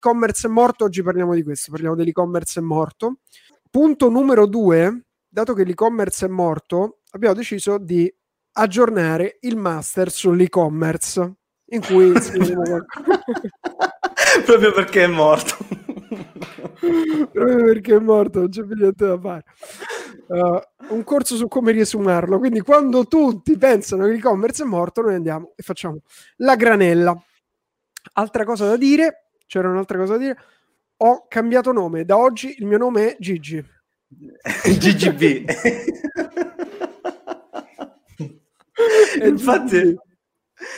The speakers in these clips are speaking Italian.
l'e-commerce è morto, oggi parliamo di questo, parliamo dell'e-commerce è morto. Punto numero due, dato che l'e-commerce è morto, abbiamo deciso di aggiornare il master sull'e-commerce in cui proprio perché è morto. Proprio perché è morto non c'è più niente da fare. Uh, un corso su come riesumarlo. Quindi quando tutti pensano che l'e-commerce è morto noi andiamo e facciamo la granella. Altra cosa da dire c'era un'altra cosa da dire ho cambiato nome da oggi il mio nome è Gigi GGB infatti,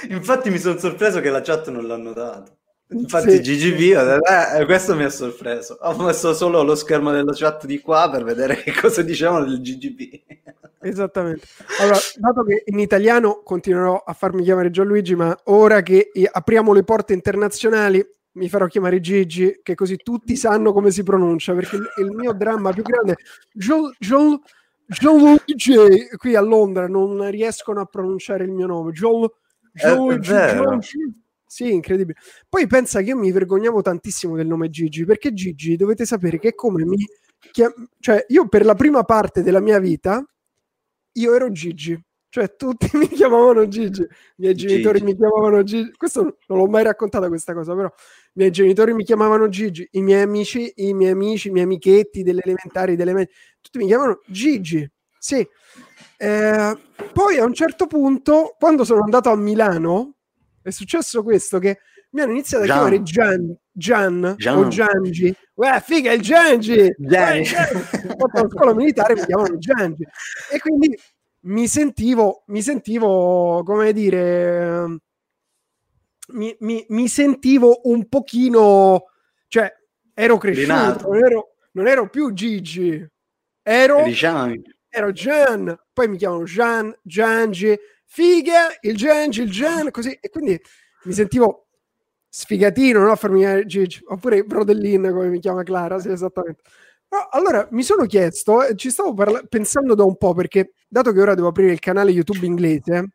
infatti mi sono sorpreso che la chat non l'ha notato. Infatti sì, GGV, eh, questo mi ha sorpreso. Ho messo solo lo schermo della chat di qua per vedere che cosa dicevano del GGB. Esattamente. Allora, dato che in italiano continuerò a farmi chiamare Gianluigi, ma ora che apriamo le porte internazionali mi farò chiamare Gigi, che così tutti sanno come si pronuncia, perché il, il mio dramma più grande Jean, Jean, Gianluigi qui a Londra non riescono a pronunciare il mio nome. Gian, Gian, sì, incredibile. Poi pensa che io mi vergognavo tantissimo del nome Gigi, perché Gigi dovete sapere che come mi chiam- cioè io per la prima parte della mia vita io ero Gigi. Cioè, tutti mi chiamavano Gigi, i miei genitori Gigi. mi chiamavano Gigi. Questo non l'ho mai raccontata questa cosa, però i miei genitori mi chiamavano Gigi, i miei amici, i miei amici, i miei amichetti delle elementari, delle medie, tutti mi chiamano Gigi. Sì. Eh, poi a un certo punto, quando sono andato a Milano, è successo questo che mi hanno iniziato a Gian. chiamare Gian, Gian, Gian. o Giangi. Uè, figa, il Giangi! Giangi. Alla scuola militare mi chiamano Giangi. E quindi mi sentivo, mi sentivo, come dire, mi, mi, mi sentivo un pochino, cioè, ero cresciuto, non ero, non ero, più Gigi, ero, ero Gian, poi mi chiamano Gian, Giangi, figa, il Giangi, il Gian, così, e quindi mi sentivo sfigatino, no? A farmi Gigi, oppure Brodellin, come mi chiama Clara, sì, esattamente. No, allora mi sono chiesto, eh, ci stavo parla- pensando da un po' perché dato che ora devo aprire il canale YouTube inglese,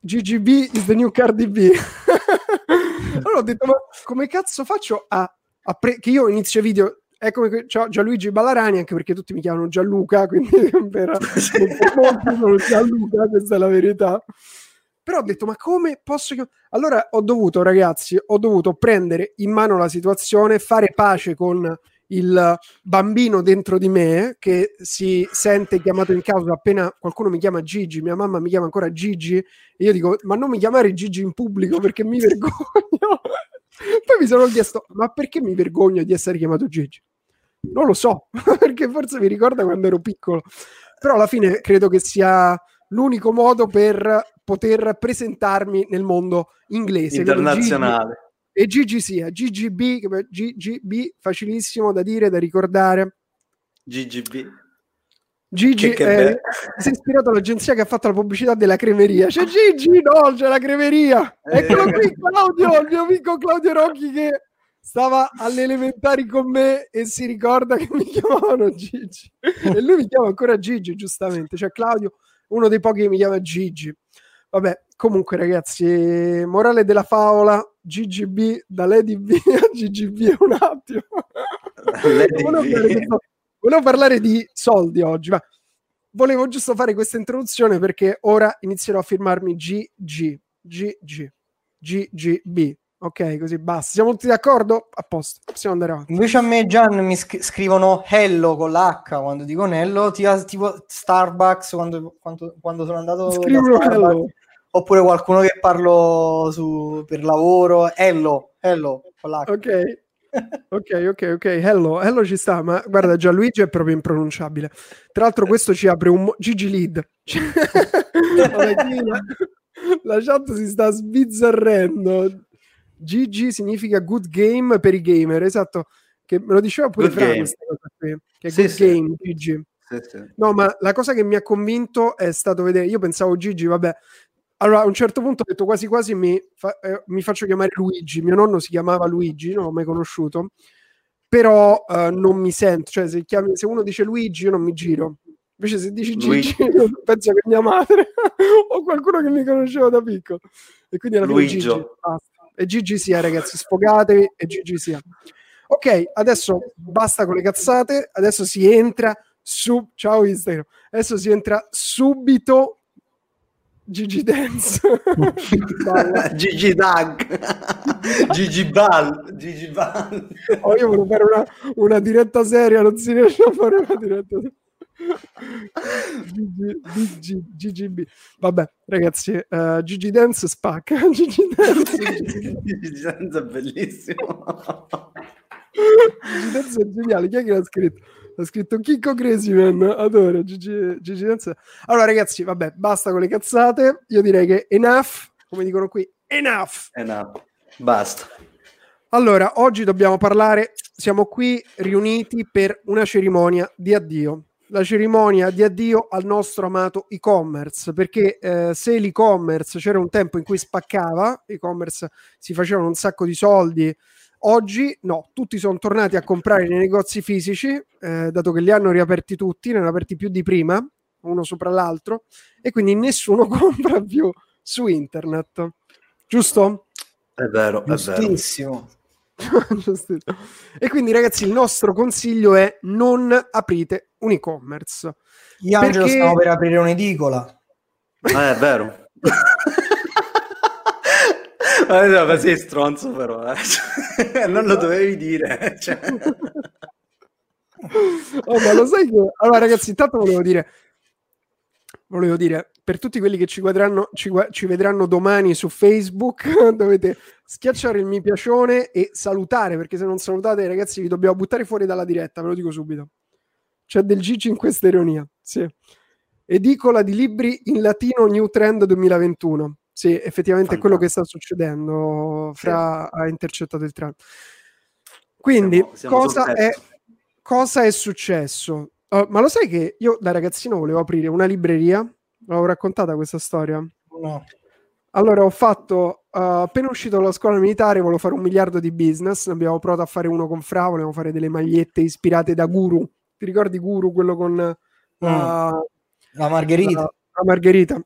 GGB is the new Cardi B. allora ho detto, ma come cazzo faccio a, a pre- che io inizio video eccomi qui, ciao Gianluigi Ballarani, anche perché tutti mi chiamano Gianluca, quindi per, sono Gianluca, questa è la verità. Però ho detto, ma come posso... Allora ho dovuto, ragazzi, ho dovuto prendere in mano la situazione, fare pace con il bambino dentro di me che si sente chiamato in causa appena qualcuno mi chiama Gigi, mia mamma mi chiama ancora Gigi e io dico ma non mi chiamare Gigi in pubblico perché mi vergogno. Poi mi sono chiesto ma perché mi vergogno di essere chiamato Gigi? Non lo so, perché forse mi ricorda quando ero piccolo, però alla fine credo che sia l'unico modo per poter presentarmi nel mondo inglese internazionale e Gigi sia GGB, GGB facilissimo da dire, da ricordare. GGB. Gigi che, che eh, si è ispirato all'agenzia che ha fatto la pubblicità della cremeria. C'è Gigi, no, c'è la cremeria. Eh. Eccolo qui, Claudio, il mio amico Claudio Rocchi che stava alle elementari con me e si ricorda che mi chiamavano Gigi. E lui mi chiama ancora Gigi, giustamente. Cioè Claudio, uno dei pochi che mi chiama Gigi. Vabbè, comunque ragazzi, morale della favola, GGB da Lady B a GGB un attimo. volevo, parlare volevo, parlare di soldi oggi, ma volevo giusto fare questa introduzione perché ora inizierò a firmarmi GG, GG, GGB. Ok, così basta. Siamo tutti d'accordo? A posto, possiamo andare avanti. Invece a me, Gian, mi sc- scrivono Hello con l'H quando dico Nello, tipo Starbucks quando, quando, quando sono andato. Scrivono Hello oppure qualcuno che parlo su, per lavoro, hello, hello, Ok. ok, ok, ok, hello, hello ci sta, ma guarda Gianluigi è proprio impronunciabile. Tra l'altro questo ci apre un mo- Gigi Lead. la, la chat si sta sbizzarrendo. Gigi significa good game per i gamer, esatto, che me lo diceva pure Fra questa cosa qui, che è sì, good sì. game, Gigi. Sì, sì. No, ma la cosa che mi ha convinto è stato vedere, io pensavo Gigi, vabbè, allora a un certo punto ho detto quasi quasi mi, fa, eh, mi faccio chiamare Luigi, mio nonno si chiamava Luigi, non l'ho mai conosciuto, però eh, non mi sento, cioè se, chiami, se, uno dice Luigi io non mi giro, invece se dici Gigi penso che mia madre o qualcuno che mi conosceva da piccolo. E quindi alla fine Gigi, basta. E Gigi sia, ragazzi, sfogatevi e Gigi sia. Ok, adesso basta con le cazzate, adesso si entra su... Ciao Instagram. Adesso si entra subito Gigi Dance. Gigi Dag. Gigi Ball. Gigi Ball. Oh, io volevo fare una, una diretta seria, non si riesce a fare una diretta seria. Gigi, GGB. Vabbè, ragazzi, uh, Gigi Dance spacca. Gigi Dance, Gigi Dance è bellissimo. Gigi Dance è geniale. Chi è che l'ha scritto? L'ha scritto Chicco Crazy Man. Adoro Gigi, Gigi Dance. Allora, ragazzi, vabbè, basta con le cazzate. Io direi che enough, come dicono qui, enough. Enough. Basta. Allora, oggi dobbiamo parlare, siamo qui riuniti per una cerimonia di addio la cerimonia di addio al nostro amato e-commerce, perché eh, se l'e-commerce c'era un tempo in cui spaccava, e-commerce si facevano un sacco di soldi, oggi no, tutti sono tornati a comprare nei negozi fisici, eh, dato che li hanno riaperti tutti, ne hanno aperti più di prima, uno sopra l'altro, e quindi nessuno compra più su internet. Giusto? È vero, è vero. E quindi ragazzi il nostro consiglio è non aprite un e-commerce io perché... Angelo stavo per aprire un'edicola ah, è vero ma sei stronzo però eh. non lo dovevi dire cioè. oh, ma lo sai che allora ragazzi intanto volevo dire volevo dire per tutti quelli che ci, ci, ci, vedranno domani su Facebook, dovete schiacciare il mi piacione e salutare, perché se non salutate, ragazzi, vi dobbiamo buttare fuori dalla diretta, ve lo dico subito. C'è del Gigi in questa ironia. Sì. Edicola di libri in latino New Trend 2021. Sì, effettivamente Fantastico. è quello che sta succedendo. Fra sì. ha intercettato il trend. Quindi, siamo, siamo cosa, è, cosa, è, successo? Uh, ma lo sai che io da ragazzino volevo aprire una libreria L'avevo raccontata questa storia? No. Allora ho fatto, uh, appena uscito dalla scuola militare, volevo fare un miliardo di business, abbiamo provato a fare uno con Fra, volevamo fare delle magliette ispirate da Guru. Ti ricordi Guru, quello con uh, mm. la Margherita? La, la Margherita.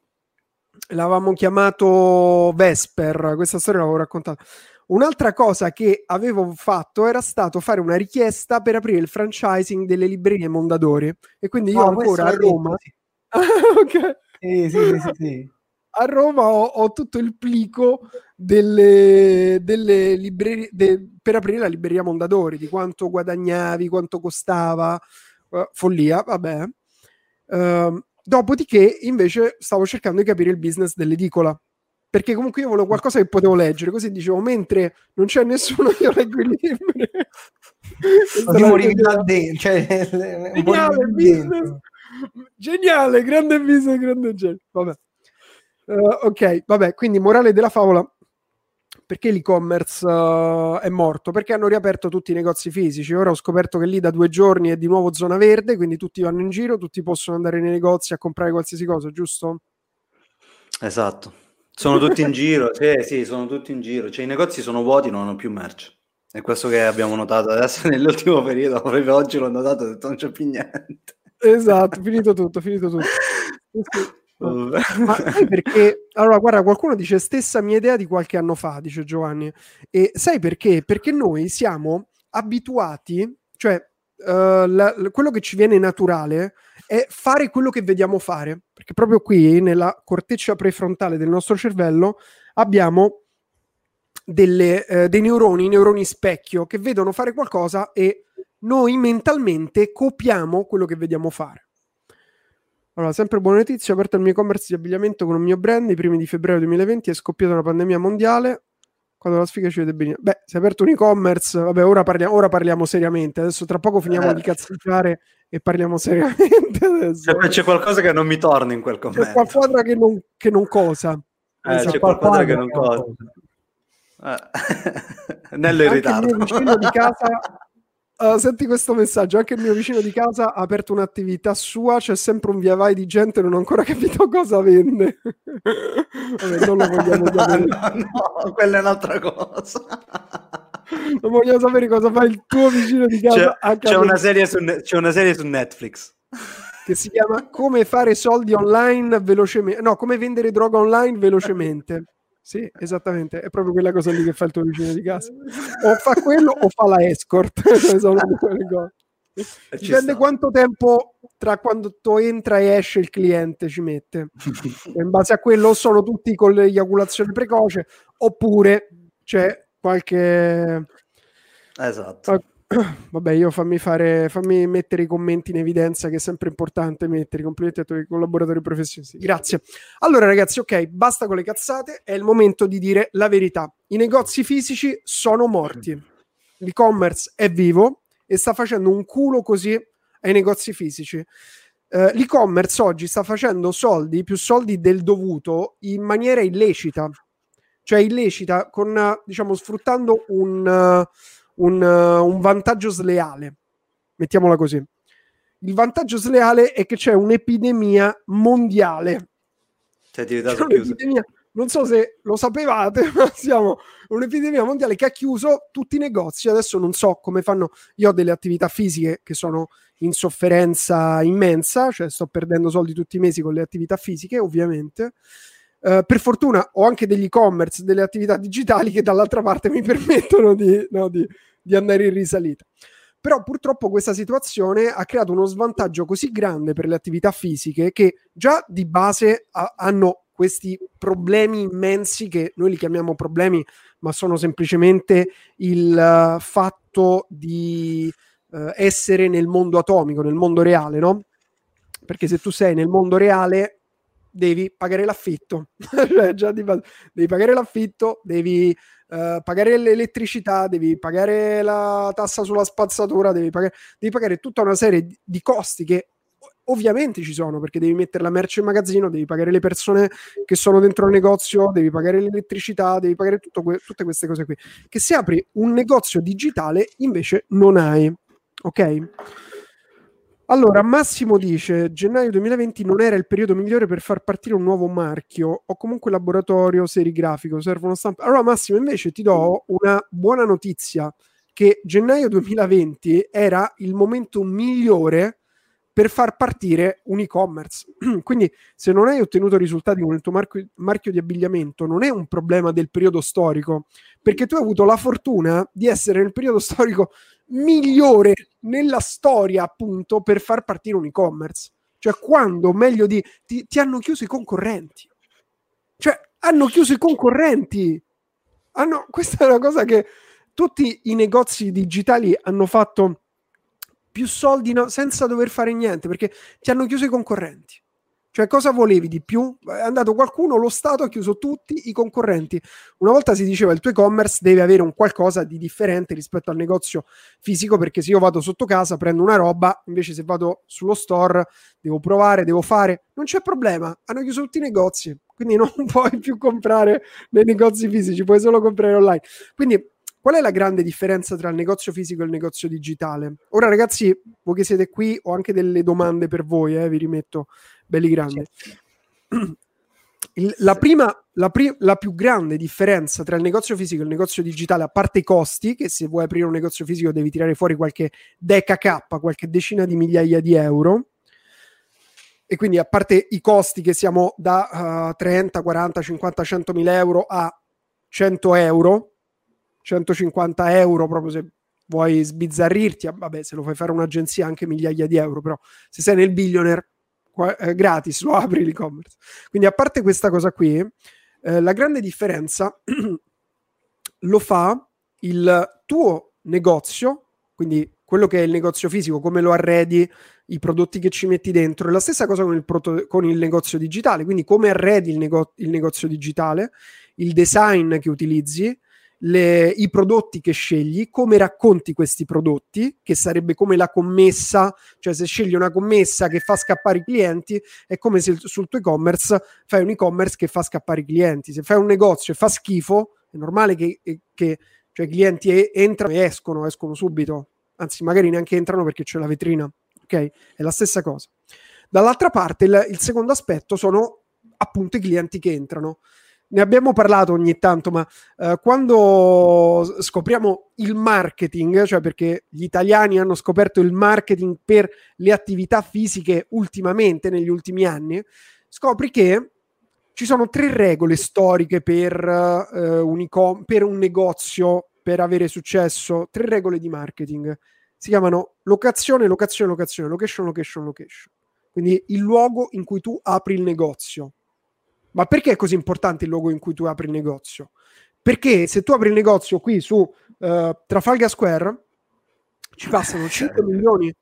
L'avevamo chiamato Vesper, questa storia l'avevo raccontata. Un'altra cosa che avevo fatto era stato fare una richiesta per aprire il franchising delle librerie Mondadori e quindi io oh, ancora a Roma... Detto, sì. ok sì, sì, sì, sì, A Roma ho, ho, tutto il plico delle, delle librerie de, per aprire la libreria Mondadori, di quanto guadagnavi, quanto costava, uh, follia, vabbè. Uh, dopodiché, invece, stavo cercando di capire il business dell'edicola. Perché comunque io volevo qualcosa che potevo leggere, così dicevo, mentre non c'è nessuno, io leggo i libri. Morivi da dentro, cioè, Geniale, business Geniale, grande viso, grande genio. Vabbè. Uh, ok, vabbè, quindi morale della favola. Perché l'e-commerce uh, è morto? Perché hanno riaperto tutti i negozi fisici. Ora ho scoperto che lì da due giorni è di nuovo zona verde, quindi tutti vanno in giro, tutti possono andare nei negozi a comprare qualsiasi cosa, giusto? Esatto. Sono tutti in giro, sì, sì, sono tutti in giro. Cioè i negozi sono vuoti, non hanno più merce. È questo che abbiamo notato adesso nell'ultimo periodo, proprio oggi l'ho notato, ho detto non c'è più niente. Esatto, finito tutto, finito tutto. Ma sai perché? Allora, guarda, qualcuno dice stessa mia idea di qualche anno fa, dice Giovanni. E sai perché? Perché noi siamo abituati, cioè uh, la, quello che ci viene naturale è fare quello che vediamo fare. Perché proprio qui, nella corteccia prefrontale del nostro cervello, abbiamo delle, uh, dei neuroni, neuroni specchio, che vedono fare qualcosa e noi mentalmente copiamo quello che vediamo fare. Allora, sempre buona notizia, ho aperto il mio e-commerce di abbigliamento con un mio brand i primi di febbraio 2020 è scoppiata una pandemia mondiale. Quando la sfiga ci vede bene. Beh, si è aperto un e-commerce, vabbè, ora parliamo, ora parliamo seriamente. Adesso tra poco finiamo eh. di cazzeggiare e parliamo seriamente. Adesso. C'è, c'è, qualcosa che non mi torna in quel commento. C'è qualcosa che non, che non cosa. Eh, c'è qualcosa che non cosa. Eh. Nello in ritardo. Il mio vicino di casa Uh, senti questo messaggio, anche il mio vicino di casa ha aperto un'attività sua, c'è sempre un via vai di gente, non ho ancora capito cosa vende. Vabbè, non lo vogliamo sapere. no, no, quella è un'altra cosa. non vogliamo sapere cosa fa il tuo vicino di casa. C'è, c'è, una, serie su, c'è una serie su Netflix. Che si chiama Come fare soldi online velocemente. No, come vendere droga online velocemente. Sì, esattamente, è proprio quella cosa lì che fa il tuo vicino di casa. O fa quello o fa la escort. Cose. Dipende quanto tempo tra quando tu entra e esce il cliente ci mette. In base a quello sono tutti con l'eiaculazione precoce oppure c'è qualche... Esatto. Vabbè, io fammi fare, fammi mettere i commenti in evidenza che è sempre importante mettere i complimenti ai tuoi collaboratori professionisti. Grazie. Allora, ragazzi, ok, basta con le cazzate, è il momento di dire la verità. I negozi fisici sono morti. L'e-commerce è vivo e sta facendo un culo così ai negozi fisici. Uh, l'e-commerce oggi sta facendo soldi, più soldi del dovuto, in maniera illecita. Cioè illecita, con, diciamo, sfruttando un... Uh, un, uh, un vantaggio sleale, mettiamola così. Il vantaggio sleale è che c'è un'epidemia mondiale. Cioè, un'epidemia, non so se lo sapevate, ma siamo un'epidemia mondiale che ha chiuso tutti i negozi. Adesso non so come fanno. Io ho delle attività fisiche che sono in sofferenza immensa, cioè sto perdendo soldi tutti i mesi con le attività fisiche, ovviamente. Uh, per fortuna ho anche degli e-commerce, delle attività digitali che dall'altra parte mi permettono di, no, di, di andare in risalita. Però purtroppo questa situazione ha creato uno svantaggio così grande per le attività fisiche che già di base ha, hanno questi problemi immensi che noi li chiamiamo problemi, ma sono semplicemente il uh, fatto di uh, essere nel mondo atomico, nel mondo reale, no? Perché se tu sei nel mondo reale devi pagare l'affitto, cioè già di base, devi pagare l'affitto, devi uh, pagare l'elettricità, devi pagare la tassa sulla spazzatura, devi pagare, devi pagare tutta una serie di, costi che ovviamente ci sono perché devi mettere la merce in magazzino, devi pagare le persone che sono dentro il negozio, devi pagare l'elettricità, devi pagare que- tutte queste cose qui. Che se apri un negozio digitale invece non hai. Ok? Allora, Massimo dice: gennaio 2020 non era il periodo migliore per far partire un nuovo marchio o comunque laboratorio serigrafico. Servono stampa. Allora, Massimo, invece ti do una buona notizia: che gennaio 2020 era il momento migliore per far partire un e-commerce. Quindi, se non hai ottenuto risultati con il tuo marchio, marchio di abbigliamento, non è un problema del periodo storico, perché tu hai avuto la fortuna di essere nel periodo storico migliore nella storia, appunto, per far partire un e-commerce. Cioè, quando meglio di ti, ti hanno chiuso i concorrenti. Cioè, hanno chiuso i concorrenti. Hanno, questa è una cosa che tutti i negozi digitali hanno fatto più soldi no, senza dover fare niente perché ti hanno chiuso i concorrenti. Cioè, cosa volevi di più? È andato qualcuno, lo Stato ha chiuso tutti i concorrenti. Una volta si diceva il tuo e-commerce deve avere un qualcosa di differente rispetto al negozio fisico, perché se io vado sotto casa, prendo una roba, invece se vado sullo store, devo provare, devo fare. Non c'è problema, hanno chiuso tutti i negozi, quindi non puoi più comprare nei negozi fisici, puoi solo comprare online. Quindi Qual è la grande differenza tra il negozio fisico e il negozio digitale? Ora, ragazzi, voi che siete qui, ho anche delle domande per voi, eh, vi rimetto belli grandi. Il, la, prima, la, pri- la, più grande differenza tra il negozio fisico e il negozio digitale, a parte i costi, che se vuoi aprire un negozio fisico devi tirare fuori qualche deca K, qualche decina di migliaia di euro, e quindi a parte i costi che siamo da uh, 30, 40, 50, 100 mila euro a 100 euro, 150 euro proprio se vuoi sbizzarrirti, vabbè se lo fai fare un'agenzia anche migliaia di euro, però se sei nel billionaire eh, gratis lo apri l'e-commerce. Quindi a parte questa cosa qui, eh, la grande differenza lo fa il tuo negozio, quindi quello che è il negozio fisico, come lo arredi, i prodotti che ci metti dentro. È la stessa cosa con il, proto- con il negozio digitale, quindi come arredi il, nego- il negozio digitale, il design che utilizzi, le, i prodotti che scegli, come racconti questi prodotti, che sarebbe come la commessa, cioè se scegli una commessa che fa scappare i clienti, è come se sul tuo e-commerce fai un e-commerce che fa scappare i clienti. Se fai un negozio e fa schifo, è normale che, che cioè, i clienti entrano e escono, escono subito, anzi magari neanche entrano perché c'è la vetrina, ok? È la stessa cosa. Dall'altra parte il, il secondo aspetto sono appunto i clienti che entrano ne abbiamo parlato ogni tanto, ma uh, quando scopriamo il marketing, cioè perché gli italiani hanno scoperto il marketing per le attività fisiche ultimamente, negli ultimi anni, scopri che ci sono tre regole storiche per, uh, un, icon- per un negozio per avere successo, tre regole di marketing. Si chiamano locazione, locazione, locazione, location, location, location. Quindi il luogo in cui tu apri il negozio. Ma perché è così importante il luogo in cui tu apri il negozio? Perché se tu apri il negozio qui su uh, Trafalgar Square, ci passano 5 milioni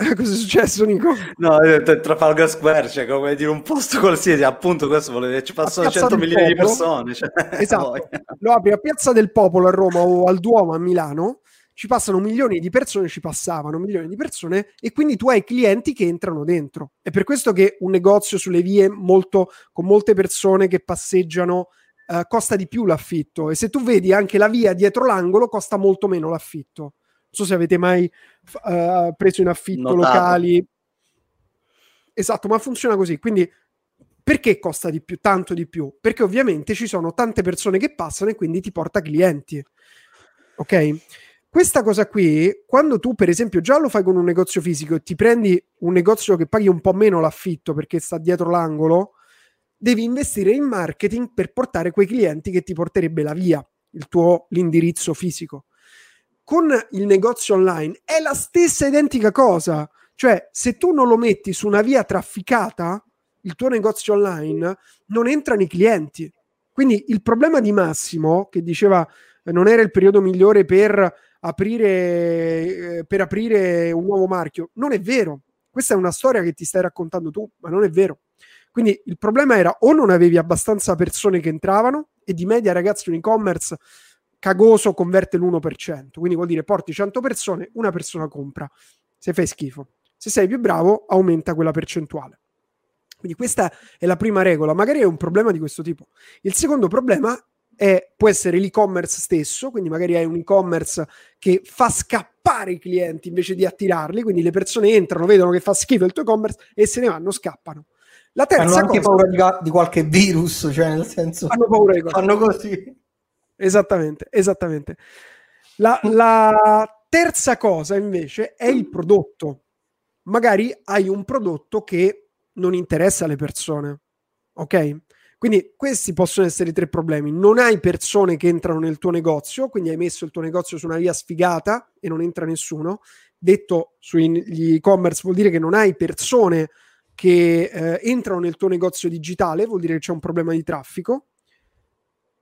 Cosa è successo, Nico? No, Trafalgar Square, cioè come dire un posto qualsiasi, appunto questo vuole dire ci passano 100 milioni di persone. Cioè, esatto, lo apri a Piazza del Popolo a Roma o al Duomo a Milano, ci passano milioni di persone, ci passavano milioni di persone e quindi tu hai clienti che entrano dentro. È per questo che un negozio sulle vie molto, con molte persone che passeggiano uh, costa di più l'affitto e se tu vedi anche la via dietro l'angolo costa molto meno l'affitto so se avete mai uh, preso in affitto Notato. locali. Esatto, ma funziona così. Quindi perché costa di più, tanto di più? Perché ovviamente ci sono tante persone che passano e quindi ti porta clienti. Ok? Questa cosa qui, quando tu per esempio già lo fai con un negozio fisico e ti prendi un negozio che paghi un po' meno l'affitto perché sta dietro l'angolo, devi investire in marketing per portare quei clienti che ti porterebbe la via, il tuo l'indirizzo fisico con il negozio online è la stessa identica cosa. Cioè, se tu non lo metti su una via trafficata, il tuo negozio online, non entrano i clienti. Quindi il problema di Massimo, che diceva eh, non era il periodo migliore per aprire, eh, per aprire un nuovo marchio, non è vero. Questa è una storia che ti stai raccontando tu, ma non è vero. Quindi il problema era o non avevi abbastanza persone che entravano, e di media, ragazzi, un e-commerce cagoso converte l'1%, quindi vuol dire porti 100 persone, una persona compra. Se fai schifo. Se sei più bravo, aumenta quella percentuale. Quindi questa è la prima regola, magari è un problema di questo tipo. Il secondo problema è, può essere l'e-commerce stesso, quindi magari hai un e-commerce che fa scappare i clienti invece di attirarli, quindi le persone entrano, vedono che fa schifo il tuo e-commerce e se ne vanno, scappano. La terza hanno anche cosa, paura di, di, qualche virus, cioè nel senso... Hanno paura di Fanno così. Esattamente, esattamente. La, la terza cosa invece è il prodotto. Magari hai un prodotto che non interessa alle persone, ok? Quindi questi possono essere i tre problemi. Non hai persone che entrano nel tuo negozio, quindi hai messo il tuo negozio su una via sfigata e non entra nessuno. Detto sugli e-commerce vuol dire che non hai persone che eh, entrano nel tuo negozio digitale, vuol dire che c'è un problema di traffico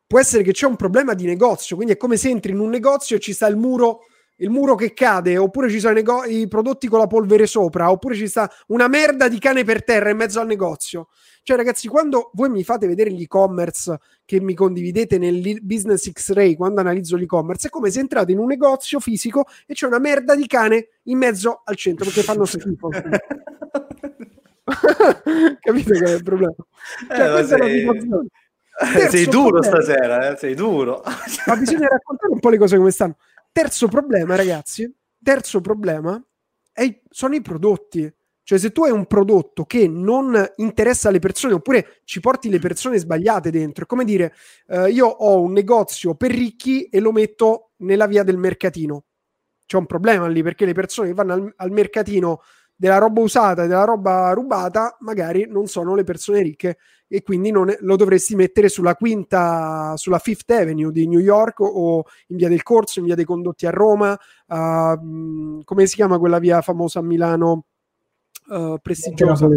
può essere che c'è un problema di negozio, quindi è come se entri in un negozio e ci sta il muro, il muro che cade, oppure ci sono i, nego- i prodotti con la polvere sopra, oppure ci sta una merda di cane per terra in mezzo al negozio. Cioè, ragazzi, quando voi mi fate vedere l'e-commerce che mi condividete nel Business X-Ray quando analizzo l'e-commerce, è come se entrate in un negozio fisico e c'è una merda di cane in mezzo al centro perché fanno schifo. Capite qual è il problema? Cioè, eh, sei... sei duro problema. stasera, eh? sei duro. Ma bisogna raccontare un po' le cose come stanno. Terzo problema, ragazzi, terzo problema è, sono i prodotti. Cioè, se tu hai un prodotto che non interessa alle persone, oppure ci porti le persone sbagliate dentro, è come dire, eh, io ho un negozio per ricchi e lo metto nella via del mercatino. C'è un problema lì perché le persone che vanno al, al mercatino della roba usata e della roba rubata magari non sono le persone ricche e quindi è, lo dovresti mettere sulla quinta, sulla Fifth Avenue di New York o in via del Corso, in via dei Condotti a Roma, uh, come si chiama quella via famosa a Milano uh, prestigiosa?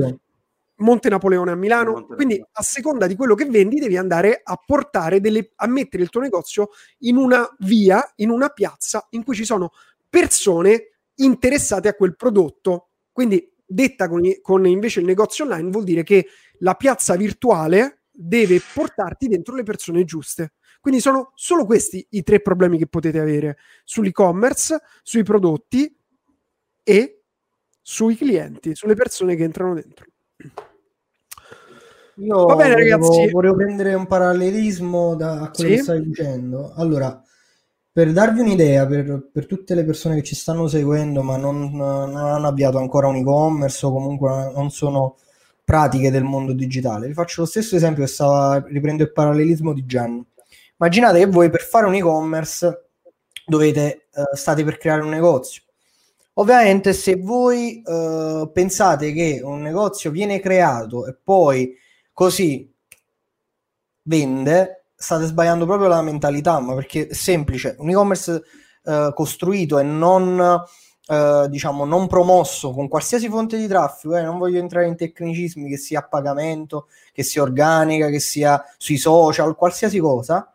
Monte Napoleone a Milano. Monte Quindi, a seconda di quello che vendi, devi andare a portare delle, a mettere il tuo negozio in una via, in una piazza in cui ci sono persone interessate a quel prodotto quindi, detta con, con invece il negozio online, vuol dire che la piazza virtuale deve portarti dentro le persone giuste. Quindi sono solo questi i tre problemi che potete avere sull'e-commerce, sui prodotti e sui clienti, sulle persone che entrano dentro. Io Va bene, volevo, ragazzi. Volevo prendere un parallelismo da quello sì? che stai dicendo. Allora, per darvi un'idea, per, per, tutte le persone che ci stanno seguendo ma non, non, hanno avviato ancora un e-commerce o comunque non sono pratiche del mondo digitale, vi faccio lo stesso esempio che stava riprendo il parallelismo di Gian. Immaginate che voi per fare un e-commerce dovete, uh, state per creare un negozio. Ovviamente se voi uh, pensate che un negozio viene creato e poi così vende, state sbagliando proprio la mentalità, ma perché è semplice, un e-commerce eh, costruito e non eh, diciamo non promosso con qualsiasi fonte di traffico, eh, non voglio entrare in tecnicismi che sia a pagamento, che sia organica, che sia sui social, qualsiasi cosa,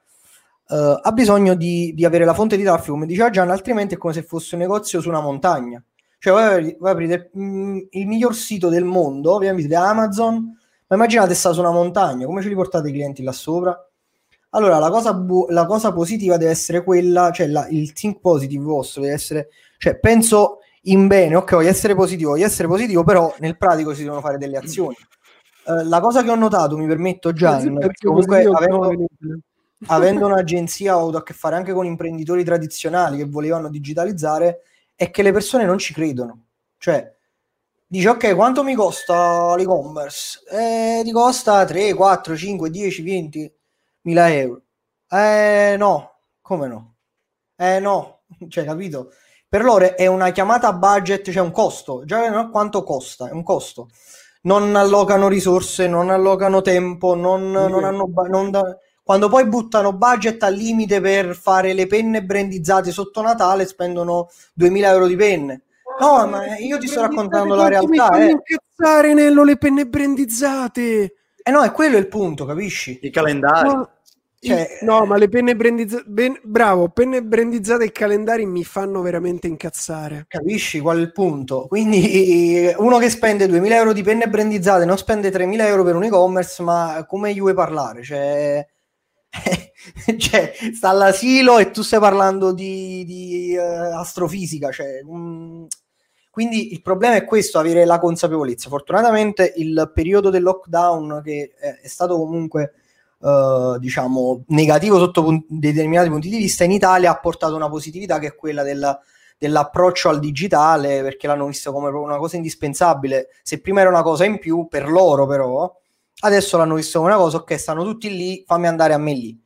eh, ha bisogno di, di, avere la fonte di traffico, come diceva Gian, altrimenti è come se fosse un negozio su una montagna. Cioè voi, voi aprite mh, mm, il miglior sito del mondo, ovviamente Amazon, ma immaginate sta su una montagna, come ce li portate i clienti là sopra? Allora, la cosa, bu- la cosa positiva deve essere quella, cioè la, il think positive vostro deve essere cioè, penso in bene, ok, voglio essere positivo, voglio essere positivo, però nel pratico si devono fare delle azioni. Uh, la cosa che ho notato, mi permetto già, perché comunque avendo, avendo un'agenzia ho avuto a che fare anche con imprenditori tradizionali che volevano digitalizzare, è che le persone non ci credono. Cioè, dice ok, quanto mi costa l'e-commerce? Eh, ti costa 3, 4, 5, 10, 20 mila euro. Eh no, come no? Eh no, cioè capito? per loro è una chiamata budget, cioè un costo, già no? quanto costa, è un costo. Non allocano risorse, non allocano tempo, non, non hanno... Non da... Quando poi buttano budget al limite per fare le penne brandizzate sotto Natale, spendono 2000 euro di penne. No, ma io ti sto raccontando la realtà. Mi eh. incazzare Nello le penne brandizzate. Eh no, è quello il punto, capisci? I calendari. No, cioè, no, ma le penne brandizzate, ben, bravo, penne brandizzate e calendari mi fanno veramente incazzare. Capisci qual è il punto? Quindi uno che spende 2000 euro di penne brandizzate non spende 3000 euro per un e-commerce, ma come gli vuoi parlare? Cioè, cioè sta all'asilo e tu stai parlando di, di uh, astrofisica. Cioè, um, quindi il problema è questo, avere la consapevolezza. Fortunatamente il periodo del lockdown, che è, è stato comunque Uh, diciamo negativo sotto pun- determinati punti di vista in Italia ha portato una positività che è quella della, dell'approccio al digitale perché l'hanno visto come una cosa indispensabile. Se prima era una cosa in più per loro però adesso l'hanno visto come una cosa ok stanno tutti lì fammi andare a me lì.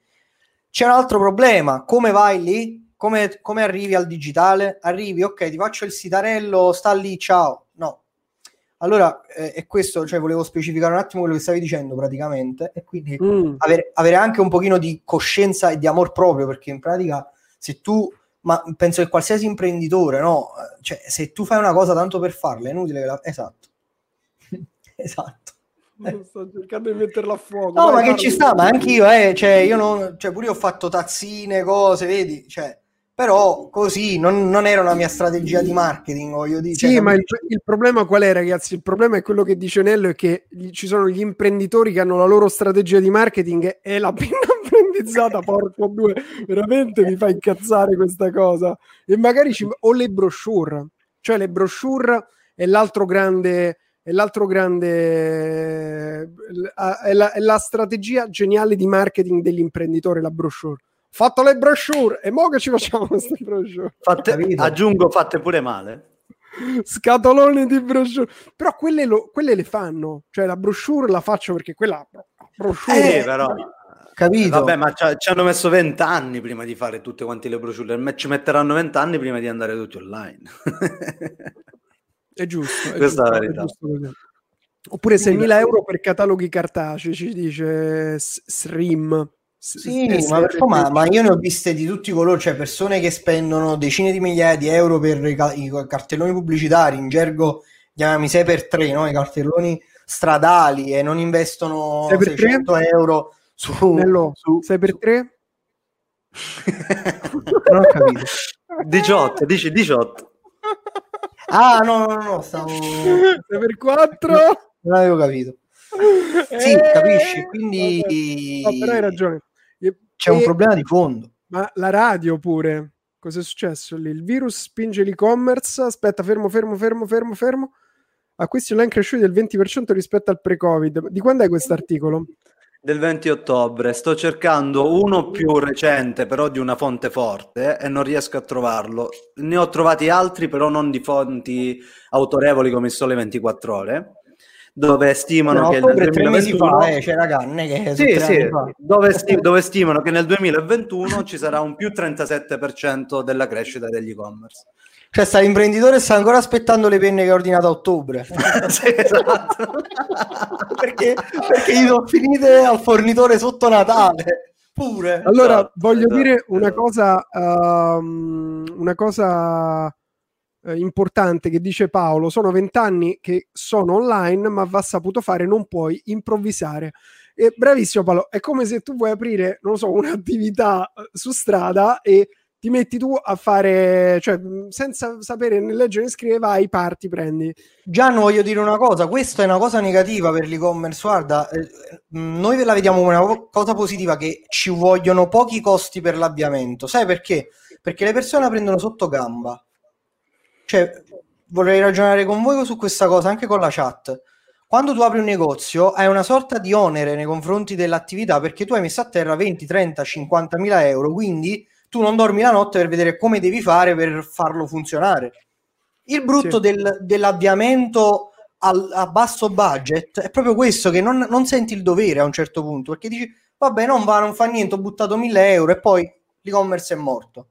C'è un altro problema. Come vai lì? Come, come arrivi al digitale? Arrivi ok ti faccio il sitarello sta lì ciao allora, eh, è questo, cioè volevo specificare un attimo quello che stavi dicendo praticamente, e quindi mm. avere, avere, anche un pochino di coscienza e di amor proprio, perché in pratica se tu, ma penso che qualsiasi imprenditore, no? Cioè, se tu fai una cosa tanto per farla, è inutile che la... Esatto. esatto. Sto cercando di metterla a fuoco. No, ma che ci sta, ma anch'io, eh, cioè, io non, cioè, pure io ho fatto tazzine, cose, vedi, cioè, però così non, non, era una mia strategia di marketing, voglio dire. Sì, cioè, ma il, il, problema qual è, ragazzi? Il problema è quello che dice Nello: è che ci sono gli imprenditori che hanno la loro strategia di marketing e la pinna brandizzata, porco due, veramente mi fa incazzare questa cosa. E magari ci, o le brochure, cioè le brochure è l'altro grande. È l'altro grande è la, è la strategia geniale di marketing dell'imprenditore, la brochure fatto le brochure e mo che ci facciamo queste brochure? Fatte, aggiungo fatte pure male. Scatoloni di brochure. Però quelle, lo, quelle, le fanno. Cioè la brochure la faccio perché quella brochure eh, però capito. vabbè ma ci hanno messo vent'anni prima di fare tutte quante le brochure. Ci metteranno vent'anni prima di andare tutti online. È giusto è questa giusto, è la verità è oppure 6.000 euro per cataloghi cartacei ci dice SRIM sì, ma, ma, ma, io ne ho viste di tutti i colori, cioè persone che spendono decine di migliaia di euro per i, i cartelloni pubblicitari, in gergo chiamami 6 per 3 no? i cartelloni stradali e non investono 600 euro su, Nello, su 6 per 3 non ho capito 18, dici 18 ah no no no stavo 6 per 4 non avevo capito sì, eh, capisci? Quindi... No, però hai ragione. C'è e... un problema di fondo. Ma la radio pure. Cosa è successo lì? Il virus spinge l'e-commerce. Aspetta, fermo, fermo, fermo, fermo, fermo. Acquisti online cresciuti del 20% rispetto al pre-Covid. Di quando è questo articolo? Del 20 ottobre. Sto cercando uno più recente, però di una fonte forte, e non riesco a trovarlo. Ne ho trovati altri, però non di fonti autorevoli come Sole 24 Ore dove stimano no, che nel 2021 fa, eh, cioè, raga, non è che sì, sì, dove, sti- dove, stimano che nel 2021 ci sarà un più 37% della crescita degli e-commerce. Cioè sta l'imprenditore sta ancora aspettando le penne che ha ordinato a ottobre. sì, esatto. perché, perché gli sono finite al fornitore sotto Natale. Pure. Allora, esatto, voglio esatto. dire una cosa, um, una cosa eh, importante che dice Paolo, sono vent'anni che sono online, ma va saputo fare, non puoi improvvisare. E bravissimo Paolo, è come se tu vuoi aprire, non so, un'attività eh, su strada e ti metti tu a fare, cioè senza sapere né leggere né scrivere, vai, parti, prendi. Già non voglio dire una cosa, questa è una cosa negativa per l'e-commerce, guarda, eh, noi la vediamo come una cosa positiva che ci vogliono pochi costi per l'avviamento, sai perché? Perché le persone la prendono sotto gamba. Cioè, vorrei ragionare con voi su questa cosa, anche con la chat. Quando tu apri un negozio hai una sorta di onere nei confronti dell'attività perché tu hai messo a terra 20, 30, 50 mila euro, quindi tu non dormi la notte per vedere come devi fare per farlo funzionare. Il brutto sì. del, dell'avviamento al, a basso budget è proprio questo, che non, non, senti il dovere a un certo punto, perché dici, vabbè, non va, non fa niente, ho buttato 1000 euro e poi l'e-commerce è morto.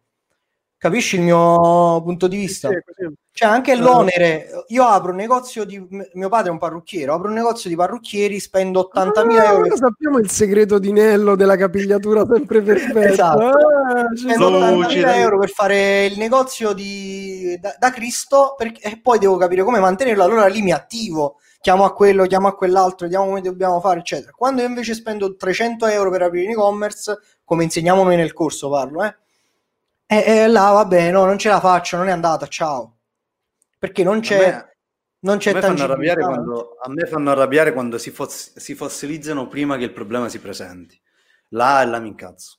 Capisci il mio punto di vista? Sì, sì. Cioè, anche l'onere. Io apro un negozio di. Mio padre è un parrucchiere. Apro un negozio di parrucchieri, spendo 80.000 ah, euro. Sappiamo il segreto di Nello della capigliatura sempre perfetta. esatto. Ah, spendo 80.000 euro per fare il negozio di, da, da Cristo perché, e poi devo capire come mantenerlo. Allora lì mi attivo. Chiamo a quello, chiamo a quell'altro, vediamo come dobbiamo fare, eccetera. Quando io invece spendo 300 euro per aprire un e-commerce, come insegniamo noi nel corso, parlo, eh e, e là, vabbè, no, non ce la faccio, non è andata, ciao. Perché non c'è... Me, non c'è a, me quando, a me fanno arrabbiare quando si, foss- si, fossilizzano prima che il problema si presenti. Là e là mi incazzo.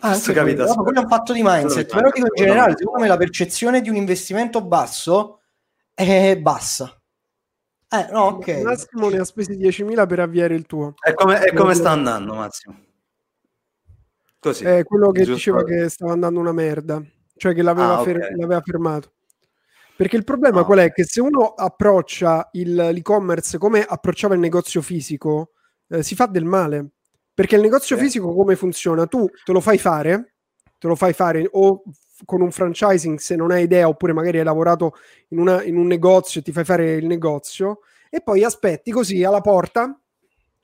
Ah, Questo capita quello, quello è un fatto di mindset, però dico in generale, secondo me la percezione di un investimento basso è bassa. Eh, no, ok. Massimo ne ha spesi 10.000 per avviare il tuo. E come, e come sta andando, Massimo? Così. È quello che diceva che stava andando una merda, cioè che l'aveva, ah, okay. fer- l'aveva fermato. Perché il problema oh. qual è? Che se uno approccia il, l'e-commerce come approcciava il negozio fisico, eh, si fa del male. Perché il negozio okay. fisico come funziona? Tu te lo fai fare, te lo fai fare o con un franchising se non hai idea, oppure magari hai lavorato in, una, in un negozio e ti fai fare il negozio, e poi aspetti così alla porta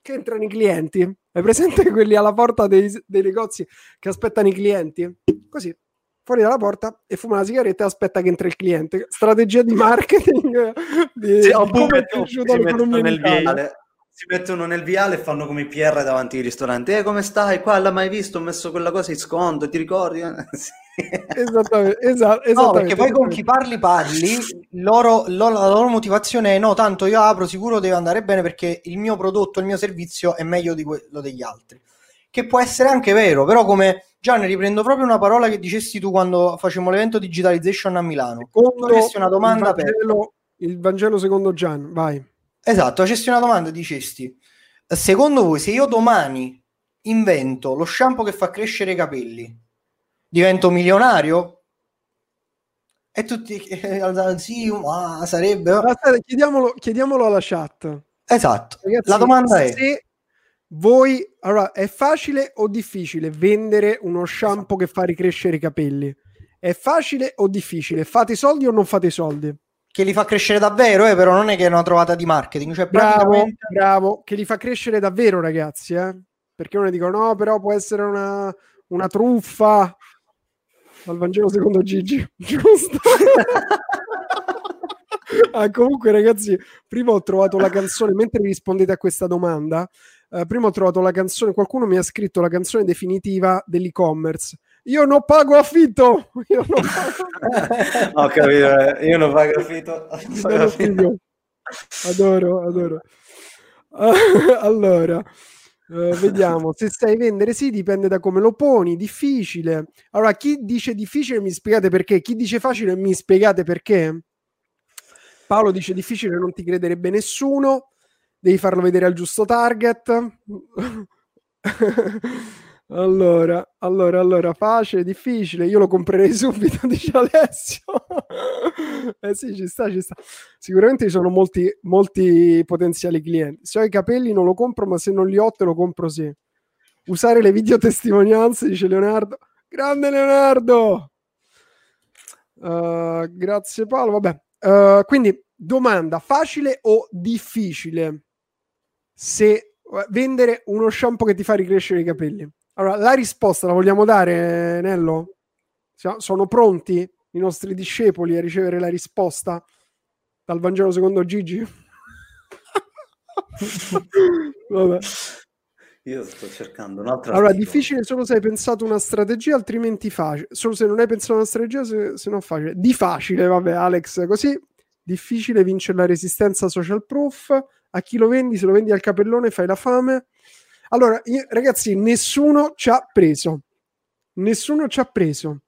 che entrano i clienti. Hai presente quelli alla porta dei, dei negozi che aspettano i clienti? Così, fuori dalla porta e fuma la sigaretta e aspetta che entri il cliente. Strategia di marketing di, sì, oppure si mettono nel viale si mettono nel viale e fanno come i PR davanti ai ristoranti. Eh, come stai? Qua l'ha mai visto? Ho messo quella cosa in sconto, ti ricordi? sì. Esattamente, esatto, esattamente. No, perché poi con chi parli parli, loro, loro, la loro motivazione è no, tanto io apro, sicuro deve andare bene perché il mio prodotto, il mio servizio è meglio di quello degli altri. Che può essere anche vero, però come Gianni riprendo proprio una parola che dicesti tu quando facevamo l'evento digitalization a Milano. Secondo una domanda il Vangelo, per... il Vangelo secondo Gian, vai. Esatto, facessi una domanda e dicesti, secondo voi se io domani invento lo shampoo che fa crescere i capelli, divento milionario? E tutti, eh, sì, ma sarebbe... Aspetta, chiediamolo, chiediamolo, alla chat. Esatto, Ragazzi, la domanda è... Se voi, allora, è facile o difficile vendere uno shampoo che fa ricrescere i capelli? È facile o difficile? Fate i soldi o non fate i soldi? Che li fa crescere davvero, eh, però non è che è una trovata di marketing. Cioè bravo, praticamente... bravo, che li fa crescere davvero, ragazzi, eh? Perché uno dicono, no, però può essere una, una truffa. Al Vangelo secondo Gigi, giusto? ah, comunque, ragazzi, prima ho trovato la canzone, mentre rispondete a questa domanda, eh, prima ho trovato la canzone, qualcuno mi ha scritto la canzone definitiva dell'e-commerce. Io non pago affitto! Io non pago... ho capito, eh. io non pago affitto. Pago affitto. Adoro, adoro. allora, Uh, vediamo, se sai vendere sì, dipende da come lo poni, difficile. Allora, chi dice difficile mi spiegate perché, chi dice facile mi spiegate perché. Paolo dice difficile, non ti crederebbe nessuno, devi farlo vedere al giusto target. Allora, allora, allora, facile, difficile, io lo comprerei subito, dice Alessio. eh sì, ci sta, ci sta. Sicuramente ci sono molti, molti potenziali clienti. Se ho i capelli non lo compro, ma se non li ho te lo compro sì. Usare le videotestimonianze, dice Leonardo. Grande Leonardo! Uh, grazie Paolo, vabbè. Uh, quindi, domanda, facile o difficile se vendere uno shampoo che ti fa ricrescere i capelli? Allora, la risposta la vogliamo dare, Nello? Sono pronti i nostri discepoli a ricevere la risposta dal Vangelo secondo Gigi? Vabbè. Io sto cercando un'altra. Allora, articolo. difficile solo se hai pensato una strategia, altrimenti facile. Solo se non hai pensato una strategia, se, se non facile. Di facile, vabbè, Alex, così. Difficile vincere la resistenza social proof. A chi lo vendi? Se lo vendi al capellone fai la fame. Allora, io, ragazzi, nessuno ci ha preso. Nessuno ci ha preso.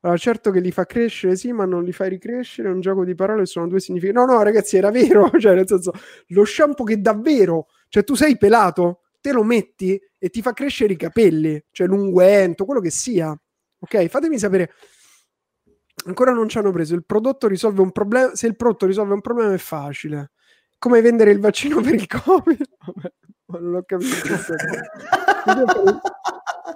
Allora, certo che li fa crescere, sì, ma non li fai ricrescere. È un gioco di parole, sono due significati. No, no, ragazzi, era vero. Cioè, nel senso, lo shampoo che davvero, cioè, tu sei pelato, te lo metti e ti fa crescere i capelli, cioè l'unguento, quello che sia. Ok, fatemi sapere. Ancora non ci hanno preso. Il prodotto risolve un problema. Se il prodotto risolve un problema, è facile. Come vendere il vaccino per il Covid? Non ho capito.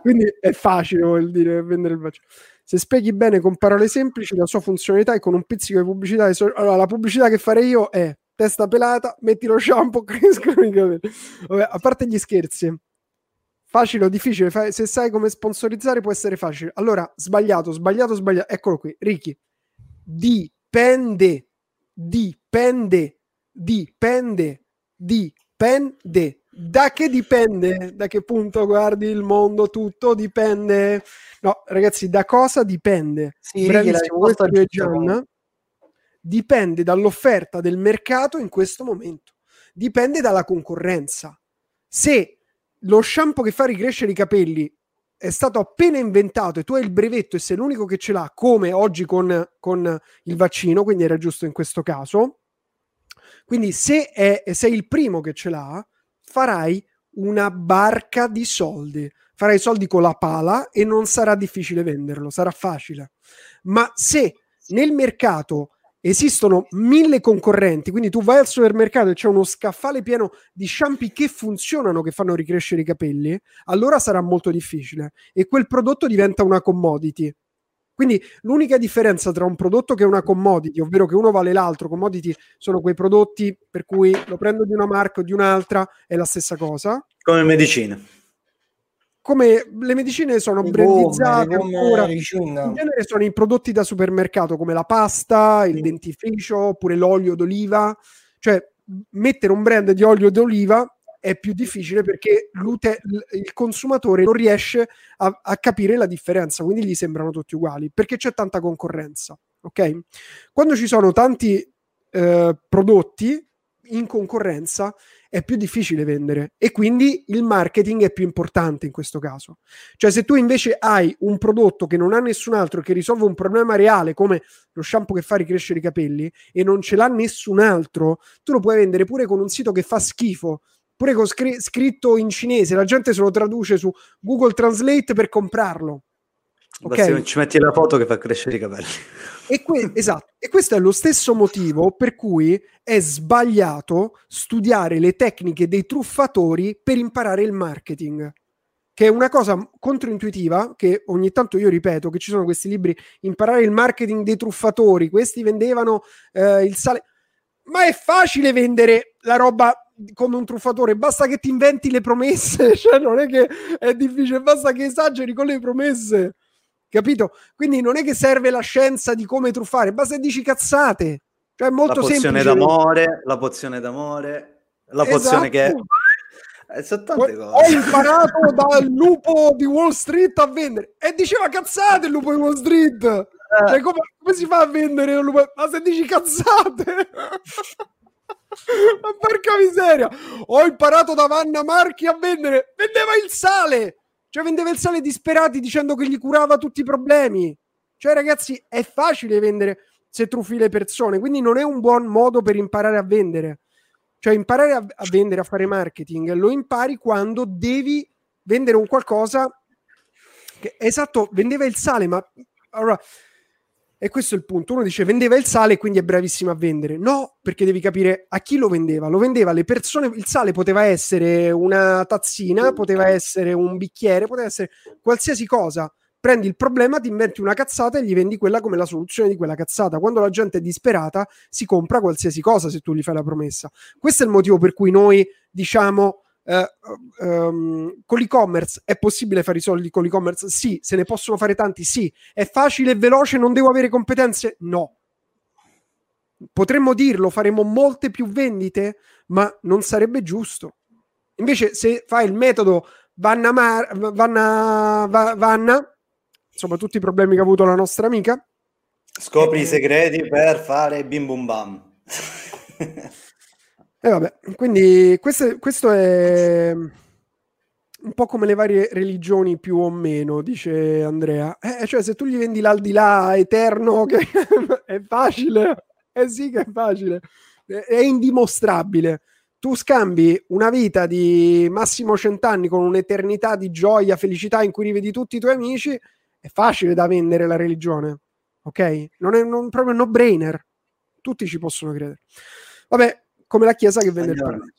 Quindi è facile, vuol dire, vendere il vaccino. Se spieghi bene con parole semplici la sua funzionalità e con un pizzico di pubblicità, so- allora la pubblicità che farei io è testa pelata, metti lo shampoo, crescono i capelli. Vabbè, a parte gli scherzi, facile o difficile, se sai come sponsorizzare può essere facile. Allora, sbagliato, sbagliato, sbagliato. Eccolo qui, Ricky. Dipende, dipende, dipende, dipende da che dipende? Da che punto guardi il mondo? Tutto dipende. No, ragazzi, da cosa dipende? Sì, Bravissimo, questo è Gian. Dipende dall'offerta del mercato in questo momento. Dipende dalla concorrenza. Se lo shampoo che fa ricrescere i capelli è stato appena inventato e tu hai il brevetto e sei l'unico che ce l'ha, come oggi con, con il vaccino, quindi era giusto in questo caso. Quindi se è, sei il primo che ce l'ha, farai una barca di soldi. Farai soldi con la pala e non sarà difficile venderlo, sarà facile. Ma se nel mercato esistono mille concorrenti, quindi tu vai al supermercato e c'è uno scaffale pieno di shampoo che funzionano, che fanno ricrescere i capelli, allora sarà molto difficile e quel prodotto diventa una commodity. Quindi l'unica differenza tra un prodotto che è una commodity, ovvero che uno vale l'altro, commodity sono quei prodotti per cui lo prendo di una marca o di un'altra, è la stessa cosa. Come medicine. Come le medicine sono le brandizzate gomme, ancora, in genere sono i prodotti da supermercato come la pasta, il sì. dentifricio oppure l'olio d'oliva, cioè mettere un brand di olio d'oliva è più difficile perché il consumatore non riesce a, a, capire la differenza, quindi gli sembrano tutti uguali perché c'è tanta concorrenza. Ok? Quando ci sono tanti eh, prodotti in concorrenza è più difficile vendere e quindi il marketing è più importante in questo caso. Cioè se tu invece hai un prodotto che non ha nessun altro che risolve un problema reale come lo shampoo che fa ricrescere i capelli e non ce l'ha nessun altro, tu lo puoi vendere pure con un sito che fa schifo, pure con scr- scritto in cinese, la gente se lo traduce su Google Translate per comprarlo. Okay? Ci metti la foto che fa crescere i capelli. E, que- esatto. e questo è lo stesso motivo per cui è sbagliato studiare le tecniche dei truffatori per imparare il marketing che è una cosa controintuitiva che ogni tanto io ripeto che ci sono questi libri imparare il marketing dei truffatori questi vendevano eh, il sale ma è facile vendere la roba come un truffatore, basta che ti inventi le promesse, cioè non è che è difficile, basta che esageri con le promesse, capito? Quindi non è che serve la scienza di come truffare, basta che dici cazzate, cioè è molto la pozione semplice. d'amore, la pozione d'amore, la pozione esatto. che... Eh, Ho imparato dal lupo di Wall Street a vendere e diceva cazzate il lupo di Wall Street. Eh. Cioè, come, come, si fa a vendere un lupo? Ma se dici cazzate, Ma porca miseria! Ho imparato da Vanna Marchi a vendere. Vendeva il sale! Cioè, vendeva il sale disperati dicendo che gli curava tutti i problemi. Cioè, ragazzi, è facile vendere se truffi le persone, quindi non è un buon modo per imparare a vendere. Cioè, imparare a, a vendere, a fare marketing, lo impari quando devi vendere un qualcosa Che, esatto, vendeva il sale, ma allora e questo è il punto. Uno dice vendeva il sale e quindi è bravissimo a vendere. No, perché devi capire a chi lo vendeva. Lo vendeva alle persone. Il sale poteva essere una tazzina, poteva essere un bicchiere, poteva essere qualsiasi cosa. Prendi il problema, ti inventi una cazzata e gli vendi quella come la soluzione di quella cazzata. Quando la gente è disperata, si compra qualsiasi cosa se tu gli fai la promessa. Questo è il motivo per cui noi diciamo Um, con l'e-commerce è possibile fare i soldi con l'e-commerce? Sì. Se ne possono fare tanti? Sì. È facile e veloce? Non devo avere competenze? No. Potremmo dirlo, faremo molte più vendite, ma non sarebbe giusto. Invece, se fai il metodo Vanna, Mar- Vanna, Va- Vanna insomma, tutti i problemi che ha avuto la nostra amica, scopri eh, i segreti per fare bim bum bam. E vabbè, quindi questo, questo, è un po' come le varie religioni più o meno, dice Andrea. Eh, cioè, se tu gli vendi l'aldilà eterno, che è facile. Eh sì che è facile. È indimostrabile. Tu scambi una vita di massimo cent'anni con un'eternità di gioia, felicità in cui rivedi tutti i tuoi amici, è facile da vendere la religione. Ok? Non è non, proprio un no-brainer. Tutti ci possono credere. Vabbè, come la Chiesa che vende il paradiso.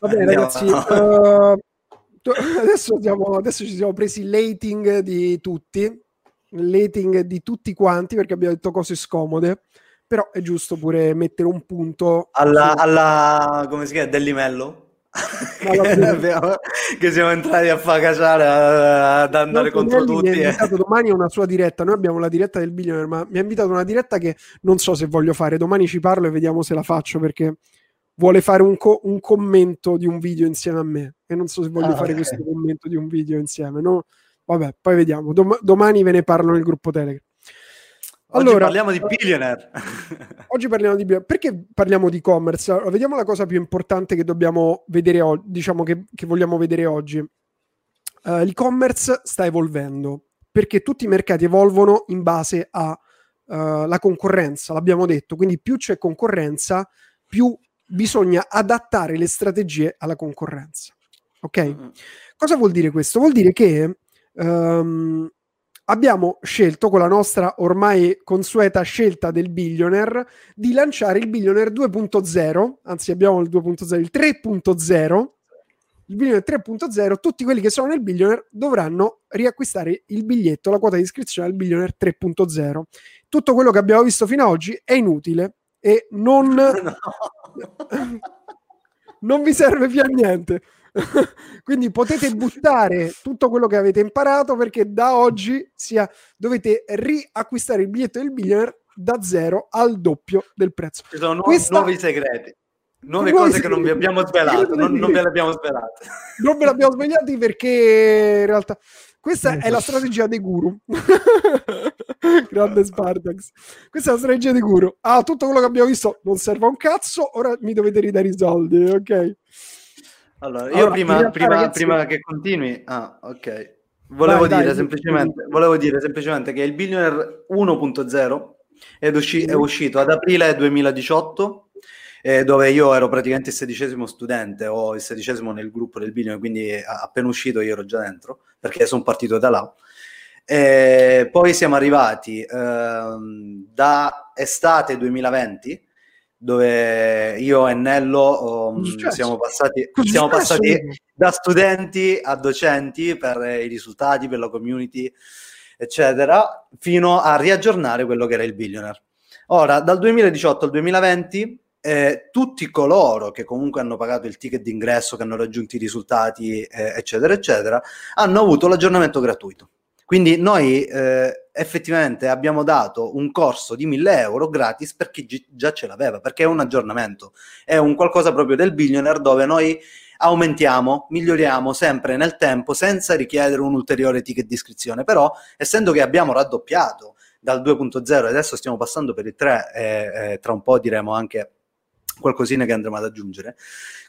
Va bene, ragazzi. Uh, adesso, siamo, adesso, ci siamo presi il rating di tutti, il rating di tutti quanti perché abbiamo detto cose scomode. Però è giusto pure mettere un punto alla, alla come si chiama? Dellimello? che siamo entrati a fagacciare ad andare no, contro tutti. Mi ha invitato domani a una sua diretta. Noi abbiamo la diretta del billionaire, ma mi ha invitato una diretta che non so se voglio fare. Domani ci parlo e vediamo se la faccio perché vuole fare un, co- un commento di un video insieme a me. E non so se voglio ah, fare okay. questo commento di un video insieme. No? Vabbè, poi vediamo. Dom- domani ve ne parlo nel gruppo Telegram. Allora, oggi parliamo di billionaire. oggi parliamo di billionaire. Perché parliamo di e-commerce? Allora, vediamo la cosa più importante che dobbiamo vedere oggi, diciamo che, che, vogliamo vedere oggi. Uh, l'e-commerce sta evolvendo perché tutti i mercati evolvono in base alla uh, concorrenza, l'abbiamo detto. Quindi più c'è concorrenza, più bisogna adattare le strategie alla concorrenza. Ok? Mm-hmm. Cosa vuol dire questo? Vuol dire che um, abbiamo scelto con la nostra ormai consueta scelta del billionaire di lanciare il billionaire 2.0, anzi abbiamo il 2.0, il 3.0, il billionaire 3.0, tutti quelli che sono nel billionaire dovranno riacquistare il biglietto, la quota di iscrizione al billionaire 3.0. Tutto quello che abbiamo visto fino ad oggi è inutile e non, no. non vi serve più a niente. Quindi potete buttare tutto quello che avete imparato perché da oggi sia, dovete riacquistare il biglietto del billionaire da zero al doppio del prezzo. Ci sono Questa... nuovi segreti. Nuove cose segreti. che non vi abbiamo svelato, non, non ve le abbiamo svelate. Non ve le abbiamo svegliati perché in realtà questa è la strategia dei guru. Grande Spartax. Questa è la strategia dei guru. Ah, tutto quello che abbiamo visto non serve a un cazzo, ora mi dovete ridare i soldi, ok? Allora, io allora, prima, prima, ragazzi... prima, che continui, ah, ok. Volevo, dai, dire dai, semplicemente, volevo dire semplicemente che il Billionaire 1.0 è, usci- è uscito ad aprile 2018 eh, dove io ero praticamente il sedicesimo studente o il sedicesimo nel gruppo del Billionaire, quindi appena uscito io ero già dentro, perché sono partito da là. E poi siamo arrivati ehm, da estate 2020 dove io e Nello um, siamo passati, siamo passati da studenti a docenti per i risultati, per la community, eccetera, fino a riaggiornare quello che era il billionaire. Ora, dal 2018 al 2020, eh, tutti coloro che comunque hanno pagato il ticket d'ingresso, che hanno raggiunto i risultati, eh, eccetera, eccetera, hanno avuto l'aggiornamento gratuito. Quindi noi eh, effettivamente abbiamo dato un corso di 1000 euro gratis per chi gi- già ce l'aveva, perché è un aggiornamento, è un qualcosa proprio del billionaire dove noi aumentiamo, miglioriamo sempre nel tempo senza richiedere un ulteriore ticket di iscrizione. Però, essendo che abbiamo raddoppiato dal 2.0 e adesso stiamo passando per il 3 e, e tra un po' diremo anche qualcosina che andremo ad aggiungere.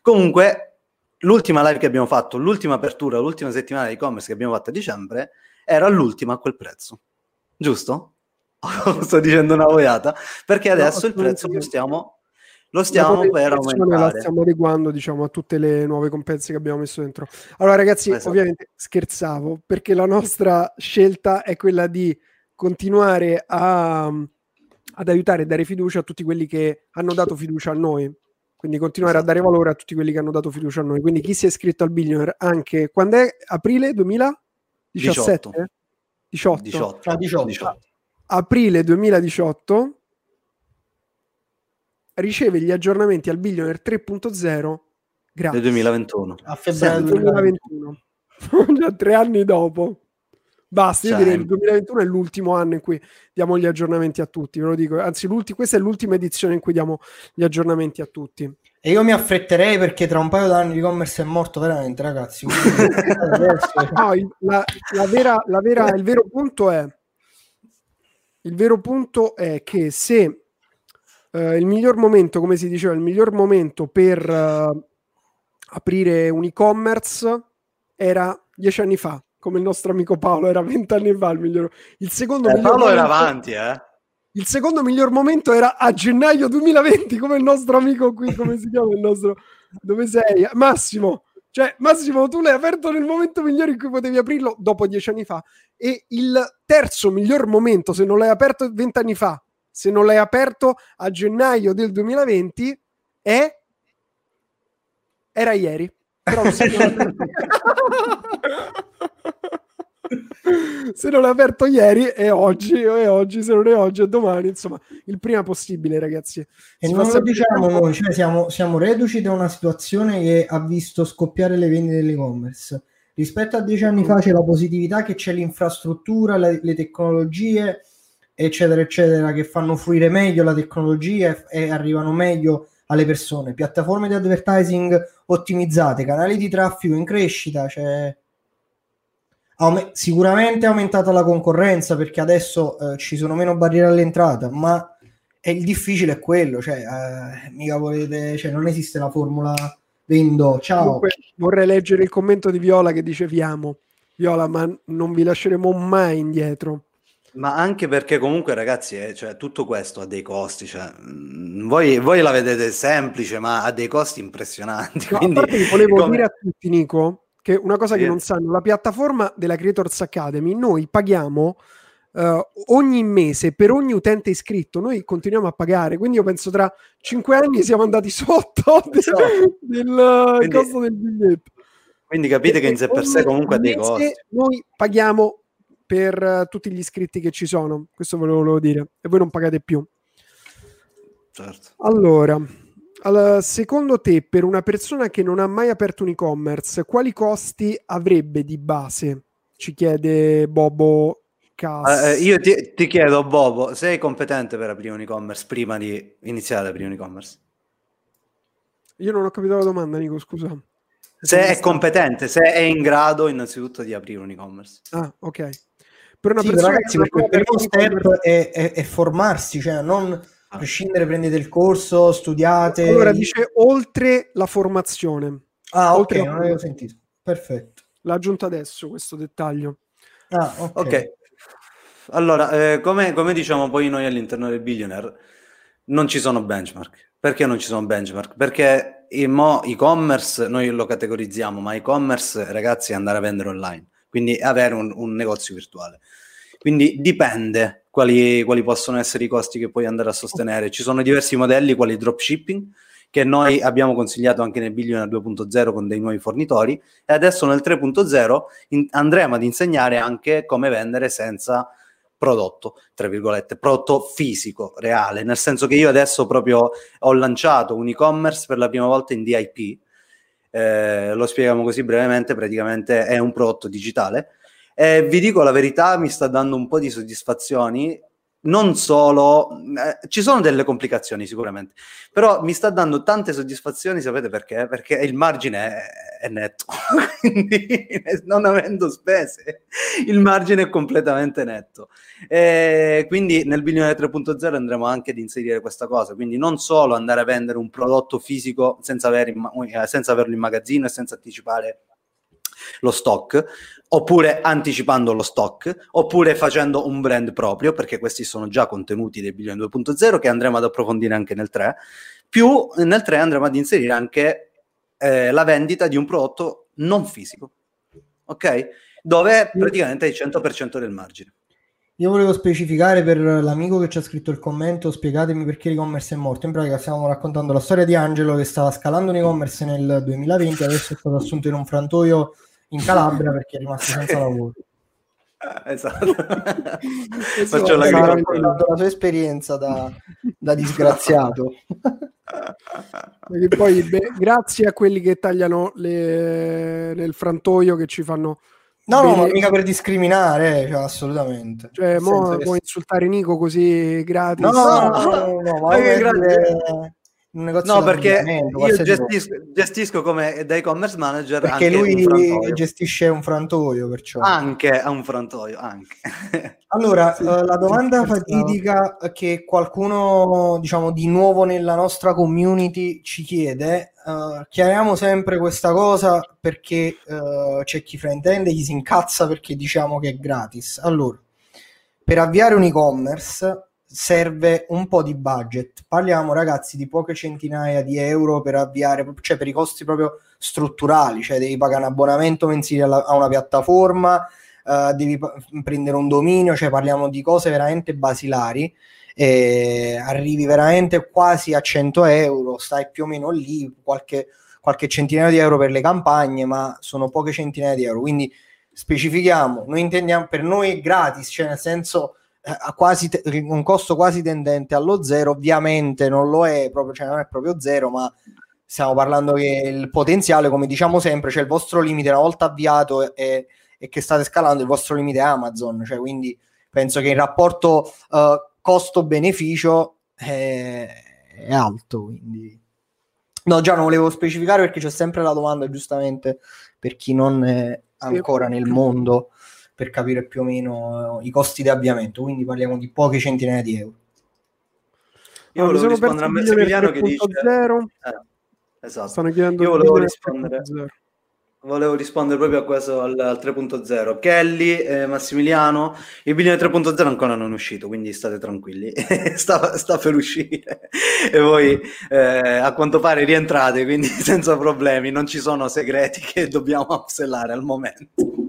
Comunque, l'ultima live che abbiamo fatto, l'ultima apertura, l'ultima settimana di e-commerce che abbiamo fatto a dicembre, era l'ultima a quel prezzo. Giusto? Sto dicendo una voiata, perché adesso no, il prezzo lo stiamo, lo stiamo per aumentare. La stiamo adeguando diciamo, a tutte le nuove competenze che abbiamo messo dentro. Allora ragazzi, esatto. ovviamente scherzavo, perché la nostra scelta è quella di continuare a, ad aiutare e dare fiducia a tutti quelli che hanno dato fiducia a noi. Quindi continuare esatto. a dare valore a tutti quelli che hanno dato fiducia a noi. Quindi chi si è iscritto al Billionaire anche quando è aprile 2017? 18. 18. Ah, 18. 18. Aprile 2018 riceve gli aggiornamenti al Billionaire 3.0 grazie. Del 2021. A febbraio 2021. Già tre anni dopo. Basta, io direi che il 2021 è l'ultimo anno in cui diamo gli aggiornamenti a tutti, ve lo dico. Anzi, questa è l'ultima edizione in cui diamo gli aggiornamenti a tutti. E io mi affretterei perché tra un paio d'anni l'e-commerce è morto veramente, ragazzi. no, la, la vera, la vera, il vero punto è il vero punto è che se Uh, il miglior momento, come si diceva, il miglior momento per uh, aprire un e-commerce era dieci anni fa, come il nostro amico Paolo era vent'anni fa il miglior. Il secondo eh, Paolo momento, era avanti, eh. Il secondo miglior momento era a gennaio 2020, come il nostro amico qui, come si chiama il nostro dove sei? Massimo. Cioè, Massimo, tu l'hai aperto nel momento migliore in cui potevi aprirlo dopo dieci anni fa. E il terzo miglior momento, se non l'hai aperto vent'anni fa, se non l'hai aperto a gennaio del 2020, è... era ieri. Però non, se non l'hai aperto ieri è oggi, è oggi, se non è oggi è domani, insomma, il prima possibile, ragazzi. E si non lo diciamo noi, cioè siamo, siamo reduci da una situazione che ha visto scoppiare le vendite dell'e-commerce. Rispetto a dieci anni fa c'è la positività che c'è l'infrastruttura, le, le tecnologie eccetera, eccetera, che fanno fruire meglio la tecnologia e, e arrivano meglio alle persone. Piattaforme di advertising ottimizzate, canali di traffico in crescita, cioè... Aume- sicuramente è aumentata la concorrenza perché adesso eh, ci sono meno barriere all'entrata, ma è il difficile è quello, cioè, eh, mica volete, cioè, non esiste la formula vendo, ciao. Comunque, vorrei leggere il commento di Viola che dice vi amo. Viola, ma non vi lasceremo mai indietro. Ma anche perché comunque ragazzi, eh, cioè, tutto questo ha dei costi, cioè, mm, voi, voi, la vedete semplice, ma ha dei costi impressionanti. No, quindi, volevo come... dire a tutti, Nico, che una cosa sì. che non sanno, la piattaforma della Creators Academy, noi paghiamo uh, ogni mese per ogni utente iscritto, noi continuiamo a pagare, quindi io penso tra cinque anni siamo andati sotto del, del quindi, costo del biglietto. Quindi capite che in sé per sé comunque ha dei costi. Noi paghiamo per uh, tutti gli iscritti che ci sono. Questo ve lo volevo dire. E voi non pagate più. Certo. Allora, allora, secondo te, per una persona che non ha mai aperto un e-commerce, quali costi avrebbe di base? Ci chiede Bobo Cass. Uh, io ti, ti, chiedo, Bobo, sei competente per aprire un e-commerce prima di iniziare ad aprire un e-commerce? Io non ho capito la domanda, Nico, scusa. Se è competente, se è in grado innanzitutto di aprire un e-commerce. Ah, ok per una sì, persona ragazzi, perché il primo step è, è, è, formarsi, cioè non a prescindere prendete il corso, studiate. Allora dice oltre la formazione. Ah, oltre ok, non avevo sentito. Perfetto. L'ha aggiunto adesso questo dettaglio. Ah, ok. okay. Allora, eh, come, come, diciamo poi noi all'interno del billionaire, non ci sono benchmark. Perché non ci sono benchmark? Perché il mo e-commerce noi lo categorizziamo, ma e-commerce, ragazzi, è andare a vendere online quindi avere un, un negozio virtuale. Quindi dipende quali, quali, possono essere i costi che puoi andare a sostenere. Ci sono diversi modelli, quali dropshipping, che noi abbiamo consigliato anche nel Billionaire 2.0 con dei nuovi fornitori, e adesso nel 3.0 in, andremo ad insegnare anche come vendere senza prodotto, tra virgolette, prodotto fisico, reale, nel senso che io adesso proprio ho lanciato un e-commerce per la prima volta in DIP, eh, lo spieghiamo così brevemente, praticamente è un prodotto digitale. E vi dico la verità, mi sta dando un po' di soddisfazioni non solo, eh, ci sono delle complicazioni sicuramente, però mi sta dando tante soddisfazioni, sapete perché? Perché il margine è, è netto, quindi non avendo spese, il margine è completamente netto. E quindi nel Billionaire 3.0 andremo anche ad inserire questa cosa, quindi non solo andare a vendere un prodotto fisico senza, avere, senza averlo in magazzino e senza anticipare lo stock, oppure anticipando lo stock, oppure facendo un brand proprio, perché questi sono già contenuti dei bilioni 2.0 che andremo ad approfondire anche nel 3, più nel 3 andremo ad inserire anche eh, la vendita di un prodotto non fisico, ok? Dove praticamente hai il 100% del margine. Io volevo specificare per l'amico che ci ha scritto il commento, spiegatemi perché l'e-commerce è morto. In pratica stiamo raccontando la storia di Angelo che stava scalando un e-commerce nel 2020 adesso è stato assunto in un frantoio in Calabria perché è rimasto senza lavoro. Esatto. Faccio la, la sua esperienza da, da disgraziato. poi beh, grazie a quelli che tagliano le, nel frantoio che ci fanno No, no, ma mica per discriminare, cioè, assolutamente. Cioè, mo puoi insultare Nico così gratis. No, no, no, no, no ma grazie no, perché io gestisco, gestisco, come da e-commerce manager perché lui un gestisce un frantoio perciò. Anche a un frantoio anche. allora sì, uh, la domanda fatidica che qualcuno diciamo di nuovo nella nostra community ci chiede uh, chiariamo sempre questa cosa perché uh, c'è chi fraintende chi si incazza perché diciamo che è gratis. Allora per avviare un e-commerce serve un po' di budget. Parliamo, ragazzi, di poche centinaia di euro per avviare, cioè per i costi proprio strutturali, cioè devi pagare un abbonamento mensile alla, a una piattaforma, uh, devi pa- prendere un dominio, cioè parliamo di cose veramente basilari. Arrivi veramente quasi a 100 euro, stai più o meno lì, qualche, qualche centinaio di euro per le campagne, ma sono poche centinaia di euro. Quindi specifichiamo, noi intendiamo per noi gratis, cioè nel senso te- un costo quasi tendente allo zero, ovviamente non lo è proprio, cioè non è proprio zero, ma stiamo parlando che il potenziale, come diciamo sempre, cioè il vostro limite. Una volta avviato e, e che state scalando, il vostro limite è Amazon, cioè quindi penso che il rapporto uh, costo-beneficio è, è alto, quindi. No, già non volevo specificare perché c'è sempre la domanda, giustamente, per chi non è ancora nel mondo per capire più o meno i costi di avviamento, quindi parliamo di poche centinaia di euro. Io volevo rispondere a Massimiliano che dice... Eh, esatto. Stanno chiedendo Io volevo rispondere... Volevo rispondere proprio a questo al, al 3.0. Kelly, eh, Massimiliano, il bilione 3.0 ancora non è uscito, quindi state tranquilli, sta, sta, per uscire e voi eh, a quanto pare rientrate, quindi senza problemi, non ci sono segreti che dobbiamo upsellare al momento.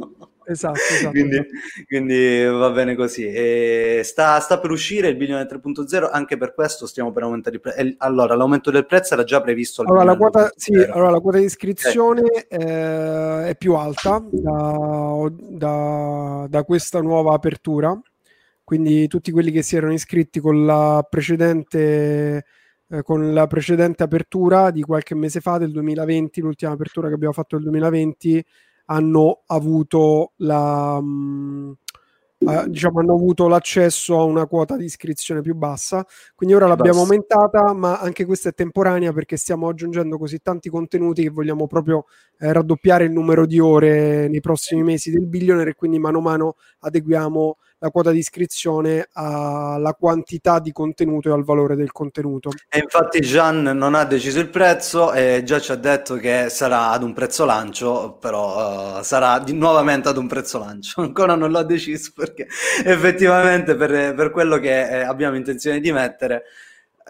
Esatto, esatto, quindi, esatto. quindi, va bene così. E sta, sta, per uscire il bilione 3.0, anche per questo stiamo per aumentare il prezzo. Allora, l'aumento del prezzo era già previsto. Allora la, quota, sì, allora, la quota di iscrizione eh, è più alta da, da, da questa nuova apertura. Quindi tutti quelli che si erano iscritti con la precedente eh, con la precedente apertura di qualche mese fa del 2020, l'ultima apertura che abbiamo fatto nel 2020 hanno avuto la mh, mm, eh, diciamo hanno avuto l'accesso a una quota di iscrizione più bassa quindi ora l'abbiamo Basta. aumentata ma anche questa è temporanea perché stiamo aggiungendo così tanti contenuti che vogliamo proprio eh, raddoppiare il numero di ore nei prossimi mesi del billionaire e quindi mano a mano adeguiamo la quota di iscrizione alla quantità di contenuto e al valore del contenuto. E infatti Gian non ha deciso il prezzo e già ci ha detto che sarà ad un prezzo lancio, però uh, sarà di, nuovamente ad un prezzo lancio. Ancora non l'ha deciso perché effettivamente per, per quello che eh, abbiamo intenzione di mettere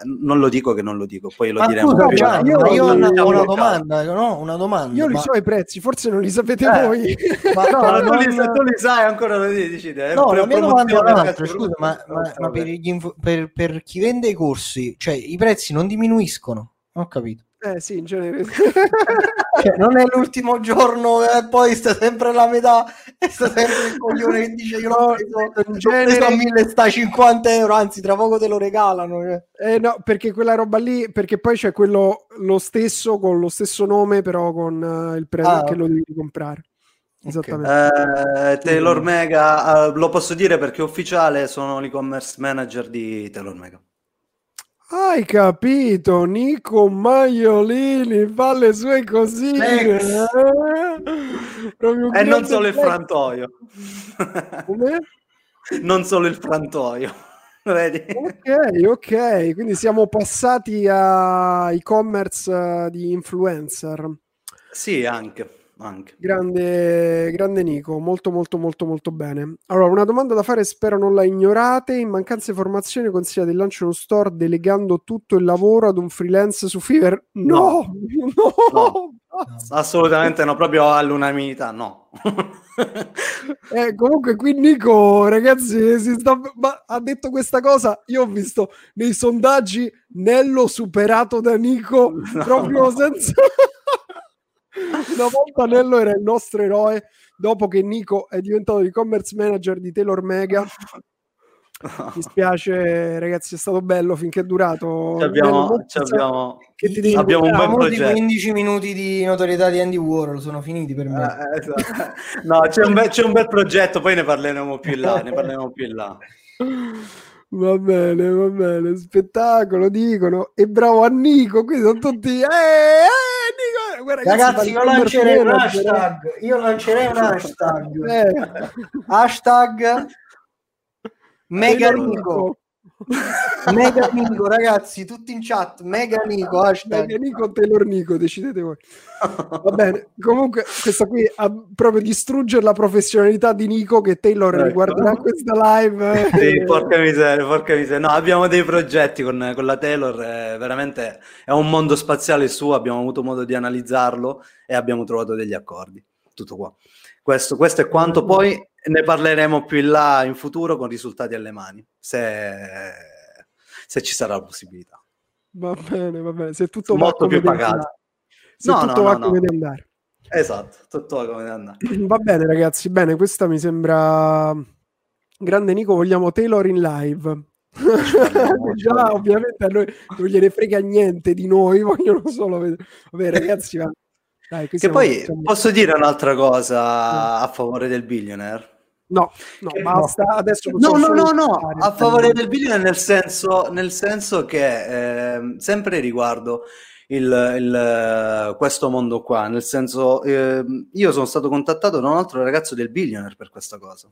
non lo dico che non lo dico, poi lo ma diremo. Scusa, già, io, io ho una, una, domanda, no? una domanda. Io ma... li so i prezzi, forse non li sapete eh, voi. Ma no, ma tu, li, tu, li, sai ancora non li dici. Eh, no, la mia domanda è un'altra, scusa, ma, ma, ma per, inf- per, per chi vende i corsi, cioè i prezzi non diminuiscono? Ho capito. Eh sì, in genere. cioè, non è l'ultimo giorno e eh, poi sta sempre la metà e sta sempre il coglione che dice io l'ho preso, in genere... preso a 1000 sta 50 euro, anzi tra poco te lo regalano. Cioè. Eh no, perché quella roba lì, perché poi c'è quello lo stesso con lo stesso nome però con uh, il prezzo ah, che lo devi comprare. Esattamente. Eh, Taylor Mega, uh, lo posso dire perché ufficiale, sono l'e-commerce manager di Taylor Mega. Hai capito? Nico Maiolini fa le sue cosine. Eh? E non solo il frantoio. Come? non solo il frantoio. Vedi? Ok, ok, quindi siamo passati a e-commerce uh, di influencer. Sì, anche. Anche. Grande, grande Nico, molto molto molto molto bene. Allora, una domanda da fare, spero non la ignorate. In mancanza di formazione consigliate il lancio di uno store delegando tutto il lavoro ad un freelance su Fiverr? No, no, no, no. assolutamente no, proprio all'unanimità, no. eh, comunque qui Nico, ragazzi, sta... ha detto questa cosa, io ho visto nei sondaggi Nello superato da Nico no. proprio senza... Una volta Nello era il nostro eroe dopo che Nico è diventato e-commerce manager di Taylor Mega. Mi spiace, ragazzi, è stato bello finché è durato. Ci abbiamo, ci abbiamo, che ti devi abbiamo un bel progetto. 15 minuti di notorietà di Andy Warhol sono finiti per me. Eh, esatto. no, c'è un, bel, c'è un bel progetto, poi ne parleremo più in là. Ne parleremo più in là. Va bene, va bene, spettacolo dicono. E bravo a Nico, qui sono tutti... Eh, eh, Nico! Guarda, ragazzi, io lancerei un hashtag. Io lancerei un hashtag. Eh. Hashtag Mega Nico. Mega Nico, ragazzi, tutti in chat. Mega Nico, hashtag. Mega Nico, Taylor Nico, decidete voi. Va bene, comunque questa qui ha proprio distruggere la professionalità di Nico che Taylor ecco. riguarderà questa live. Sì, porca miseria, porca miseria. No, abbiamo dei progetti con, con la Taylor, eh, veramente è un mondo spaziale suo, abbiamo avuto modo di analizzarlo e abbiamo trovato degli accordi. Tutto qua. Questo, questo è quanto poi ne parleremo più in là in futuro con risultati alle mani, se, se ci sarà la possibilità. Va bene, va bene. Se tutto Molto più pagato. Se no, tutto no, va no, come deve andare. Esatto, tutto va come deve andare. Va bene ragazzi, bene, questa mi sembra... Grande Nico, vogliamo Taylor in live. Già, ovviamente a noi non gliene frega niente di noi, vogliono solo vedere. Vabbè ragazzi, va. Dai, che poi siamo... posso dire un'altra cosa a favore del billionaire? No, no, basta. No. Adesso no, no, no, no, a favore del billionaire nel senso, nel senso che eh, sempre riguardo il, il, questo mondo qua, nel senso eh, io sono stato contattato da un altro ragazzo del billionaire per questa cosa.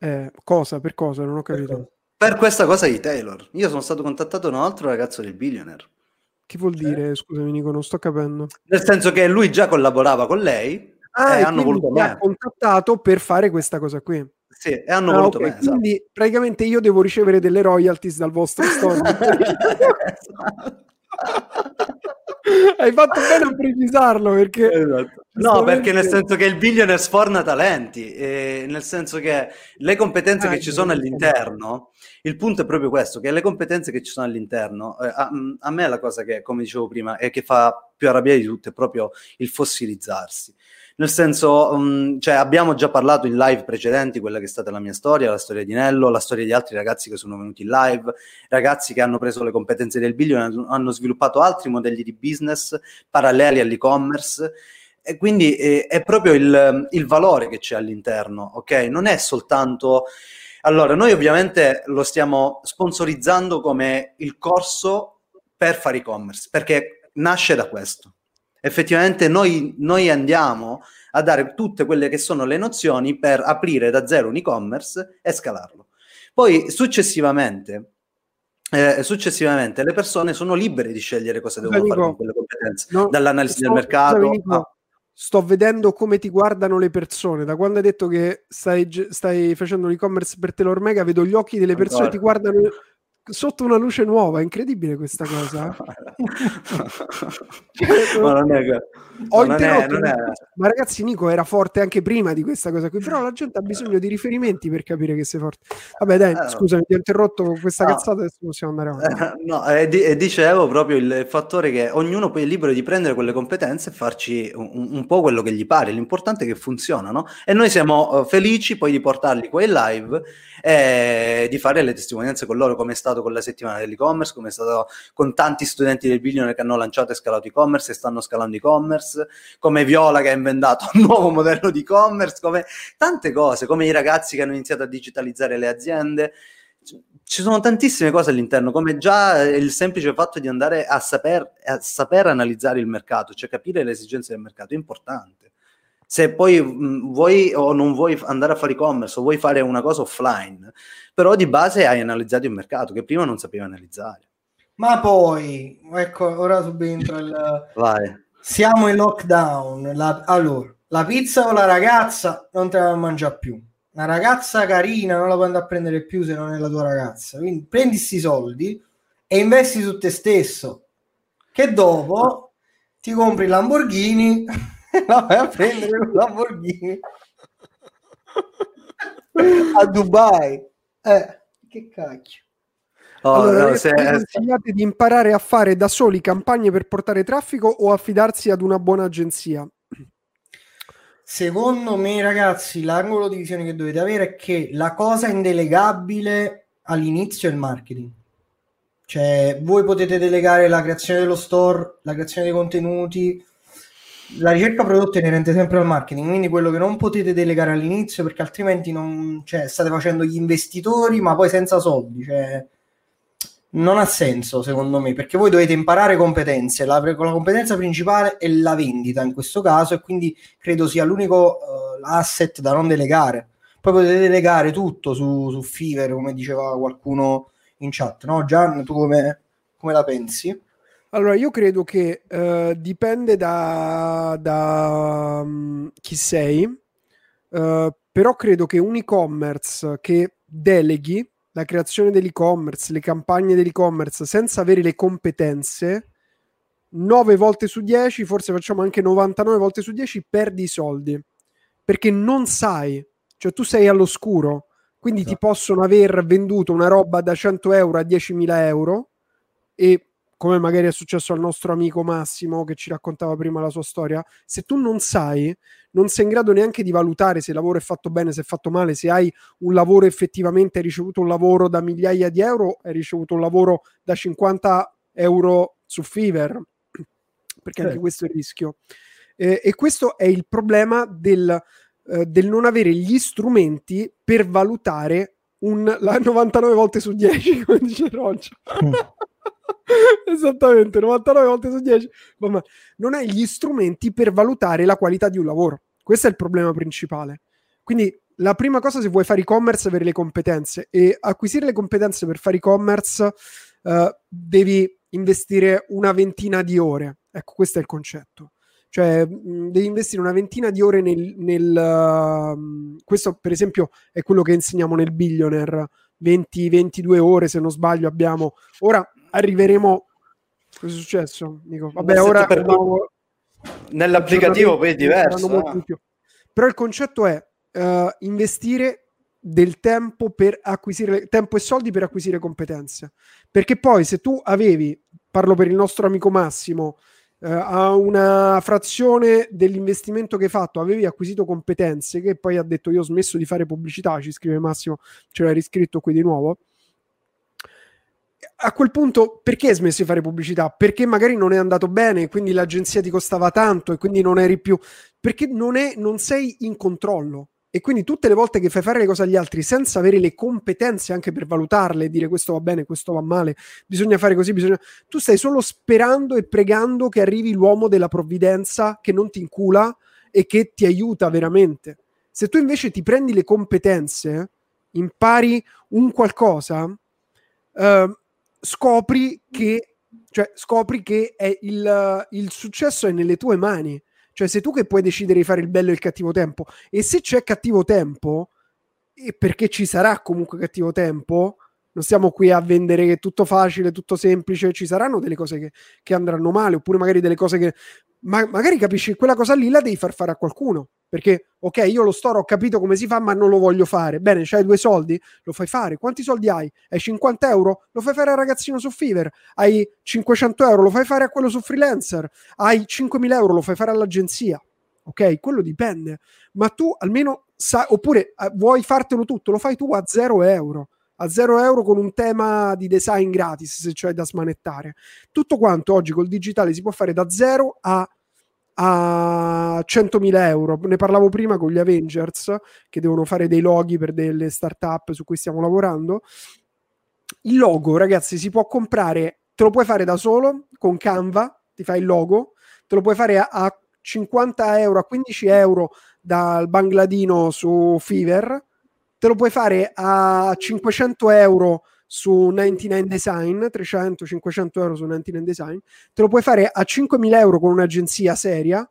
Eh, cosa? Per cosa? Non ho capito. Per questa cosa di Taylor. Io sono stato contattato da un altro ragazzo del billionaire. Che vuol dire? Scusami Nico, non sto capendo. Nel senso che lui già collaborava con lei ah, e, hanno voluto me. ha contattato per fare questa cosa qui. Sì, e hanno ah, voluto okay. me. Esatto. Quindi praticamente io devo ricevere delle royalties dal vostro store. Hai fatto bene a precisarlo perché esatto. No, perché nel senso che il billionaire sforna talenti, nel senso che le competenze ah, che ci sono all'interno, il punto è proprio questo, che le competenze che ci sono all'interno, eh, a, a, me la cosa che, come dicevo prima, è che fa più arrabbiare di tutto è proprio il fossilizzarsi. Nel senso, um, cioè, abbiamo già parlato in live precedenti, quella che è stata la mia storia, la storia di Nello, la storia di altri ragazzi che sono venuti in live, ragazzi che hanno preso le competenze del billion, hanno sviluppato altri modelli di business paralleli all'e-commerce e quindi eh, è proprio il, il, valore che c'è all'interno, ok? Non è soltanto... Allora, noi ovviamente lo stiamo sponsorizzando come il corso per fare e-commerce, perché nasce da questo. Effettivamente noi, noi andiamo a dare tutte quelle che sono le nozioni per aprire da zero un e-commerce e scalarlo. Poi successivamente eh, successivamente le persone sono libere di scegliere cosa devono fare con quelle competenze, no, dall'analisi sto, del mercato. a sto vedendo come ti guardano le persone. Da quando hai detto che stai, stai facendo l'e-commerce per Telor Mega, vedo gli occhi delle persone che ti guardano sotto una luce nuova. È incredibile questa cosa. cioè, ma non è che... Ho non è, non è... Ma ragazzi, Nico era forte anche prima di questa cosa qui. Però la gente ha bisogno di riferimenti per capire che sei forte. Vabbè, dai, eh, scusami, ti ho interrotto con questa no. cazzata. Adesso possiamo andare avanti. no, e, e, dicevo proprio il fattore che ognuno poi è libero di prendere quelle competenze e farci un, un po' quello che gli pare. L'importante è che funzionano. E noi siamo uh, felici poi di portarli qua in live e di fare le testimonianze con loro, come è stato con la settimana dell'e-commerce, come è stato con tanti studenti del Billion che hanno lanciato e scalato e-commerce e stanno scalando e-commerce, come Viola che ha inventato un nuovo modello di e-commerce, come tante cose, come i ragazzi che hanno iniziato a digitalizzare le aziende. Ci sono tantissime cose all'interno, come già il semplice fatto di andare a saper, a saper analizzare il mercato, cioè capire le esigenze del mercato, è importante se poi mh, vuoi o non vuoi andare a fare e-commerce o vuoi fare una cosa offline, però di base hai analizzato il mercato che prima non sapevi analizzare. Ma poi, ecco, ora subentra il... Vai. Siamo in lockdown. La... Allora, la pizza con la ragazza non te la mangia più. Una ragazza carina non la puoi andare a prendere più se non è la tua ragazza. Quindi prendi questi soldi e investi su te stesso. Che dopo ti compri Lamborghini la vai a prendere un Lamborghini a Dubai. Eh, che cacchio. Oh, allora, no, se... consigliate di imparare a fare da soli campagne per portare traffico o affidarsi ad una buona agenzia? Secondo me, ragazzi, l'angolo di visione che dovete avere è che la cosa indelegabile all'inizio è il marketing. Cioè, voi potete delegare la creazione dello store, la creazione dei contenuti, la ricerca prodotta è inerente sempre al marketing, quindi quello che non potete delegare all'inizio perché altrimenti non, cioè, state facendo gli investitori ma poi senza soldi. Cioè, non ha senso secondo me perché voi dovete imparare competenze la, la competenza principale è la vendita in questo caso e quindi credo sia l'unico uh, asset da non delegare poi potete delegare tutto su, su Fiverr come diceva qualcuno in chat no Gian tu come, come la pensi? Allora, io credo che uh, dipende da, da um, chi sei, uh, però credo che un e-commerce che deleghi la creazione dell'e-commerce, le campagne dell'e-commerce senza avere le competenze, 9 volte su 10, forse facciamo anche 99 volte su 10, perdi i soldi. Perché non sai, cioè tu sei all'oscuro, quindi esatto. ti possono aver venduto una roba da 100 euro a 10.000 euro e come magari è successo al nostro amico Massimo che ci raccontava prima la sua storia, se tu non sai, non sei in grado neanche di valutare se il lavoro è fatto bene, se è fatto male, se hai un lavoro effettivamente, hai ricevuto un lavoro da migliaia di euro, hai ricevuto un lavoro da 50 euro su Fiverr, perché anche questo è il rischio. Eh, e questo è il problema del, eh, del non avere gli strumenti per valutare un, la 99 volte su 10, come dice Roger. Esattamente, 99 volte su 10. Ma non hai gli strumenti per valutare la qualità di un lavoro. Questo è il problema principale. Quindi la prima cosa se vuoi fare e-commerce è avere le competenze e acquisire le competenze per fare e-commerce uh, devi investire una ventina di ore. Ecco, questo è il concetto. Cioè, devi investire una ventina di ore nel... nel uh, questo, per esempio, è quello che insegniamo nel Billionaire. 20-22 ore, se non sbaglio, abbiamo... Ora, arriveremo. Cosa è successo? Dico, vabbè, ora per... nell'applicativo poi è diverso. Eh. Però il concetto è uh, investire del tempo per acquisire tempo e soldi per acquisire competenze. Perché poi se tu avevi, parlo per il nostro amico Massimo, uh, a una frazione dell'investimento che hai fatto avevi acquisito competenze che poi ha detto io ho smesso di fare pubblicità, ci scrive Massimo, ce l'hai riscritto qui di nuovo a quel punto perché hai smesso di fare pubblicità? Perché magari non è andato bene, quindi l'agenzia ti costava tanto e quindi non eri più perché non, è, non sei in controllo. E quindi tutte le volte che fai fare le cose agli altri senza avere le competenze anche per valutarle, dire questo va bene, questo va male, bisogna fare così, bisogna... tu stai solo sperando e pregando che arrivi l'uomo della provvidenza che non ti incula e che ti aiuta veramente. Se tu invece ti prendi le competenze, impari un qualcosa, uh, scopri che, cioè, scopri che il, il successo è nelle tue mani. Cioè, sei tu che puoi decidere di fare il bello e il cattivo tempo. E se c'è cattivo tempo, e perché ci sarà comunque cattivo tempo, non stiamo qui a vendere che è tutto facile, tutto semplice, ci saranno delle cose che, che andranno male, oppure magari delle cose che ma magari capisci quella cosa lì la devi far fare a qualcuno. Perché, ok, io lo store ho capito come si fa, ma non lo voglio fare. Bene, c'hai due soldi? Lo fai fare. Quanti soldi hai? Hai 50 euro? Lo fai fare al ragazzino su Fiverr. Hai 500 euro? Lo fai fare a quello su freelancer. Hai 5.000 euro? Lo fai fare all'agenzia. Ok, quello dipende. Ma tu almeno sai, oppure eh, vuoi fartelo tutto, lo fai tu a 0 euro a 0 euro con un tema di design gratis, se cioè da smanettare. Tutto quanto oggi col digitale si può fare da 0 a a 100.000 euro. Ne parlavo prima con gli Avengers che devono fare dei loghi per delle startup su cui stiamo lavorando. Il logo, ragazzi, si può comprare, te lo puoi fare da solo con Canva, ti fai il logo, te lo puoi fare a, a 50 euro, a 15 euro dal Bangladino su Fiverr te lo puoi fare a 500 euro su 99 Design, 300-500 euro su 99 Design, te lo puoi fare a 5.000 euro con un'agenzia seria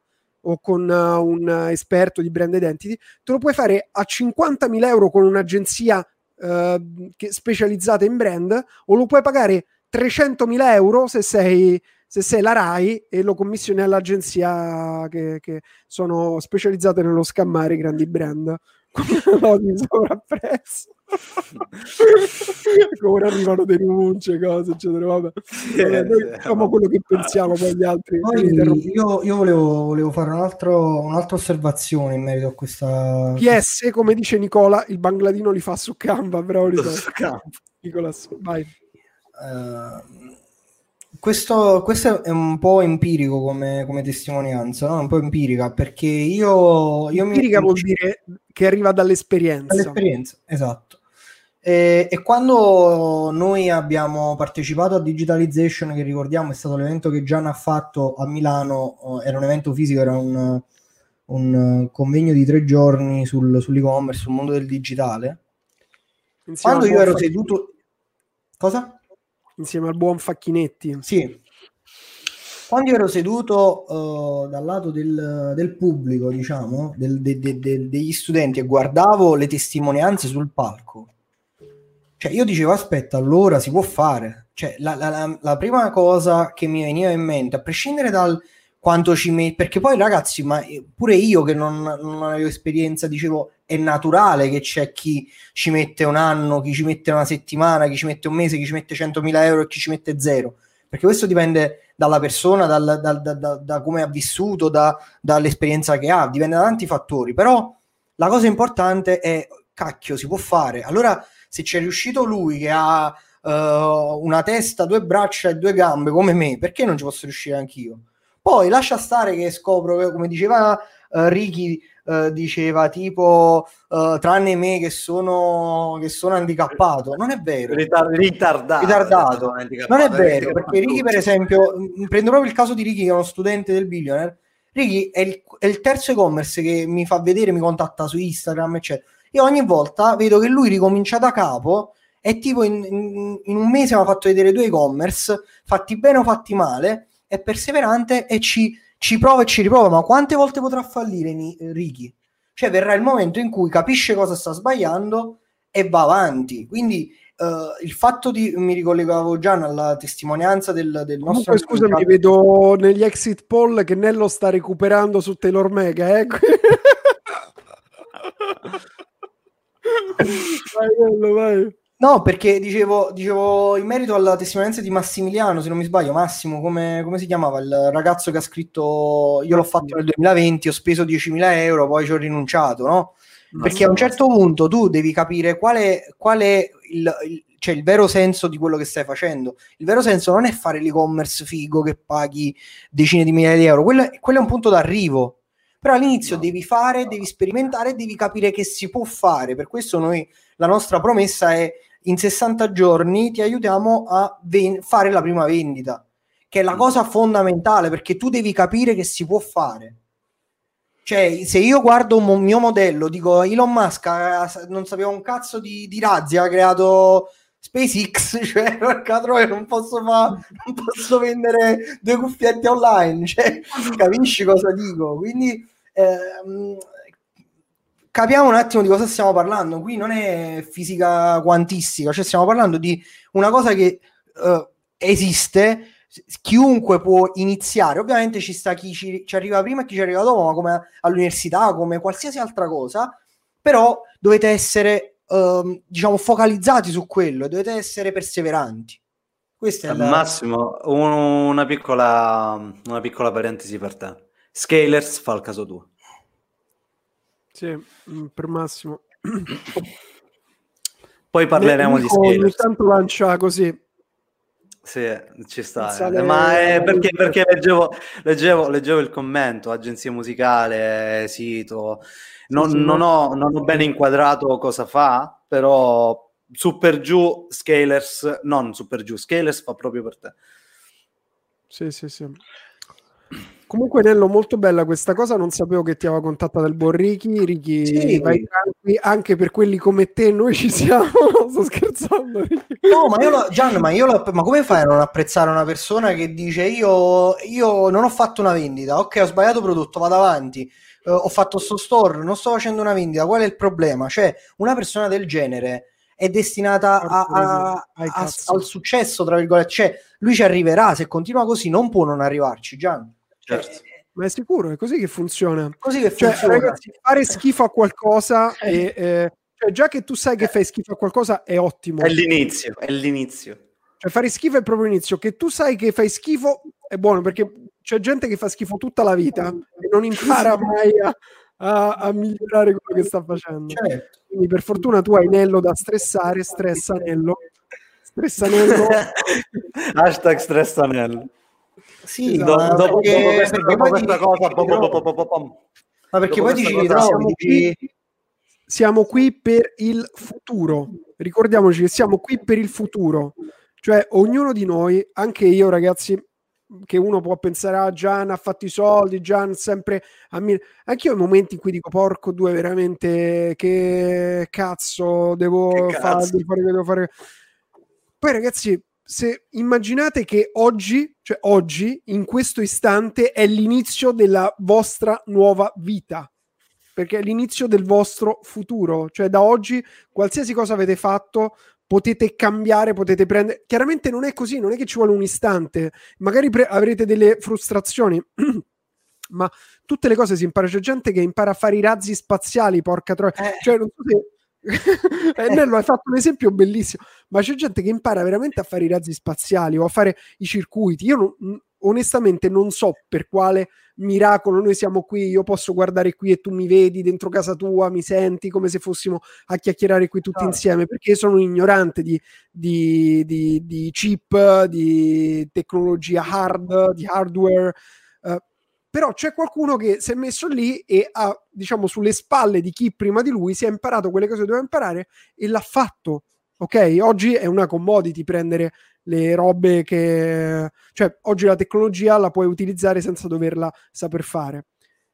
o con uh, un esperto di brand identity, te lo puoi fare a 50.000 euro con un'agenzia uh, che, specializzata in brand o lo puoi pagare 300.000 euro se sei, se sei la RAI e lo commissioni all'agenzia che, che sono specializzate nello scammare i grandi brand come di sovrapprezzo ora arrivano denunce cose eccetera vabbè. Vabbè, noi diciamo quello che pensiamo poi gli altri poi io, io volevo, volevo, fare un altro, un'altra osservazione in merito a questa PS come dice Nicola il bangladino li fa su Canva bravo Nicola. Nicolas vai. Uh, questo, questo, è un po' empirico come, come testimonianza, no? un po' empirica perché io, io empirica mi... vuol dire che arriva dall'esperienza. Dall'esperienza, esatto. E, e, quando noi abbiamo partecipato a Digitalization, che ricordiamo è stato l'evento che Gian ha fatto a Milano, era un evento fisico, era un, un convegno di tre giorni sul, sull'e-commerce, sul mondo del digitale. Insieme quando io ero seduto... Cosa? Insieme al buon Facchinetti. Sì. Quando ero seduto uh, dal lato del, del pubblico, diciamo, del, de, de, de, degli studenti e guardavo le testimonianze sul palco, cioè io dicevo aspetta, allora si può fare. Cioè, la, la, la prima cosa che mi veniva in mente, a prescindere dal quanto ci mette, perché poi ragazzi, ma pure io che non, non avevo esperienza, dicevo è naturale che c'è chi ci mette un anno, chi ci mette una settimana, chi ci mette un mese, chi ci mette 100.000 euro e chi ci mette zero. Perché questo dipende dalla persona, dal, dal, da, da, da, come ha vissuto, da, dall'esperienza che ha, dipende da tanti fattori. Però la cosa importante è, cacchio, si può fare. Allora, se c'è riuscito lui che ha uh, una testa, due braccia e due gambe come me, perché non ci posso riuscire anch'io? Poi lascia stare che scopro, come diceva uh, Ricky, uh, diceva tipo uh, tranne me che sono, che sono handicappato. Non è vero. Ritar- ritardato. ritardato. Non è vero, perché Ricky per esempio, prendo proprio il caso di Ricky che è uno studente del Billionaire. Ricky è il, è il terzo e-commerce che mi fa vedere, mi contatta su Instagram, eccetera. Io ogni volta vedo che lui ricomincia da capo e tipo in, in, in un mese mi ha fatto vedere due e-commerce fatti bene o fatti male è perseverante e ci, ci prova e ci riprova, ma quante volte potrà fallire Ricky? Cioè verrà il momento in cui capisce cosa sta sbagliando e va avanti. Quindi uh, il fatto di, mi ricollegavo già alla testimonianza del, del nostro... Comunque, scusami, mi vedo negli exit poll che Nello sta recuperando su Taylor Mega, eh? vai Nello, vai. No, perché dicevo, dicevo, in merito alla testimonianza di Massimiliano, se non mi sbaglio, Massimo, come, come, si chiamava il ragazzo che ha scritto io l'ho fatto nel 2020, ho speso 10.000 euro, poi ci ho rinunciato, no? Perché a un certo punto tu devi capire qual è, qual è il, il, cioè il vero senso di quello che stai facendo. Il vero senso non è fare l'e-commerce figo che paghi decine di migliaia di euro, quello, quello è un punto d'arrivo. Però all'inizio no. devi fare, devi sperimentare, devi capire che si può fare. Per questo noi la nostra promessa è in 60 giorni ti aiutiamo a ven- fare la prima vendita, che è la cosa fondamentale perché tu devi capire che si può fare. Cioè, se io guardo un mo- mio modello, dico Elon Musk ha, non sapeva un cazzo di, di razzi, ha creato SpaceX, cioè troia, non posso fare, non posso vendere due cuffiette online, cioè, capisci cosa dico? Quindi ehm, capiamo un attimo di cosa stiamo parlando. Qui non è fisica quantistica, cioè stiamo parlando di una cosa che uh, esiste, chiunque può iniziare. Ovviamente ci sta chi ci, ci, arriva prima e chi ci arriva dopo, ma come all'università, come qualsiasi altra cosa, però dovete essere, uh, diciamo, focalizzati su quello e dovete essere perseveranti. Questa è la... Massimo, una piccola, una piccola parentesi per te. Scalers fa il caso tuo. Sì, mm, per Massimo. Poi parleremo di Scalers. Ogni tanto lancia così. Sì, ci sta. Eh. Ma è perché, perché leggevo, leggevo, leggevo, il commento, agenzia musicale, sito. Non, sì, sì, non, ho, non, ho, bene inquadrato cosa fa, però su per giù Scalers, non su per giù, Scalers fa proprio per te. Sì, sì, sì. Comunque, Nello, molto bella questa cosa. Non sapevo che ti aveva contattato il buon Ricky. Ricky, sì. vai tranqui, anche per quelli come te, noi ci siamo. Sto scherzando. No, ma io, lo, Gian, ma, io lo, ma come fai a non apprezzare una persona che dice io, io non ho fatto una vendita, ok, ho sbagliato prodotto, vado avanti. Uh, ho fatto sto store, non sto facendo una vendita, qual è il problema? Cioè, una persona del genere è destinata a, a, a, al successo, tra virgolette, cioè lui ci arriverà, se continua così non può non arrivarci, Gian. Certo. Eh, ma è sicuro, è così che funziona. Così che cioè, funziona. Ragazzi, fare schifo a qualcosa e, eh, cioè, già che tu sai che fai schifo a qualcosa è ottimo. È l'inizio, è l'inizio. Cioè, fare schifo è proprio l'inizio. Che tu sai che fai schifo è buono perché c'è gente che fa schifo tutta la vita e non impara mai a, a, a migliorare quello che sta facendo. Certo. Quindi, per fortuna, tu hai Nello da stressare, stressanello. Stressanello. Hashtag stressanello. Sì, esatto. do, dopo, perché, dopo questa, dopo questa cosa, pom, ma perché poi dici siamo qui, siamo qui per il futuro. Ricordiamoci che siamo qui per il futuro. Cioè, ognuno di noi, anche io, ragazzi, che uno può pensare, ah, Gian ha fatto i soldi, Gian sempre a mille. Anche io ho momenti in cui dico, porco due, veramente, che cazzo devo che devo fare, devo fare. Poi, ragazzi, se immaginate che oggi, cioè oggi, in questo istante, è l'inizio della vostra nuova vita, perché è l'inizio del vostro futuro, cioè da oggi qualsiasi cosa avete fatto potete cambiare, potete prendere. Chiaramente non è così, non è che ci vuole un istante, magari pre- avrete delle frustrazioni. ma tutte le cose si impara. C'è gente che impara a fare i razzi spaziali, porca troia. Eh. Cioè, non so se eh, Nello hai fatto un esempio bellissimo, ma c'è gente che impara veramente a fare i razzi spaziali o a fare i circuiti. Io non, onestamente non so per quale miracolo noi siamo qui, io posso guardare qui e tu mi vedi dentro casa tua, mi senti come se fossimo a chiacchierare qui tutti ah. insieme, perché sono un ignorante di, di, di, di chip, di tecnologia hard, di hardware. Uh, però c'è qualcuno che si è messo lì e ha, diciamo, sulle spalle di chi prima di lui si è imparato quelle cose che doveva imparare e l'ha fatto. Ok, oggi è una commodity prendere le robe che, cioè, oggi la tecnologia la puoi utilizzare senza doverla saper fare.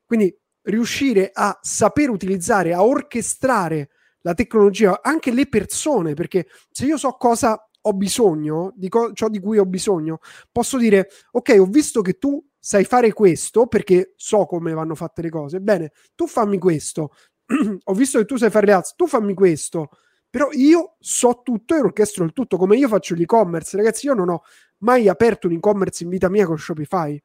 Quindi riuscire a saper utilizzare, a orchestrare la tecnologia, anche le persone, perché se io so cosa ho bisogno, di co- ciò di cui ho bisogno, posso dire, ok, ho visto che tu sai fare questo perché so come vanno fatte le cose. Bene, tu fammi questo. Ho visto che tu sai fare le ads, tu fammi questo. Però io so tutto e orchestro il tutto, come io faccio l'e-commerce. Ragazzi, io non ho mai aperto un e-commerce in vita mia con Shopify.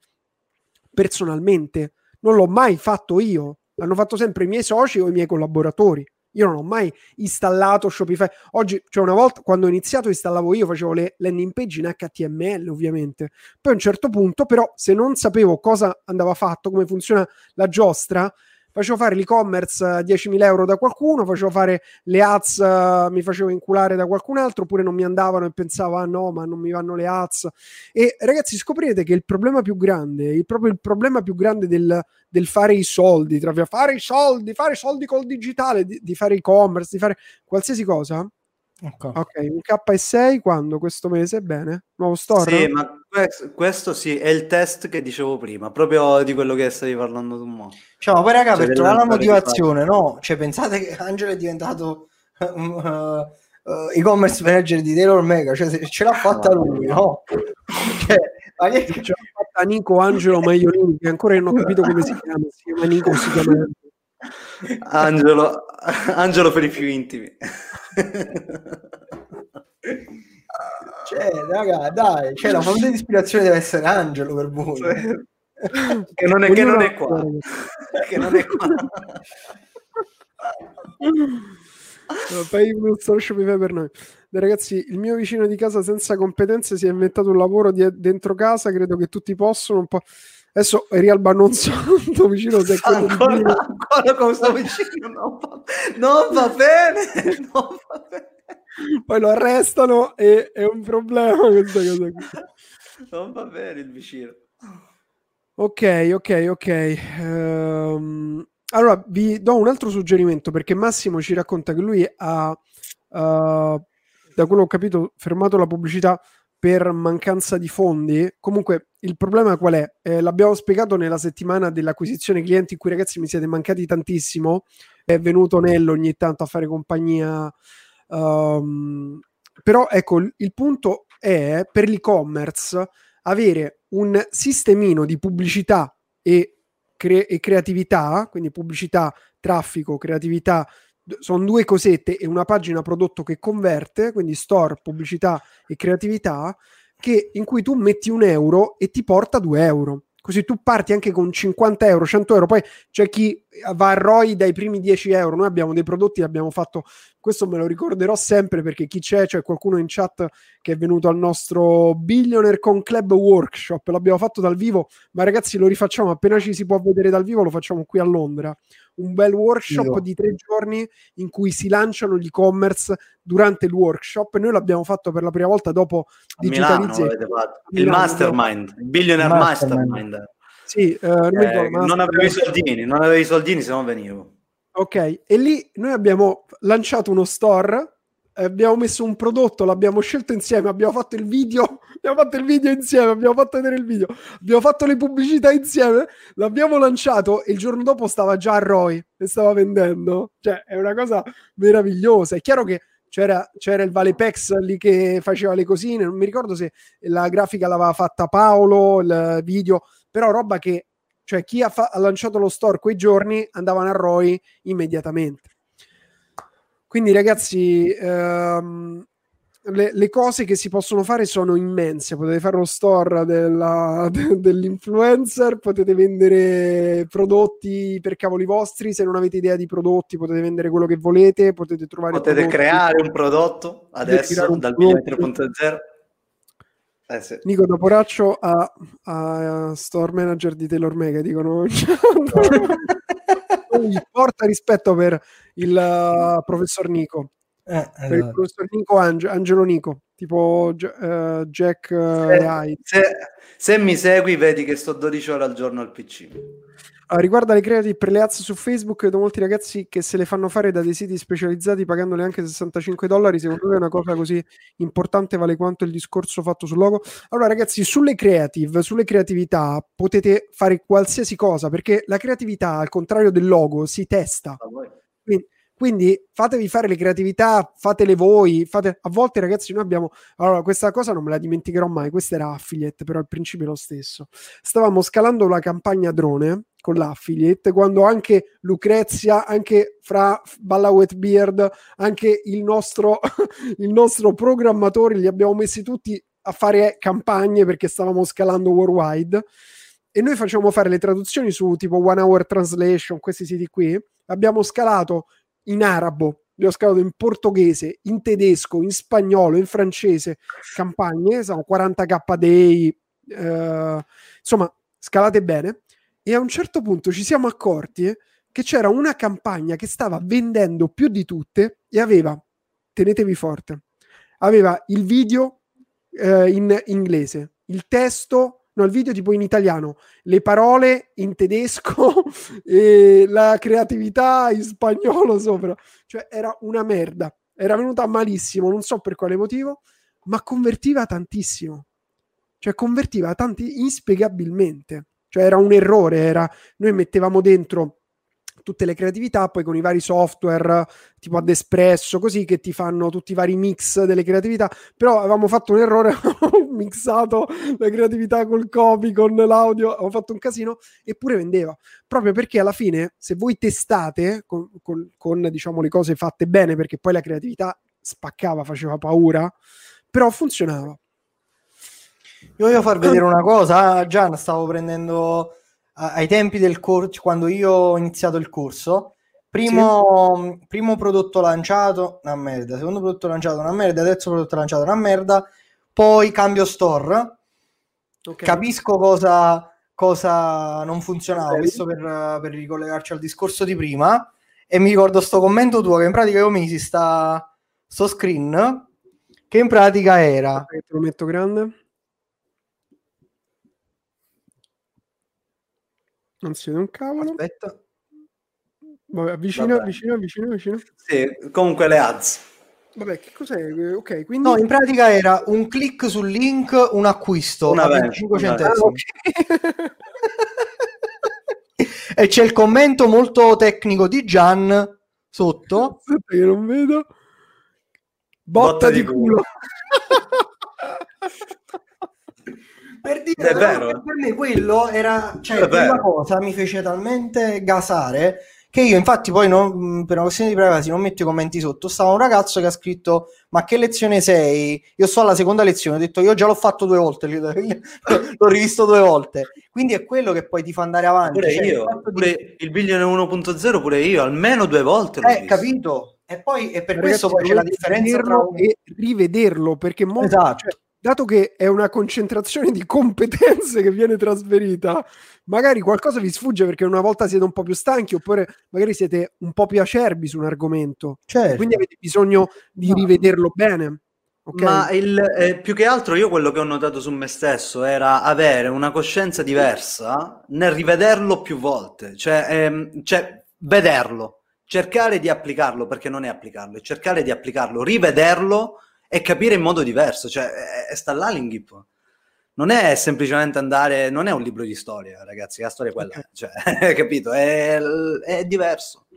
Personalmente, non l'ho mai fatto io. L'hanno fatto sempre i miei soci o i miei collaboratori. Io non ho mai installato Shopify. Oggi, cioè una volta quando ho iniziato installavo io, facevo le landing page in HTML ovviamente. Poi a un certo punto però se non sapevo cosa andava fatto, come funziona la giostra, facevo fare l'e-commerce a 10.000 euro da qualcuno, facevo fare le ads, uh, mi facevo inculare da qualcun altro, oppure non mi andavano e pensavo, ah no, ma non mi vanno le ads. E ragazzi, scoprirete che il problema più grande, il, proprio il problema più grande del, del fare i soldi, tra fare i soldi, fare i soldi col digitale, di, di fare e-commerce, di fare qualsiasi cosa, Okay. ok, un K6 quando questo mese? Bene, nuovo store? Sì, ma questo, questo, sì, è il test che dicevo prima, proprio di quello che stavi parlando tu. Mo. Cioè, ma poi raga, cioè, per trovare la motivazione, no? Cioè, pensate che Angelo è diventato uh, uh, e-commerce manager di Taylor Mega, cioè ce l'ha fatta lui, no? cioè, ma che... ce l'ha fatta Nico Angelo Maiolini, che ancora non ho capito come si chiama, si chiama Nico, si chiama... Angelo, Angelo per i più intimi. Cioè, raga, dai, cioè, la fonte di ispirazione deve essere Angelo per voi. che non è, che non è qua. che non è qua. Fai uno social per noi. Ragazzi, il mio vicino di casa senza competenze si è inventato un lavoro di- dentro casa. Credo che tutti possono. Un po'. Adesso Rialba non so tuo vicino se è quello ancora, di... ancora con questo vicino non va, non va bene, non va bene. Poi lo arrestano e è un problema questa cosa qui. Non va bene il vicino. Ok, ok, ok. Um, allora vi do un altro suggerimento perché Massimo ci racconta che lui ha, uh, da quello che ho capito, fermato la pubblicità per mancanza di fondi. Comunque il problema qual è? Eh, l'abbiamo spiegato nella settimana dell'acquisizione clienti in cui ragazzi mi siete mancati tantissimo. È venuto Nello ogni tanto a fare compagnia. Um, però ecco, il, punto è per l'e-commerce avere un sistemino di pubblicità e, cre- e creatività, quindi pubblicità, traffico, creatività, sono due cosette e una pagina prodotto che converte, quindi store, pubblicità e creatività, che, in cui tu metti un euro e ti porta due euro. Così tu parti anche con 50 euro, 100 euro, poi c'è chi va a ROI dai primi 10 euro. Noi abbiamo dei prodotti, abbiamo fatto, questo me lo ricorderò sempre perché chi c'è, c'è qualcuno in chat che è venuto al nostro Billionaire Con Club Workshop, l'abbiamo fatto dal vivo, ma ragazzi lo rifacciamo appena ci si può vedere dal vivo, lo facciamo qui a Londra un bel workshop di tre giorni in cui si lanciano gli e-commerce durante il workshop. Noi l'abbiamo fatto per la prima volta dopo digitalizzazione. Il mastermind, il billionaire mastermind. mastermind. Sì, uh, eh, non avevo i soldini, non avevo i soldini se non venivo. Ok, e lì noi abbiamo lanciato uno store abbiamo messo un prodotto, l'abbiamo scelto insieme, abbiamo fatto il video, abbiamo fatto il video insieme, abbiamo fatto vedere il video, abbiamo fatto le pubblicità insieme, l'abbiamo lanciato e il giorno dopo stava già a Roy e stava vendendo. Cioè, è una cosa meravigliosa. È chiaro che c'era, c'era il Valepex lì che faceva le cosine, non mi ricordo se la grafica l'aveva fatta Paolo, il video, però roba che, cioè chi ha, fa- ha lanciato lo store quei giorni andavano a Roy immediatamente. Quindi ragazzi, ehm, le, le, cose che si possono fare sono immense. Potete fare lo store della, de, dell'influencer, potete vendere prodotti per cavoli vostri. Se non avete idea di prodotti, potete vendere quello che volete. Potete trovare. Potete creare un prodotto adesso dal 3.0. Eh sì. Nico Doporaccio a, a store manager di Taylor Mega dicono porta rispetto per il uh, professor Nico. Eh, esatto. Per il professor Nico Ange- Angelo Nico, tipo uh, Jack uh, se, se, se, mi segui, vedi che sto 12 ore al giorno al PC. Uh, riguardo alle creative per le ads su Facebook, vedo molti ragazzi che se le fanno fare da dei siti specializzati pagandole anche 65 dollari. Secondo me è una cosa così importante, vale quanto il discorso fatto sul logo. Allora, ragazzi, sulle creative, sulle creatività potete fare qualsiasi cosa perché la creatività, al contrario del logo, si testa. Quindi, quindi fatevi fare le creatività, fatele voi. Fate... A volte, ragazzi, noi abbiamo. Allora, questa cosa non me la dimenticherò mai. Questa era affiliate, però il principio è lo stesso. Stavamo scalando la campagna drone con l'affiliate quando anche Lucrezia, anche fra Balla Wetbeard, anche il nostro, il nostro programmatore li abbiamo messi tutti a fare campagne perché stavamo scalando worldwide e noi facciamo fare le traduzioni su tipo One Hour Translation, questi siti qui. Abbiamo scalato in arabo, li ho scalato in portoghese, in tedesco, in spagnolo, in francese, campagne, sono 40k day, eh, insomma, scalate bene. E a un certo punto ci siamo accorti che c'era una campagna che stava vendendo più di tutte e aveva, tenetevi forte, aveva il video eh, in inglese, il testo no, il video tipo in italiano, le parole in tedesco e la creatività in spagnolo sopra. Cioè era una merda. Era venuta malissimo, non so per quale motivo, ma convertiva tantissimo. Cioè convertiva tanti inspiegabilmente. Cioè era un errore, era noi mettevamo dentro tutte le creatività, poi con i vari software tipo ad espresso, così che ti fanno tutti i vari mix delle creatività, però avevamo fatto un errore, mixato la creatività col copy, con l'audio, avevamo fatto un casino, eppure vendeva, proprio perché alla fine se voi testate con, con, con diciamo le cose fatte bene, perché poi la creatività spaccava, faceva paura, però funzionava. Io voglio far vedere una cosa, ah, Gian, stavo prendendo ai tempi del corso, quando io ho iniziato il corso, primo, sì. primo prodotto lanciato, una merda, secondo prodotto lanciato, una merda, terzo prodotto lanciato, una merda, poi cambio store, okay. capisco cosa, cosa non funzionava, questo per, per ricollegarci al discorso di prima, e mi ricordo sto commento tuo che in pratica io misi sta, sto screen, che in pratica era... Te lo metto grande. Non si vede un cavolo. Aspetta. Vabbè, vicino, Vabbè. vicino, vicino, vicino. Sì, comunque le ads. Vabbè, che cos'è? Ok, quindi... No, in pratica era un click sul link, un acquisto Una a vendita, 25 una centesimi. Ah, ok. e c'è il commento molto tecnico di Gian sotto. Aspetta che non vedo. Botta, Botta di di culo. culo. Per dire, È vero. per me quello era, cioè, È quella vero. cosa mi fece talmente gasare che io infatti poi non- mh, per una questione di privacy non metto i commenti sotto. Stava un ragazzo che ha scritto ma che lezione sei? Io sto alla seconda lezione, ho detto io già l'ho fatto due volte, l'ho rivisto due volte. Quindi è quello che poi ti fa andare avanti. Pure cioè, il io, di- pure il Billion 1.0 pure io, almeno due volte l'ho Eh, visto. capito? E poi e per Ragazzi, questo poi c'è la differenza tra e rivederlo perché molto, Esatto. cioè, dato che è una concentrazione di competenze che viene trasferita, magari qualcosa vi sfugge perché una volta siete un po' più stanchi oppure magari siete un po' più acerbi su un argomento, Certo. quindi avete bisogno di No. rivederlo bene. ok? Ma il, eh, più che altro io quello che ho notato su me stesso era avere una coscienza diversa nel rivederlo più volte, cioè, ehm, cioè vederlo, cercare di applicarlo perché non è applicarlo, è cercare di applicarlo, rivederlo e capire in modo diverso, cioè eh, sta là l'inghippo. Non è semplicemente andare, non è un libro di storia, ragazzi, la storia è quella, cioè, capito? È, è diverso.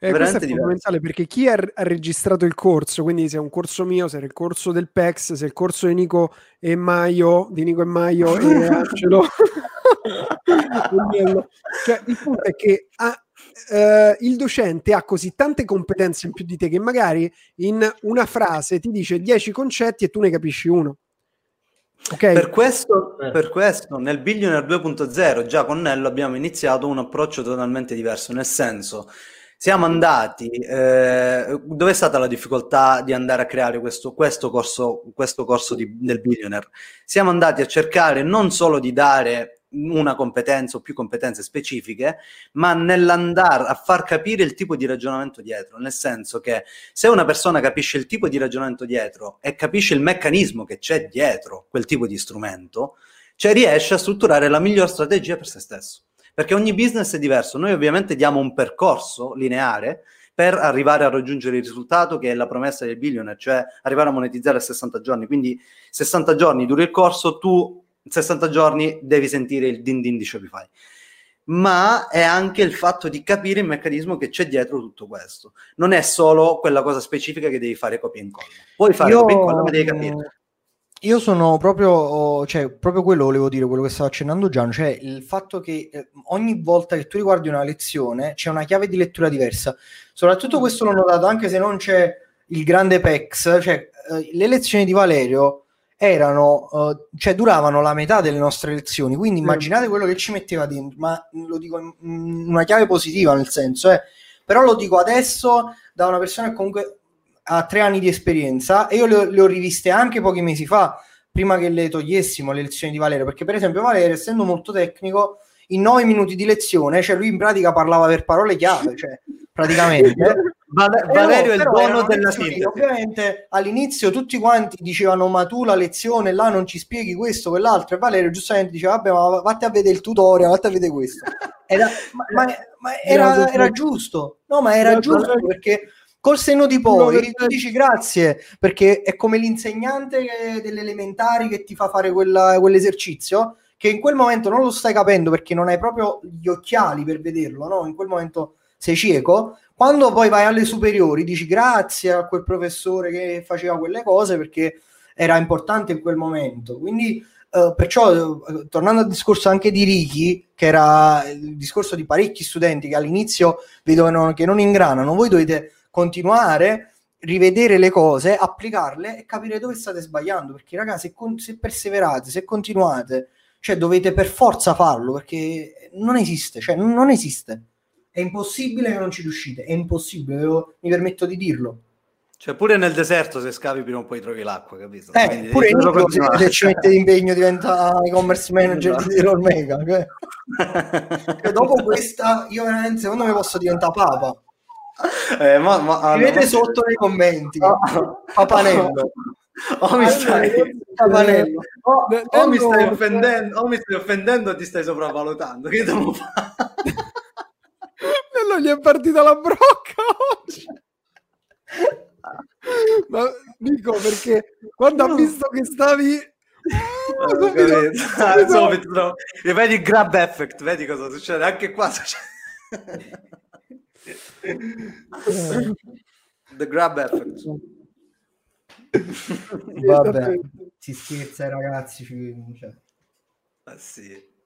Eh, questo veramente è diverso. fondamentale perché chi ha, ha registrato il corso, quindi se è un corso mio, se è il corso del PEX, se è il corso di Nico e Maio, di Nico e Maio e Angelo, cioè, il punto è che ha- eh, il docente ha così tante competenze in più di te che magari in una frase ti dice 10 concetti e tu ne capisci uno. Ok? Per questo, Eh. per questo nel Billionaire 2.0 già con Nello abbiamo iniziato un approccio totalmente diverso, nel senso siamo andati, eh, dove è stata la difficoltà di andare a creare questo, questo corso, questo corso di- del Billionaire? Siamo andati a cercare non solo di dare una competenza o più competenze specifiche, ma nell'andare a far capire il tipo di ragionamento dietro, nel senso che se una persona capisce il tipo di ragionamento dietro e capisce il meccanismo che c'è dietro quel tipo di strumento, cioè riesce a strutturare la miglior strategia per se stesso. Perché ogni business è diverso. Noi ovviamente diamo un percorso lineare per arrivare a raggiungere il risultato che è la promessa del billionaire, cioè arrivare a monetizzare a 60 giorni. Quindi 60 giorni dura il corso, tu 60 giorni devi sentire il din din di Shopify. Ma è anche il fatto di capire il meccanismo che c'è dietro tutto questo. Non è solo quella cosa specifica che devi fare copia e incolla. Puoi fare Io, copia e incolla, ma devi capire. io sono proprio, cioè, proprio quello volevo dire, quello che stava accennando Gian, cioè il fatto che eh, ogni volta che tu riguardi una lezione c'è una chiave di lettura diversa. Soprattutto questo l'ho notato anche se non c'è il grande PEX, cioè eh, le lezioni di Valerio erano, eh, cioè duravano la metà delle nostre lezioni, quindi immaginate quello che ci metteva dentro, ma lo dico in in una chiave positiva nel senso, eh, però lo dico adesso da una persona che comunque ha tre anni di esperienza e io le ho, le ho riviste anche pochi mesi fa, prima che le togliessimo le lezioni di Valerio, perché per esempio Valerio, essendo molto tecnico, in nove minuti di lezione, cioè lui in pratica parlava per parole chiave, cioè praticamente. Valerio è il dono erano della sintesi. Ovviamente all'inizio tutti quanti dicevano ma tu la lezione là non ci spieghi questo, quell'altro e Valerio giustamente diceva vabbè ma vatti a vedere il tutorial, vatti a vedere questo. Era, ma, ma- ma era, era giusto, no ma era giusto perché col senno di poi tu dici grazie perché è come l'insegnante delle elementari che ti fa fare quella- quell'esercizio che in quel momento non lo stai capendo perché non hai proprio gli occhiali per vederlo, no? In quel momento sei cieco. Quando poi vai alle superiori dici grazie a quel professore che faceva quelle cose perché era importante in quel momento. Quindi eh, perciò eh, tornando al discorso anche di Ricky, che era il discorso di parecchi studenti che all'inizio vedono che non ingranano, voi dovete continuare rivedere le cose, applicarle e capire dove state sbagliando. Perché, ragazzi, se, con- se perseverate, se continuate, cioè dovete per forza farlo perché non esiste, cioè non esiste. È impossibile che non ci riuscite, è impossibile, io mi permetto di dirlo. Cioè, pure nel deserto, se scavi, prima o poi trovi l'acqua, capito? Eh, Quindi pure Nico, se, se ci mette d'impegno diventa e-commerce manager Esatto. di Error Mega. cioè. Dopo questa, io veramente secondo me posso diventare papa. Eh, ma, ma, Scrivete no. sotto nei commenti. Oh, Papanello. Oh, mi stai... Papanello. O, o mi stai offendendo, o mi stai offendendo o ti stai sopravvalutando. Che devo fare? Nello gli è partita la brocca oggi. Ma dico perché quando no. ha visto che stavi oh, subito, subito. No. E vedi il grab effect, vedi cosa succede anche qua succede. The grab effect. Vabbè, si scherza ragazzi. Cioè. Ah, sì.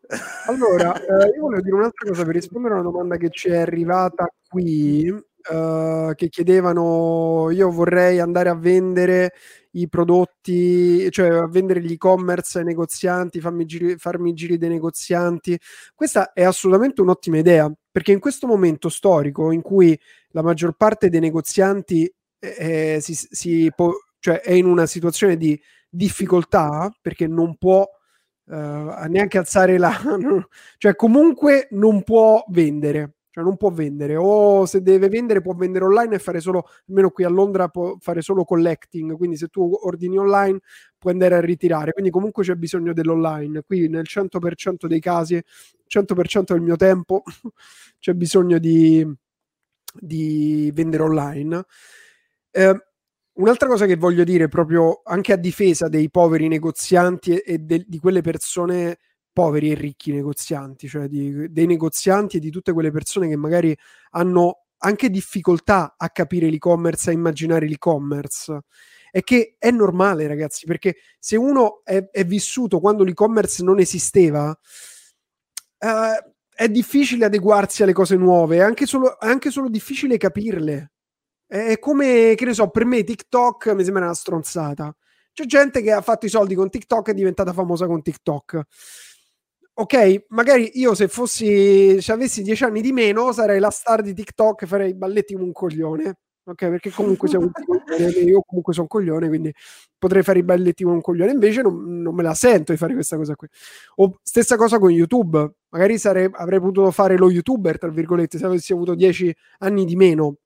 Allora, eh, io volevo dire un'altra cosa per rispondere a una domanda che ci è arrivata qui, eh, che chiedevano, io vorrei andare a vendere i prodotti, cioè a vendere gli e-commerce ai negozianti, farmi giri, farmi giri dei negozianti. Questa è assolutamente un'ottima idea, perché in questo momento storico in cui la maggior parte dei negozianti eh, si, si po- cioè è in una situazione di difficoltà perché non può uh, neanche alzare la... cioè comunque non può vendere. Cioè non può vendere, o se deve vendere può vendere online e fare solo, almeno qui a Londra può fare solo collecting, quindi se tu ordini online puoi andare a ritirare, quindi comunque c'è bisogno dell'online, qui nel 100% dei casi, 100% del mio tempo c'è bisogno di, di vendere online. Eh, Un'altra cosa che voglio dire proprio anche a difesa dei poveri negozianti e, de, di quelle persone poveri e ricchi negozianti, cioè di, dei negozianti e di tutte quelle persone che magari hanno anche difficoltà a capire l'e-commerce, a immaginare l'e-commerce. È che è normale, ragazzi, perché se uno è, è vissuto quando l'e-commerce non esisteva, eh, è difficile adeguarsi alle cose nuove, è anche solo, è anche solo difficile capirle. È come, che ne so, per me TikTok mi sembra una stronzata. C'è gente che ha fatto i soldi con TikTok e è diventata famosa con TikTok. Ok, magari io se fossi, se avessi dieci anni di meno, sarei la star di TikTok e farei i balletti come un coglione. Ok, perché comunque siamo io comunque sono un coglione, quindi potrei fare i balletti come un coglione. Invece non, non, me la sento di fare questa cosa qui. O stessa cosa con YouTube. Magari sarei, avrei potuto fare lo youtuber, tra virgolette, se avessi avuto dieci anni di meno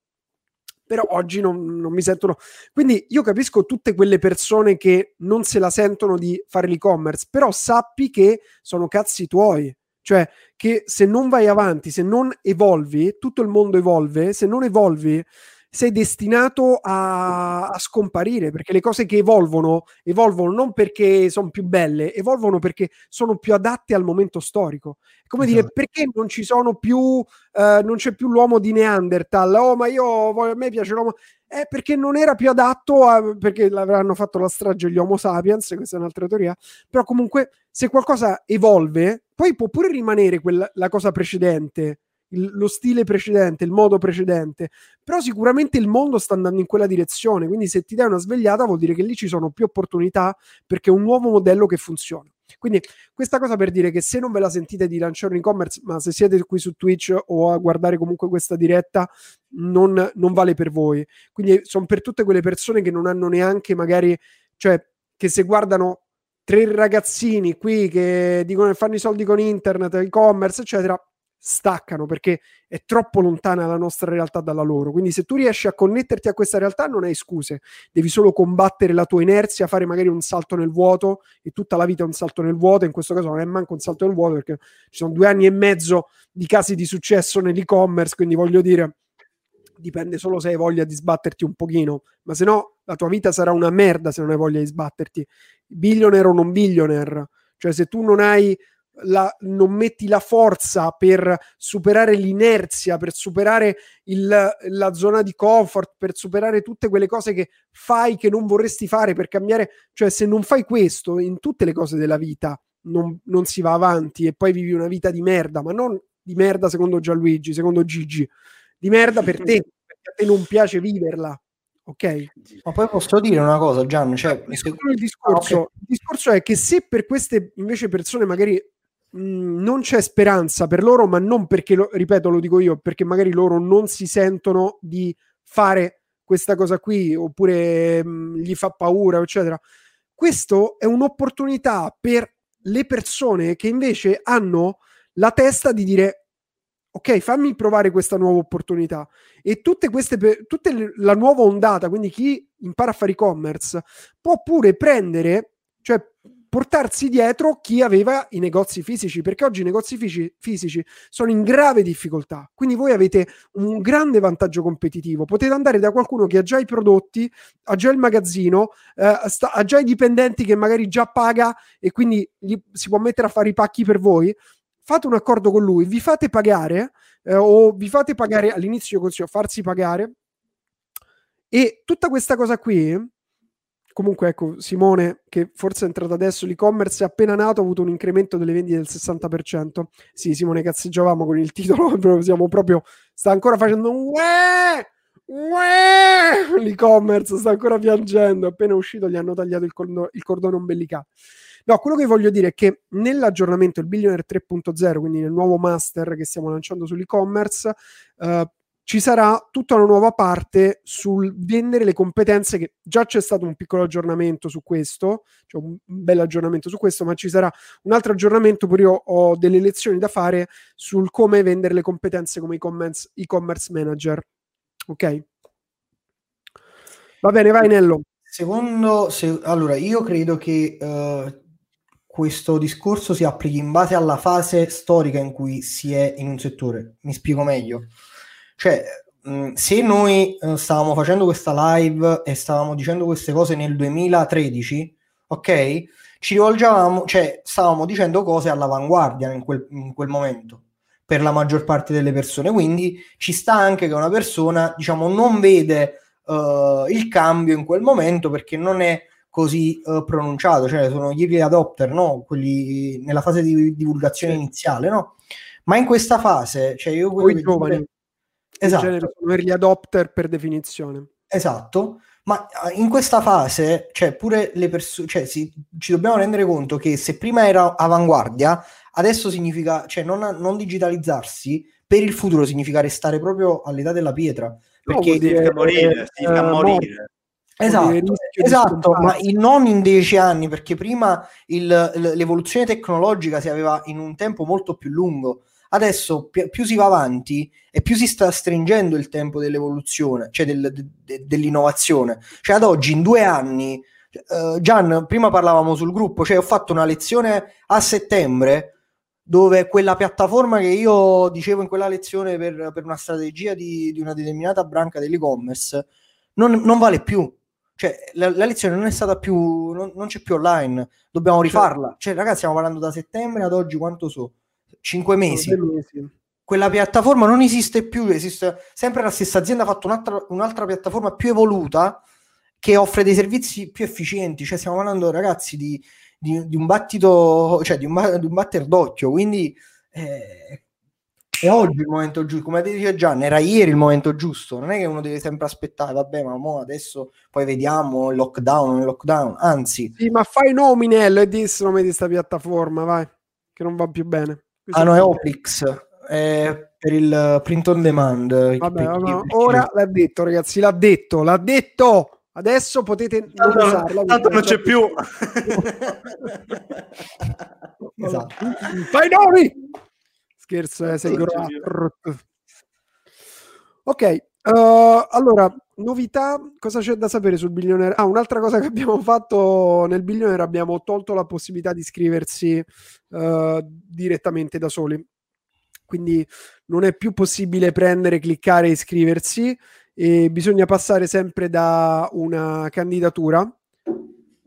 però oggi non, non, mi sentono. Quindi io capisco tutte quelle persone che non se la sentono di fare l'e-commerce, però sappi che sono cazzi tuoi. Cioè che se non vai avanti, se non evolvi, tutto il mondo evolve, se non evolvi sei destinato a, a, scomparire perché le cose che evolvono evolvono non perché sono più belle, evolvono perché sono più adatte al momento storico. Come esatto. dire perché non ci sono più, uh, non c'è più l'uomo di Neanderthal. Oh, ma io a me piace l'uomo. È eh, perché non era più adatto a, perché l'avranno fatto la strage gli Homo sapiens, questa è un'altra teoria. Però comunque, se qualcosa evolve, poi può pure rimanere quella, la cosa precedente il, lo stile precedente, il modo precedente, però sicuramente il mondo sta andando in quella direzione, quindi se ti dai una svegliata vuol dire che lì ci sono più opportunità perché è un nuovo modello che funziona. Quindi questa cosa per dire che se non ve la sentite di lanciare un e-commerce, ma se siete qui su Twitch o a guardare comunque questa diretta, non, non vale per voi. Quindi sono per tutte quelle persone che non hanno neanche magari, cioè che se guardano tre ragazzini qui che dicono che fanno i soldi con internet, e-commerce, eccetera, staccano perché è troppo lontana la nostra realtà dalla loro. Quindi se tu riesci a connetterti a questa realtà non hai scuse, devi solo combattere la tua inerzia, fare magari un salto nel vuoto e tutta la vita è un salto nel vuoto, in questo caso non è manco un salto nel vuoto perché ci sono due anni e mezzo di casi di successo nell'e-commerce, quindi voglio dire dipende solo se hai voglia di sbatterti un pochino, ma se no la tua vita sarà una merda se non hai voglia di sbatterti. Billionaire o non billionaire, cioè se tu non hai la, non metti la forza per superare l'inerzia, per superare il, la zona di comfort, per superare tutte quelle cose che fai che non vorresti fare, per cambiare, cioè se non fai questo in tutte le cose della vita, non, non si va avanti e poi vivi una vita di merda, ma non di merda secondo Gianluigi, secondo Gigi, di merda per te, perché a te non piace viverla. Ok, ma poi posso dire una cosa, Gian. Cioè, il, discorso, ah, okay. il discorso è che se per queste invece persone magari Mm, non c'è speranza per loro, ma non perché, lo, ripeto, lo dico io, perché magari loro non si sentono di fare questa cosa qui, oppure mh, mm, gli fa paura, eccetera. Questo è un'opportunità per le persone che invece hanno la testa di dire ok, fammi provare questa nuova opportunità. E tutte queste, tutte la nuova ondata, quindi chi impara a fare e-commerce, può pure prendere, cioè portarsi dietro chi aveva i negozi fisici, perché oggi i negozi fisici, fisici sono in grave difficoltà. Quindi voi avete un grande vantaggio competitivo. Potete andare da qualcuno che ha già i prodotti, ha già il magazzino, eh, sta, ha già i dipendenti che magari già paga e quindi gli, si può mettere a fare i pacchi per voi. Fate un accordo con lui, vi fate pagare eh, o vi fate pagare all'inizio consiglio farsi pagare e tutta questa cosa qui comunque ecco Simone che forse è entrato adesso l'e-commerce è appena nato ha avuto un incremento delle vendite del 60% sì Simone cazzeggiavamo con il titolo siamo proprio sta ancora facendo un uè, uè, l'e-commerce sta ancora piangendo. Appena uscito gli hanno tagliato il, cordo- il cordone ombelicale no quello che voglio dire è che nell'aggiornamento il Billionaire 3.0 quindi nel nuovo master che stiamo lanciando sull'e-commerce eh, ci sarà tutta una nuova parte sul vendere le competenze che già c'è stato un piccolo aggiornamento su questo, cioè un bel aggiornamento su questo, ma ci sarà un altro aggiornamento pure io ho delle lezioni da fare sul come vendere le competenze come e-commerce, e-commerce manager. Ok? Va bene, vai Nello. Secondo, se, allora io credo che uh, questo discorso si applichi in base alla fase storica in cui si è in un settore. Mi spiego meglio cioè, mh, se noi uh, stavamo facendo questa live e stavamo dicendo queste cose nel 2013, ok? Ci rivolgevamo, cioè, stavamo dicendo cose all'avanguardia in quel, in quel momento per la maggior parte delle persone. Quindi ci sta anche che una persona, diciamo, non vede uh, il cambio in quel momento perché non è così uh, pronunciato, cioè sono gli early adopter, no? Quelli nella fase di divulgazione iniziale, no? Ma in questa fase, cioè io quello Poi giovani esatto. sono early adopter per definizione. Esatto, ma ah, in questa fase, cioè pure le persone, cioè si, ci dobbiamo rendere conto che se prima era avanguardia, adesso significa, cioè non, non digitalizzarsi per il futuro significa restare proprio all'età della pietra. Perché no, significa morire, significa uh, morire. Esatto, esatto ma in, non in dieci anni, perché prima il, l'evoluzione tecnologica si aveva in un tempo molto più lungo. Adesso pi- più si va avanti e più si sta stringendo il tempo dell'evoluzione, cioè del, de- dell'innovazione. Cioè ad oggi, in due anni, uh, Gian, prima parlavamo sul gruppo, cioè ho fatto una lezione a settembre dove quella piattaforma che io dicevo in quella lezione per, per una strategia di, di, una determinata branca dell'e-commerce non, non vale più. Cioè, la, la, lezione non è stata più, non, non c'è più online, dobbiamo certo. rifarla. Cioè, ragazzi, stiamo parlando da settembre ad oggi quanto so? Cinque mesi. mesi. Quella piattaforma non esiste più, esiste sempre la stessa azienda ha fatto un'altra, un'altra piattaforma più evoluta che offre dei servizi più efficienti. Cioè, stiamo parlando, ragazzi, di, di, di un battito, cioè di un, di un batter d'occhio. Quindi eh, è oggi il momento giusto. Come dice Gian, era ieri il momento giusto. Non è che uno deve sempre aspettare, vabbè, ma mo adesso poi vediamo il lockdown, il lockdown. Anzi, sì, ma fai nominello e di nome di questa piattaforma, vai, che non va più bene. Ah no, è Oplix, è per il print on demand. Vabbè, vabbè, ora l'ha detto, ragazzi, l'ha detto, l'ha detto. Adesso potete non tanto, usarla. Tanto non c'è più. esatto. Fai nomi! Scherzo, eh, sei Ok, Uh, allora, novità, cosa c'è da sapere sul Billionaire? Ah, un'altra cosa che abbiamo fatto nel Billionaire, abbiamo tolto la possibilità di iscriversi uh, direttamente da soli. Quindi non è più possibile prendere, cliccare e iscriversi e bisogna passare sempre da una candidatura.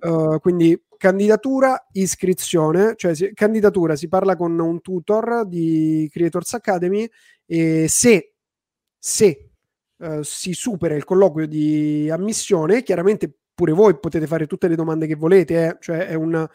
Uh, quindi candidatura, iscrizione, cioè si, candidatura si parla con un tutor di Creators Academy e se, se eh, si supera il colloquio di ammissione, chiaramente pure voi potete fare tutte le domande che volete, eh? cioè è una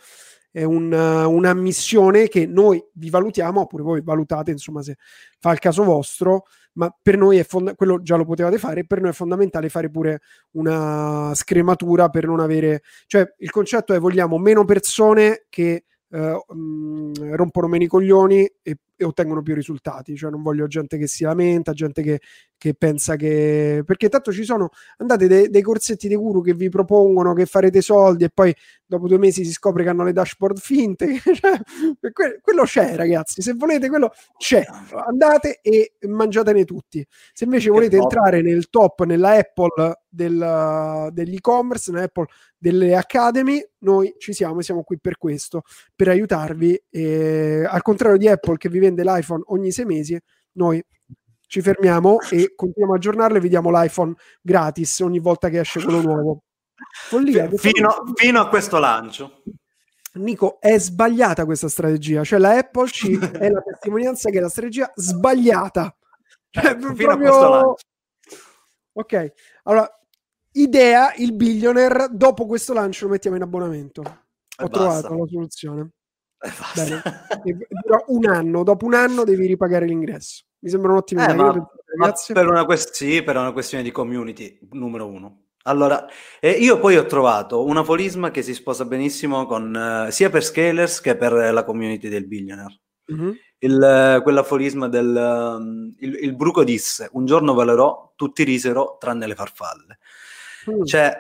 è una, un'ammissione che noi vi valutiamo, oppure voi valutate, insomma, se fa il caso vostro, ma per noi è fondamentale, quello già lo potevate fare, per noi è fondamentale fare pure una scrematura per non avere, cioè il concetto è vogliamo meno persone che eh, mh, mm, rompono meno i coglioni e, e, ottengono più risultati. Cioè, non voglio gente che si lamenta, gente che, che pensa che. Perché tanto ci sono andate dei, dei corsetti dei guru che vi propongono che farete soldi e poi dopo due mesi si scopre che hanno le dashboard finte. cioè, que- quello c'è, ragazzi. Se volete, quello c'è. Andate e mangiatene tutti. Se invece volete entrare nel top, nella Apple del, dell'e-commerce, in Apple delle Academy, noi ci siamo e siamo qui per questo, per aiutarvi. E, al contrario di Apple che vi vende l'iPhone ogni sei mesi, noi ci fermiamo e continuiamo a aggiornarlo e vi diamo l'iPhone gratis ogni volta che esce quello nuovo. Follia, fino, fino a questo lancio. Nico, è sbagliata questa strategia. Cioè, la Apple ci è la testimonianza che è la strategia sbagliata. Cioè, ecco, fino proprio... a questo lancio. Ok, allora, idea il billionaire. Dopo questo lancio lo mettiamo in abbonamento. Ho trovato la soluzione. Un anno. Dopo un anno devi ripagare l'ingresso. Mi sembra un'ottima eh, idea. Ma, ma per, una quest- sì, per una questione di community, numero uno. Allora, eh, io poi ho trovato un aforisma che si sposa benissimo con, eh, sia per Scalers che per la community del billionaire. Mm-hmm. Il, quell'aforisma del um, il, il, bruco disse: Un giorno valerò, tutti risero, tranne le farfalle. Cioè,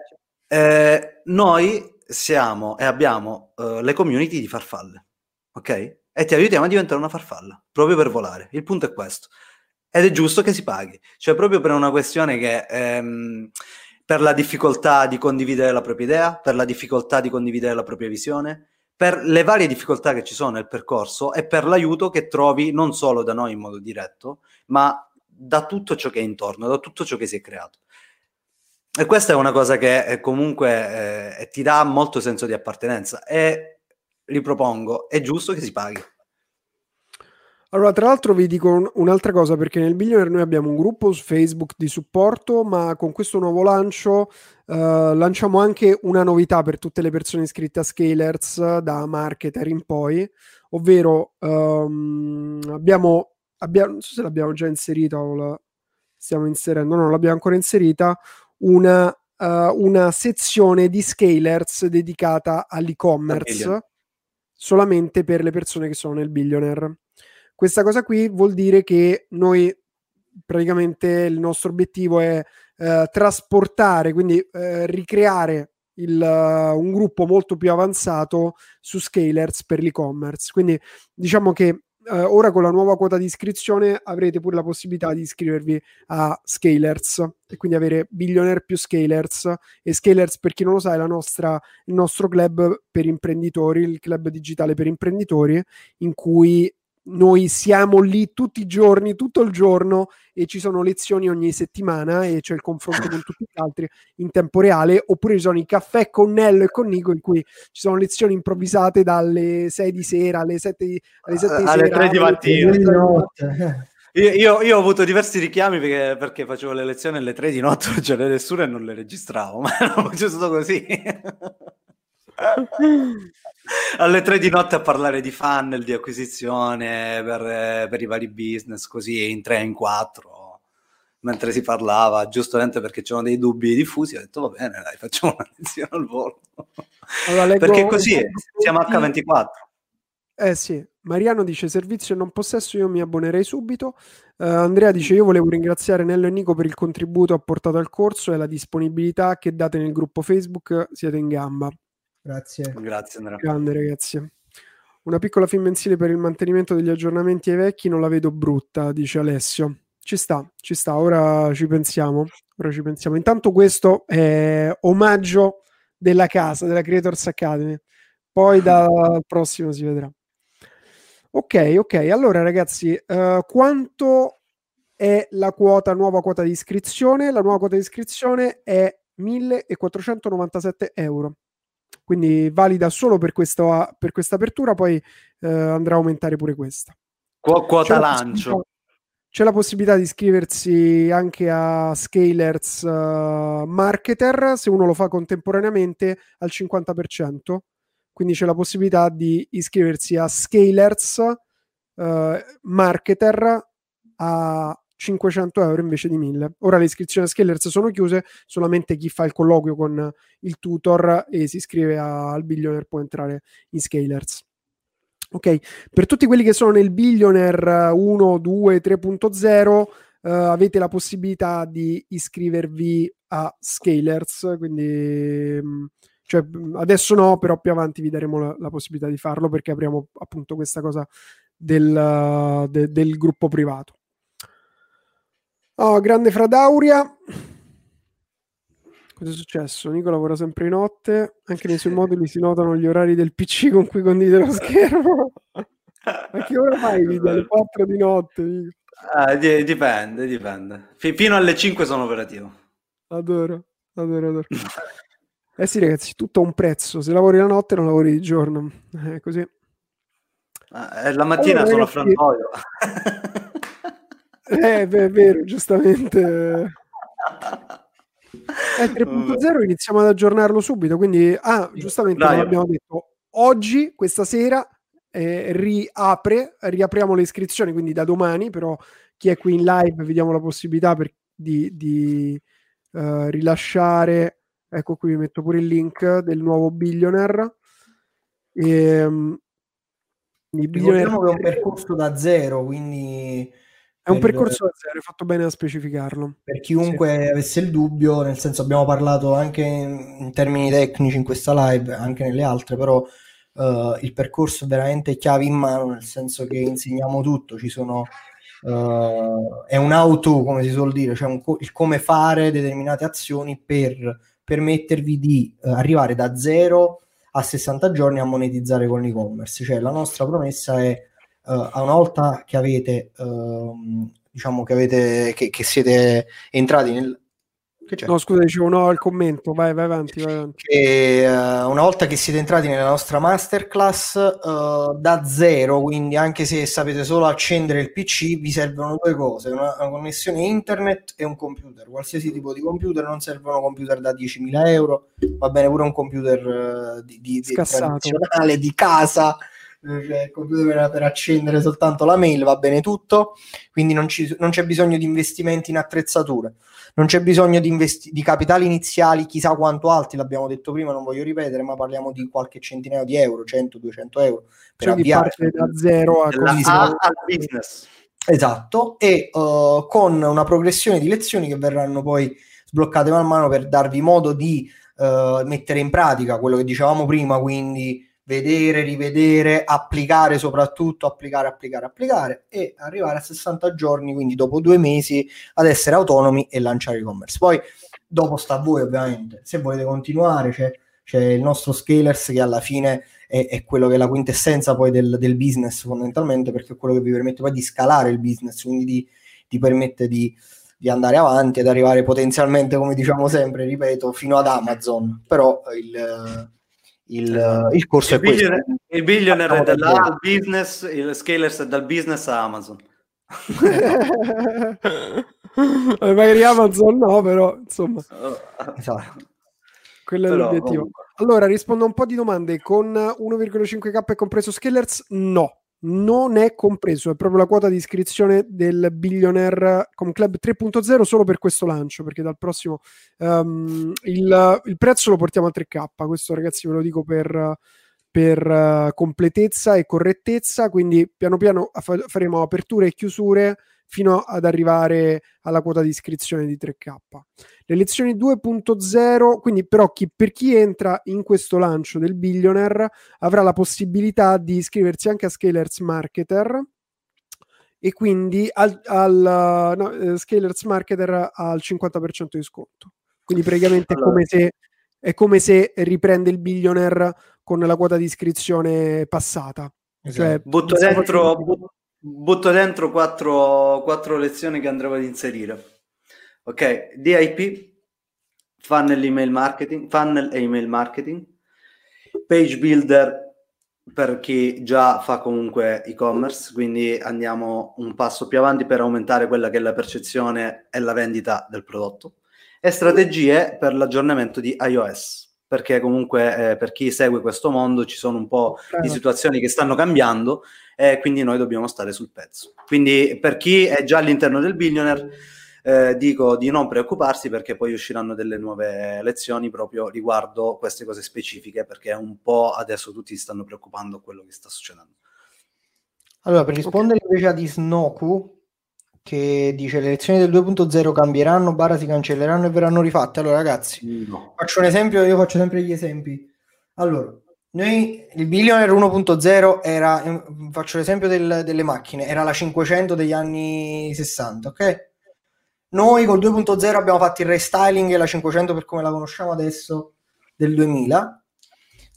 eh, noi siamo e abbiamo uh, le community di farfalle, ok? E ti aiutiamo a diventare una farfalla, proprio per volare. Il punto è questo. Ed è giusto che si paghi, cioè proprio per una questione che. Ehm, per la difficoltà di condividere la propria idea, per la difficoltà di condividere la propria visione, per le varie difficoltà che ci sono nel percorso e per l'aiuto che trovi non solo da noi in modo diretto, ma da tutto ciò che è intorno, da tutto ciò che si è creato. E questa è una cosa che eh, comunque eh, ti dà molto senso di appartenenza. E ripropongo, è giusto che si paghi. Allora, tra l'altro vi dico un, un'altra cosa, perché nel Billionaire noi abbiamo un gruppo su Facebook di supporto, ma con questo nuovo lancio uh, lanciamo anche una novità per tutte le persone iscritte a Scalers da marketer in poi, ovvero um, abbiamo, abbiamo, non so se l'abbiamo già inserita o la stiamo inserendo, no, non l'abbiamo ancora inserita, una, uh, una sezione di Scalers dedicata all'e-commerce solamente per le persone che sono nel Billionaire. Questa cosa qui vuol dire che noi praticamente il nostro obiettivo è eh, trasportare, quindi eh, ricreare il, uh, un gruppo molto più avanzato su Scalers per l'e-commerce. Quindi diciamo che Uh, ora con la nuova quota di iscrizione avrete pure la possibilità di iscrivervi a Scalers e quindi avere Billionaire più Scalers. E Scalers per chi non lo sa è nostra, il nostro club per imprenditori, il club digitale per imprenditori in cui noi siamo lì tutti i giorni, tutto il giorno e ci sono lezioni ogni settimana e c'è il confronto con tutti gli altri in tempo reale, oppure ci sono i caffè con Nello e con Nico in cui ci sono lezioni improvvisate dalle 6 di sera alle 7 di, alle 7 di alle sera, 3 di mattina. Io, io, io, ho avuto diversi richiami perché, perché, facevo le lezioni alle 3 di notte, non c'era nessuno e non le registravo, ma non è giusto così. Alle tre di notte a parlare di funnel, di acquisizione per, per i vari business, così in tre, in quattro, mentre si parlava, giustamente perché c'erano dei dubbi diffusi, ho detto va bene, dai, facciamo una lezione al volo. Allora, perché così siamo H24. Eh sì, Mariano dice servizio non possesso, io mi abbonerei subito. Uh, Andrea dice io volevo ringraziare Nello e Nico per il contributo apportato al corso e la disponibilità che date nel gruppo Facebook, siete in gamba. Grazie. Grazie Andrea. Grande ragazzi. Una piccola fin mensile per il mantenimento degli aggiornamenti ai vecchi non la vedo brutta, dice Alessio. Ci sta, ci sta, ora ci pensiamo. Ora ci pensiamo. Intanto questo è omaggio della casa, della Creators Academy. Poi dal prossimo si vedrà. Ok, ok. Allora ragazzi, uh, quanto è la quota, nuova quota di iscrizione? La nuova quota di iscrizione è 1497 euro quindi valida solo per questa, per questa apertura, poi eh, andrà a aumentare pure questa. Qu- quota c'è lancio. C'è la possibilità di iscriversi anche a Scalers uh, Marketer se uno lo fa contemporaneamente al 50%. Quindi c'è la possibilità di iscriversi a Scalers uh, Marketer a 500 euro invece di 1000. Ora le iscrizioni a Scalers sono chiuse, solamente chi fa il colloquio con il tutor e si iscrive a, al Billionaire può entrare in Scalers. Ok, per tutti quelli che sono nel Billionaire 1, 2, 3.0 uh, avete la possibilità di iscrivervi a Scalers, quindi mm, cioè, mm, adesso no, però più avanti vi daremo la, la possibilità di farlo perché apriamo appunto questa cosa del, uh, de, del gruppo privato. Oh, grande Fradauria. Cosa è successo? Nico lavora sempre di notte, anche nei suoi moduli si notano gli orari del PC con cui condivide lo schermo. A che ora fai? Alle 4 di notte? Ah, dipende, dipende. F- fino alle 5 sono operativo. Adoro, adoro, adoro. eh sì ragazzi, tutto ha un prezzo. Se lavori la notte non lavori di giorno. È così. Ah, la mattina allora, sono ragazzi... frantoio. Eh, beh, è vero, giustamente. Eh, 3.0 iniziamo ad aggiornarlo subito, quindi ah, giustamente come abbiamo detto, oggi, questa sera, eh, riapre, riapriamo le iscrizioni, quindi da domani, però chi è qui in live vediamo la possibilità per, di, di uh, rilasciare, ecco qui vi metto pure il link del nuovo Billionaire. E, um, il Billionaire... che è un percorso da zero, quindi è un percorso da zero, hai fatto bene a specificarlo. Per chiunque sì. avesse il dubbio, nel senso abbiamo parlato anche in, termini tecnici in questa live, anche nelle altre, però uh, il percorso è veramente chiave in mano, nel senso che insegniamo tutto, ci sono... Uh, è un auto, come si suol dire, cioè un co- il come fare determinate azioni per permettervi di uh, arrivare da zero a 60 giorni a monetizzare con l'e-commerce. Cioè la nostra promessa è uh, una volta che avete, uh, diciamo che avete, che, che siete entrati nel, No, scusa, dicevo no al commento, vai, vai avanti. Vai avanti. Che, uh, una volta che siete entrati nella nostra masterclass uh, da zero, quindi anche se sapete solo accendere il PC, vi servono due cose, una, una, connessione internet e un computer. Qualsiasi tipo di computer, non servono computer da 10.000 euro, va bene pure un computer uh, di, di, di tradizionale di casa cioè il computer per accendere soltanto la mail, va bene tutto, quindi non, ci, non c'è bisogno di investimenti in attrezzature, non c'è bisogno di, investi- di capitali iniziali chissà quanto alti, l'abbiamo detto prima, non voglio ripetere, ma parliamo di qualche centinaio di euro, 100, 200 euro per cioè avviare da zero a, a, al business. Esatto, e uh, con una progressione di lezioni che verranno poi sbloccate man mano per darvi modo di uh, mettere in pratica quello che dicevamo prima, quindi vedere, rivedere, applicare soprattutto, applicare, applicare, applicare e arrivare a 60 giorni, quindi dopo due mesi, ad essere autonomi e lanciare e-commerce. Poi dopo sta a voi ovviamente, se volete continuare c'è, c'è il nostro Scalers che alla fine è, è, quello che è la quintessenza poi del, del, business fondamentalmente perché è quello che vi permette poi di scalare il business, quindi di, ti permette di, di andare avanti ed arrivare potenzialmente, come diciamo sempre, ripeto, fino ad Amazon, però il il, esatto. il corso il è questo. Il billionaire è dal business, il scalers è dal business a Amazon. Magari Amazon no, però insomma. Esatto. Quello però, è l'obiettivo. Comunque. Allora, rispondo a un po' di domande. Con 1,5k è compreso Scalers? No non è compreso, è proprio la quota di iscrizione del Billionaire Com Club 3.0 solo per questo lancio, perché dal prossimo um, il, il, prezzo lo portiamo a 3K, questo ragazzi ve lo dico per, per uh, completezza e correttezza, quindi piano piano faremo aperture e chiusure fino ad arrivare alla quota di iscrizione di 3K. Le lezioni 2.0, quindi però chi, per chi entra in questo lancio del Billionaire avrà la possibilità di iscriversi anche a Scalers Marketer e quindi al, al no, eh, Scalers Marketer al 50% di sconto. Quindi praticamente allora. è, come se, è come se riprende il Billionaire con la quota di iscrizione passata. Esatto. Cioè, butto dentro, butto dentro quattro, quattro lezioni che andremo ad inserire. Ok, DIP, funnel email marketing, funnel e email marketing, page builder per chi già fa comunque e-commerce, quindi andiamo un passo più avanti per aumentare quella che è la percezione e la vendita del prodotto e strategie per l'aggiornamento di iOS perché comunque eh, per chi segue questo mondo ci sono un po' di situazioni che stanno cambiando e quindi noi dobbiamo stare sul pezzo. Quindi per chi è già all'interno del billionaire eh, dico di non preoccuparsi perché poi usciranno delle nuove lezioni proprio riguardo queste cose specifiche perché un po' adesso tutti stanno preoccupando quello che sta succedendo. Allora, per rispondere okay. invece a Disnoku, che dice le lezioni del 2.0 cambieranno, barra si cancelleranno e verranno rifatte. Allora, ragazzi, no. faccio un esempio, io faccio sempre gli esempi. Allora, noi il Billionaire 1.0 era, faccio l'esempio del, delle macchine, era la 500 degli anni 60, ok? Noi col 2.0 abbiamo fatto il restyling e la 500 per come la conosciamo adesso del 2000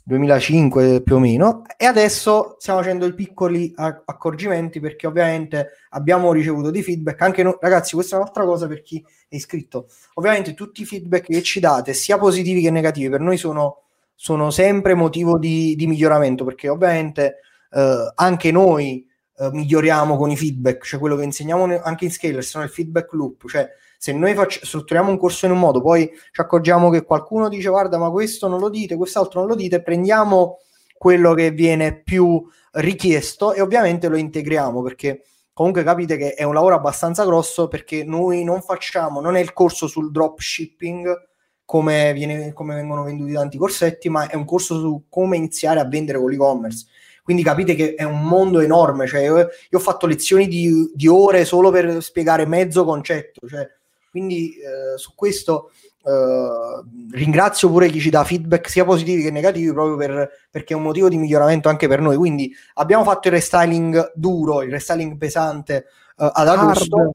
2005 più o meno e adesso stiamo facendo i piccoli accorgimenti perché ovviamente abbiamo ricevuto dei feedback anche noi ragazzi questa è un'altra cosa per chi è iscritto ovviamente tutti i feedback che ci date sia positivi che negativi per noi sono, sono sempre motivo di, di, miglioramento perché ovviamente eh, anche noi eh, miglioriamo con i feedback cioè quello che insegniamo anche in Scaler sono il feedback loop cioè se noi faccio, strutturiamo un corso in un modo, poi ci accorgiamo che qualcuno dice guarda ma questo non lo dite, quest'altro non lo dite, prendiamo quello che viene più richiesto e ovviamente lo integriamo perché comunque capite che è un lavoro abbastanza grosso perché noi non facciamo, non è il corso sul dropshipping come, viene, come vengono venduti tanti corsetti, ma è un corso su come iniziare a vendere con l'e-commerce. Quindi capite che è un mondo enorme, cioè io, io ho fatto lezioni di, di, ore solo per spiegare mezzo concetto, cioè quindi eh, su questo eh, ringrazio pure chi ci dà feedback sia positivi che negativi proprio per, perché è un motivo di miglioramento anche per noi. Quindi abbiamo fatto il restyling duro, il restyling pesante eh, ad agosto. Hard.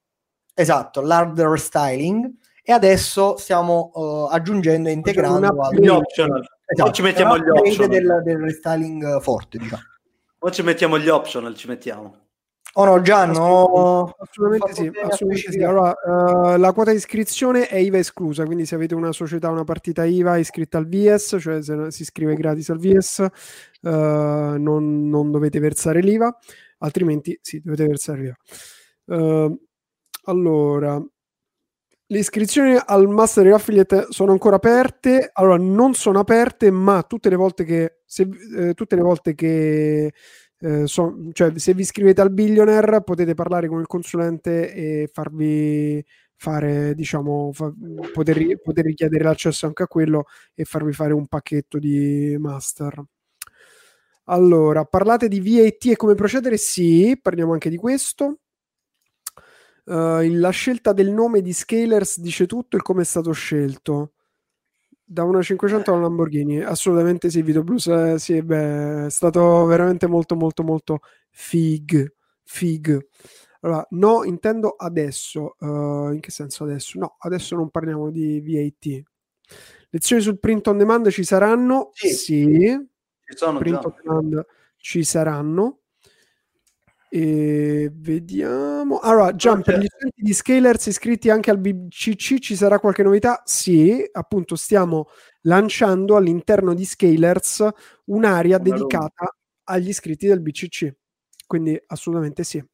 Esatto, l'hard restyling e adesso stiamo uh, aggiungendo e integrando gli optional. Esatto, Poi ci mettiamo gli optional del, del restyling forte, diciamo. Poi ci mettiamo gli optional, ci mettiamo. Oh no, già no. Assolutamente sì, assolutamente sì. Allora, uh, la quota di iscrizione è IVA esclusa, quindi se avete una società, una partita IVA iscritta al VS, cioè se si iscrive gratis al VS, uh, eh, non, non, dovete versare l'IVA, altrimenti sì, dovete versare l'IVA. Uh, allora, le iscrizioni al Master Affiliate sono ancora aperte. Allora, non sono aperte, ma tutte le volte che, se, eh, tutte le volte che eh, so, cioè, se vi iscrivete al Billionaire potete parlare con il consulente e farvi fare, diciamo, fa, poter, poter, richiedere l'accesso anche a quello e farvi fare un pacchetto di master. Allora, parlate di VAT e come procedere? Sì, parliamo anche di questo. Uh, la scelta del nome di Scalers dice tutto e come è stato scelto. Da una 500 a una Lamborghini assolutamente sì Vito Blues eh, sì, beh, è stato veramente molto molto molto fig fig. Allora no intendo adesso uh, in che senso adesso? No adesso non parliamo di VAT lezioni sul print on demand ci saranno? Sì, sì. ci sono print già. on demand ci saranno e vediamo. Allora, Gian, per gli studenti di Scalers iscritti anche al BCC ci sarà qualche novità? Sì, appunto stiamo lanciando all'interno di Scalers un'area Una dedicata room. agli iscritti del BCC. Quindi assolutamente sì.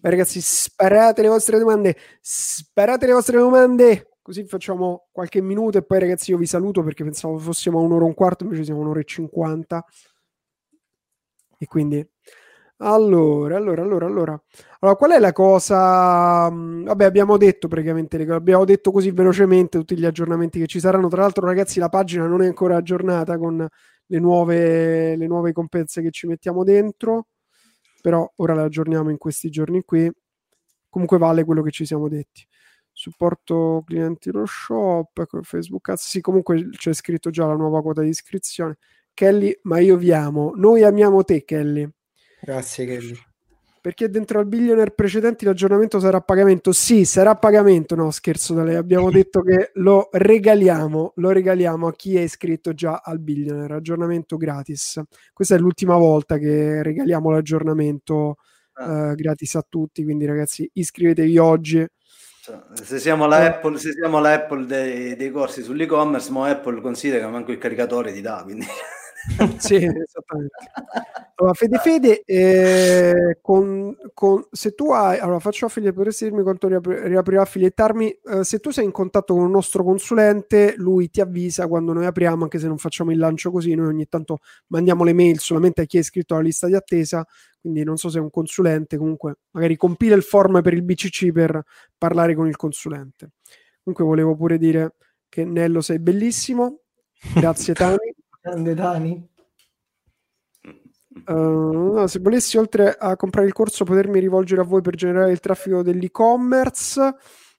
Beh, ragazzi, sparate le vostre domande, sparate le vostre domande. Così facciamo qualche minuto e poi ragazzi io vi saluto perché pensavo fossimo a un'ora e un quarto, invece siamo a un'ora e cinquanta. E quindi allora, allora, allora, allora. Allora, qual è la cosa? Mm, vabbè, abbiamo detto praticamente, abbiamo detto così velocemente tutti gli aggiornamenti che ci saranno. Tra l'altro, ragazzi, la pagina non è ancora aggiornata con le nuove, le nuove competenze che ci mettiamo dentro, però ora la aggiorniamo in questi giorni qui. Comunque vale quello che ci siamo detti. Supporto clienti lo shop, ecco, Facebook. Sì, comunque c'è scritto già la nuova quota di iscrizione. Kelly, ma io vi amo. Noi amiamo te, Kelly. Grazie Kelly. Perché dentro al billionaire precedenti l'aggiornamento sarà a pagamento? Sì, sarà a pagamento. No, scherzo da lei. Abbiamo detto che lo regaliamo, lo regaliamo a chi è iscritto già al billionaire. Aggiornamento gratis. Questa è l'ultima volta che regaliamo l'aggiornamento ah. uh, gratis a tutti. Quindi, ragazzi, iscrivetevi oggi. Cioè, se siamo la Apple, se siamo la Apple dei, dei corsi sull'e-commerce, ma Apple considera che manco il caricatore ti dà. Quindi sì, esattamente. Allora, Fede Fede, eh, con, con, se tu hai, allora faccio affiliate, potresti dirmi quanto riapri, riaprirà affiliettarmi? Eh, se tu sei in contatto con un nostro consulente, lui ti avvisa quando noi apriamo, anche se non facciamo il lancio così, noi ogni tanto mandiamo le mail solamente a chi è iscritto alla lista di attesa, quindi non so se è un consulente, comunque magari compila il form per il BCC per parlare con il consulente. Comunque volevo pure dire che Nello sei bellissimo, grazie Tani. Grande Dani. Uh, no, se volessi oltre a comprare il corso potermi rivolgere a voi per generare il traffico dell'e-commerce.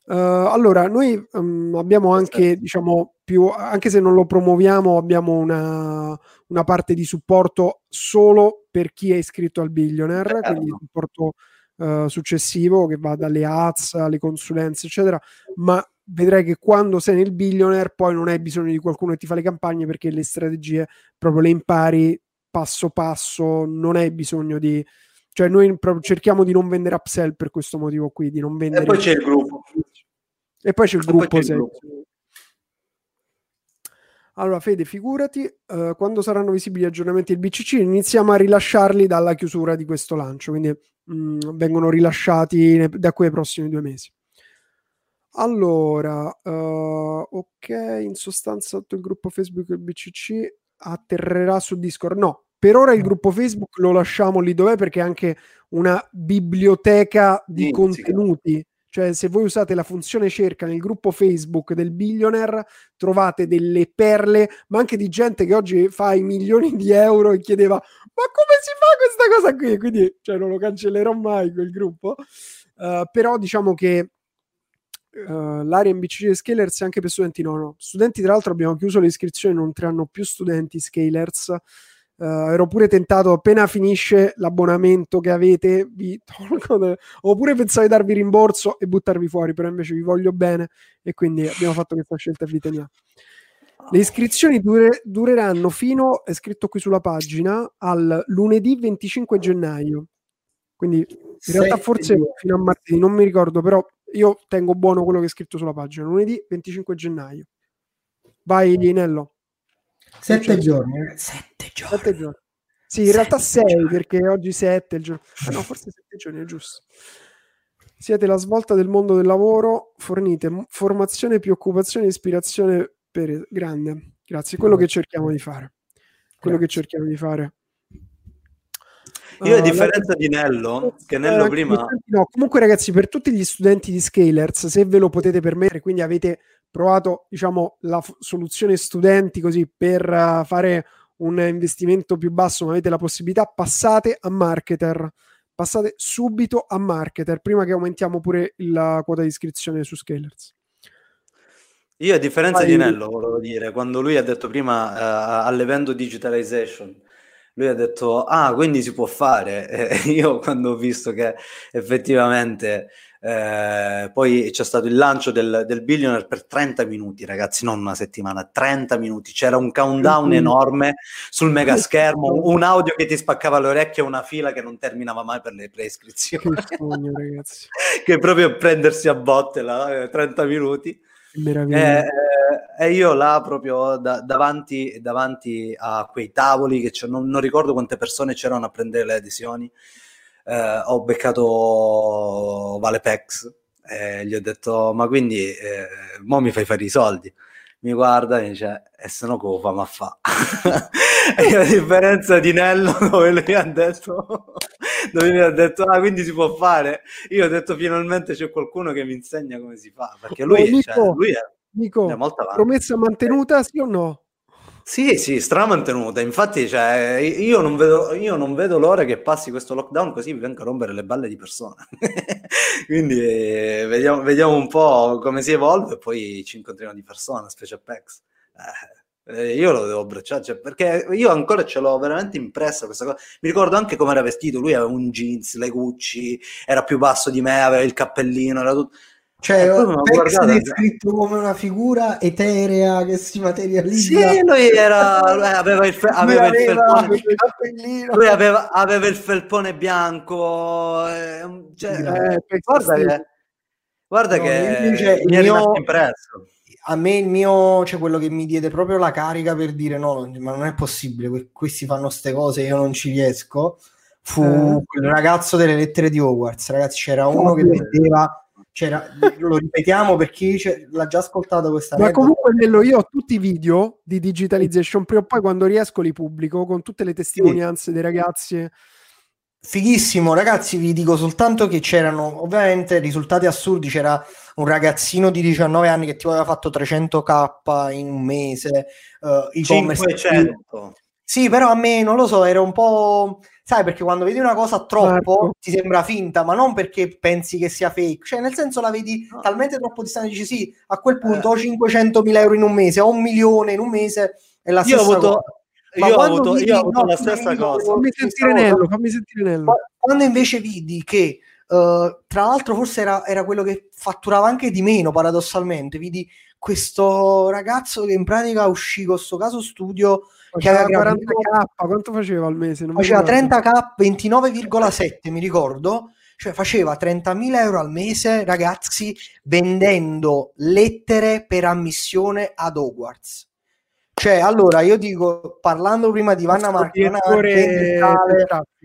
Uh, allora noi um, abbiamo anche diciamo più anche se non lo promuoviamo abbiamo una, una parte di supporto solo per chi è iscritto al billionaire quindi supporto uh, successivo che va dalle ads alle consulenze, eccetera, ma vedrai che quando sei nel billionaire poi non hai bisogno di qualcuno che ti fa le campagne perché le strategie proprio le impari passo passo, non hai bisogno di... Cioè noi cerchiamo di non vendere upsell per questo motivo qui, di non vendere... E poi c'è il gruppo. E poi c'è il gruppo. C'è il gruppo. Allora, Fede, figurati, uh, quando saranno visibili gli aggiornamenti del BCC, iniziamo a rilasciarli dalla chiusura di questo lancio, quindi mh, mm, vengono rilasciati da qui ai prossimi due mesi. Allora, uh, ok, in sostanza sotto il gruppo Facebook del BCC atterrerà su Discord. No, per ora il gruppo Facebook lo lasciamo lì dov'è perché è anche una biblioteca di Inzica. contenuti cioè, se voi usate la funzione cerca nel gruppo Facebook del billionaire, trovate delle perle, ma anche di gente che oggi fa i milioni di euro e chiedeva: Ma come si fa questa cosa qui? Quindi, cioè, non lo cancellerò mai quel gruppo. Uh, però diciamo che Uh, l'area in BCC Scalers anche per studenti no, no. Studenti tra l'altro abbiamo chiuso le iscrizioni, non entreranno più studenti Scalers. Uh, ero pure tentato appena finisce l'abbonamento che avete vi tolgo de... oppure pensavo di darvi rimborso e buttarvi fuori però invece vi voglio bene e quindi abbiamo fatto questa scelta e vi teniamo. Le iscrizioni dure... dureranno fino è scritto qui sulla pagina al lunedì 25 gennaio. Quindi in realtà forse fino a martedì non mi ricordo però io tengo buono quello che è scritto sulla pagina lunedì 25 gennaio vai Nello Sette giorni, sette giorni. Sette giorni. Sì, in sette realtà sei, giorni. perché oggi sette il giorno. Ah, no, forse sette giorni, è giusto. Siete la svolta del mondo del lavoro, fornite formazione più occupazione e ispirazione per grande. Grazie, quello che cerchiamo di fare. Quello Grazie. che cerchiamo di fare. Io a differenza la... di Nello, che Nello prima... No, comunque ragazzi, per tutti gli studenti di Scalers, se ve lo potete permettere, quindi avete provato diciamo la f- soluzione studenti così per uh, fare un investimento più basso ma avete la possibilità passate a marketer passate subito a marketer prima che aumentiamo pure la quota di iscrizione su Scalers io a differenza Vai. di Nello volevo dire quando lui ha detto prima uh, all'evento digitalization lui ha detto ah quindi si può fare e io quando ho visto che effettivamente eh, poi c'è stato il lancio del, del Billionaire per 30 minuti, ragazzi, non una settimana, 30 minuti. C'era un countdown enorme sul mega schermo, un audio che ti spaccava le orecchie una fila che non terminava mai per le preiscrizioni. Che sogno, che proprio prendersi a botte là, 30 eh, minuti. Meraviglia. Eh, e io là proprio da, davanti, davanti, a quei tavoli che non, non ricordo quante persone c'erano a prendere le adesioni eh, ho beccato Valepex e gli ho detto ma quindi eh, mo mi fai fare i soldi mi guarda e dice e se no come fa ma fa e a differenza di Nello dove lui ha detto dove lui ha detto ah quindi si può fare io ho detto finalmente c'è qualcuno che mi insegna come si fa perché lui, oh, Nico, cioè, lui è, Nico, è promessa mantenuta sì o no? Sì, sì, stramantenuta. Infatti, cioè, io, non vedo, io, non vedo, l'ora che passi questo lockdown così vi venga a rompere le balle di persona. Quindi eh, vediamo, vediamo, un po' come si evolve e poi ci incontriamo di persona, specie a PEX. Eh, io lo devo abbracciare cioè, perché io ancora ce l'ho veramente impressa questa cosa. Mi ricordo anche come era vestito. Lui aveva un jeans, le Gucci, era più basso di me, aveva il cappellino, era tutto cioè, Pex è descritto come una figura eterea che si materializza. Sì, lui era, aveva il, fe- aveva il felpone, il lui aveva, aveva, il felpone bianco. Eh, cioè, eh, guarda che, guarda no, che mi è rimasto impresso. A me il mio, cioè quello che mi diede proprio la carica per dire no, ma non è possibile, questi fanno queste cose, io non ci riesco, fu eh. quel ragazzo delle lettere di Hogwarts, ragazzi, c'era uno che vedeva c'era, lo ripetiamo per chi l'ha già ascoltato questa Ma comunque Nello, io ho tutti i video di digitalization, prima o poi quando riesco li pubblico con tutte le testimonianze sì. dei ragazzi. Fighissimo, ragazzi, vi dico soltanto che c'erano ovviamente risultati assurdi, c'era un ragazzino di 19 anni che ti aveva fatto 300k in un mese, uh, 500. Sì, però a me non lo so, era un po' sai perché quando vedi una cosa troppo Marco. ti sembra finta, ma non perché pensi che sia fake, cioè nel senso la vedi no. talmente troppo distante, dici sì, a quel punto ho 500.000 euro in un mese, ho un milione in un mese, è la stessa io ho avuto, cosa. Ma io ho avuto, vidi, io ho avuto no, la stessa cosa. Fammi sentire Nello, fammi sentire Nello. Quando invece vidi che Uh, tra l'altro, forse era, era, quello che fatturava anche di meno, paradossalmente. Vidi questo ragazzo che in pratica uscì con questo caso studio che aveva 40k. Quanto faceva al mese? Non faceva 30k, 29,7 mi ricordo. Cioè faceva 30.000 euro al mese, ragazzi, vendendo lettere per ammissione ad Hogwarts. Cioè, allora io dico, parlando prima di Vanna Marcana,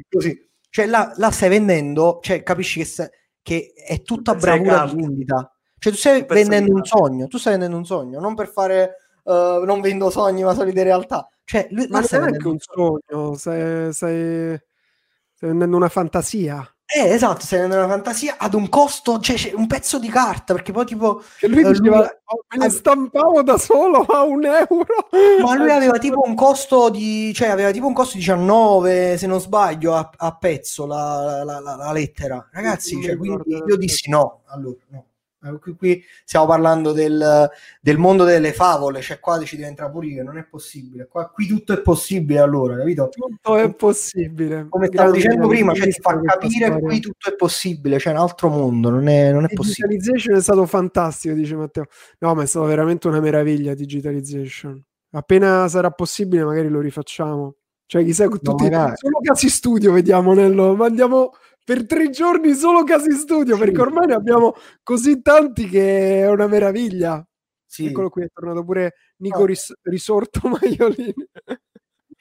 così, cioè là, là, stai vendendo, cioè capisci che, sta, che è tutta bravura di vendita. Cioè tu stai vendendo un sogno, tu stai vendendo un sogno, non per fare uh, non vendo sogni ma solide realtà. Cioè, lui, ma non è anche un sogno, stai, stai, stai vendendo una fantasia. Eh, esatto, vendendo una fantasia ad un costo, cioè un pezzo di carta, perché poi tipo... Che lui eh, diceva, lui... Oh, me le stampavo da solo a un euro. Ma lui aveva tipo un costo di, cioè aveva tipo un costo di 19, se non sbaglio, a, a pezzo la, la, la, la lettera. Ragazzi, cioè, quindi io dissi no, allora no. Eh, qui, qui, stiamo parlando del, del, mondo delle favole, cioè qua ci diventa pure non è possibile. Qua, qui tutto è possibile allora, capito? Tutto è possibile. Come stavo dicendo prima, cioè, ti fa capire che qui tutto è possibile, c'è cioè un altro mondo, non è, non è possibile. Digitalization è stato fantastico, dice Matteo. No, ma è stata veramente una meraviglia digitalization. Appena sarà possibile magari lo rifacciamo. Cioè, chissà, tutti, no, solo casi studio vediamo, Nello, ma andiamo per tre giorni solo casi studio, sì. perché ormai ne abbiamo così tanti che è una meraviglia. Sì. Eccolo qui, è tornato pure Nico oh. Ris- Risorto Maiolini.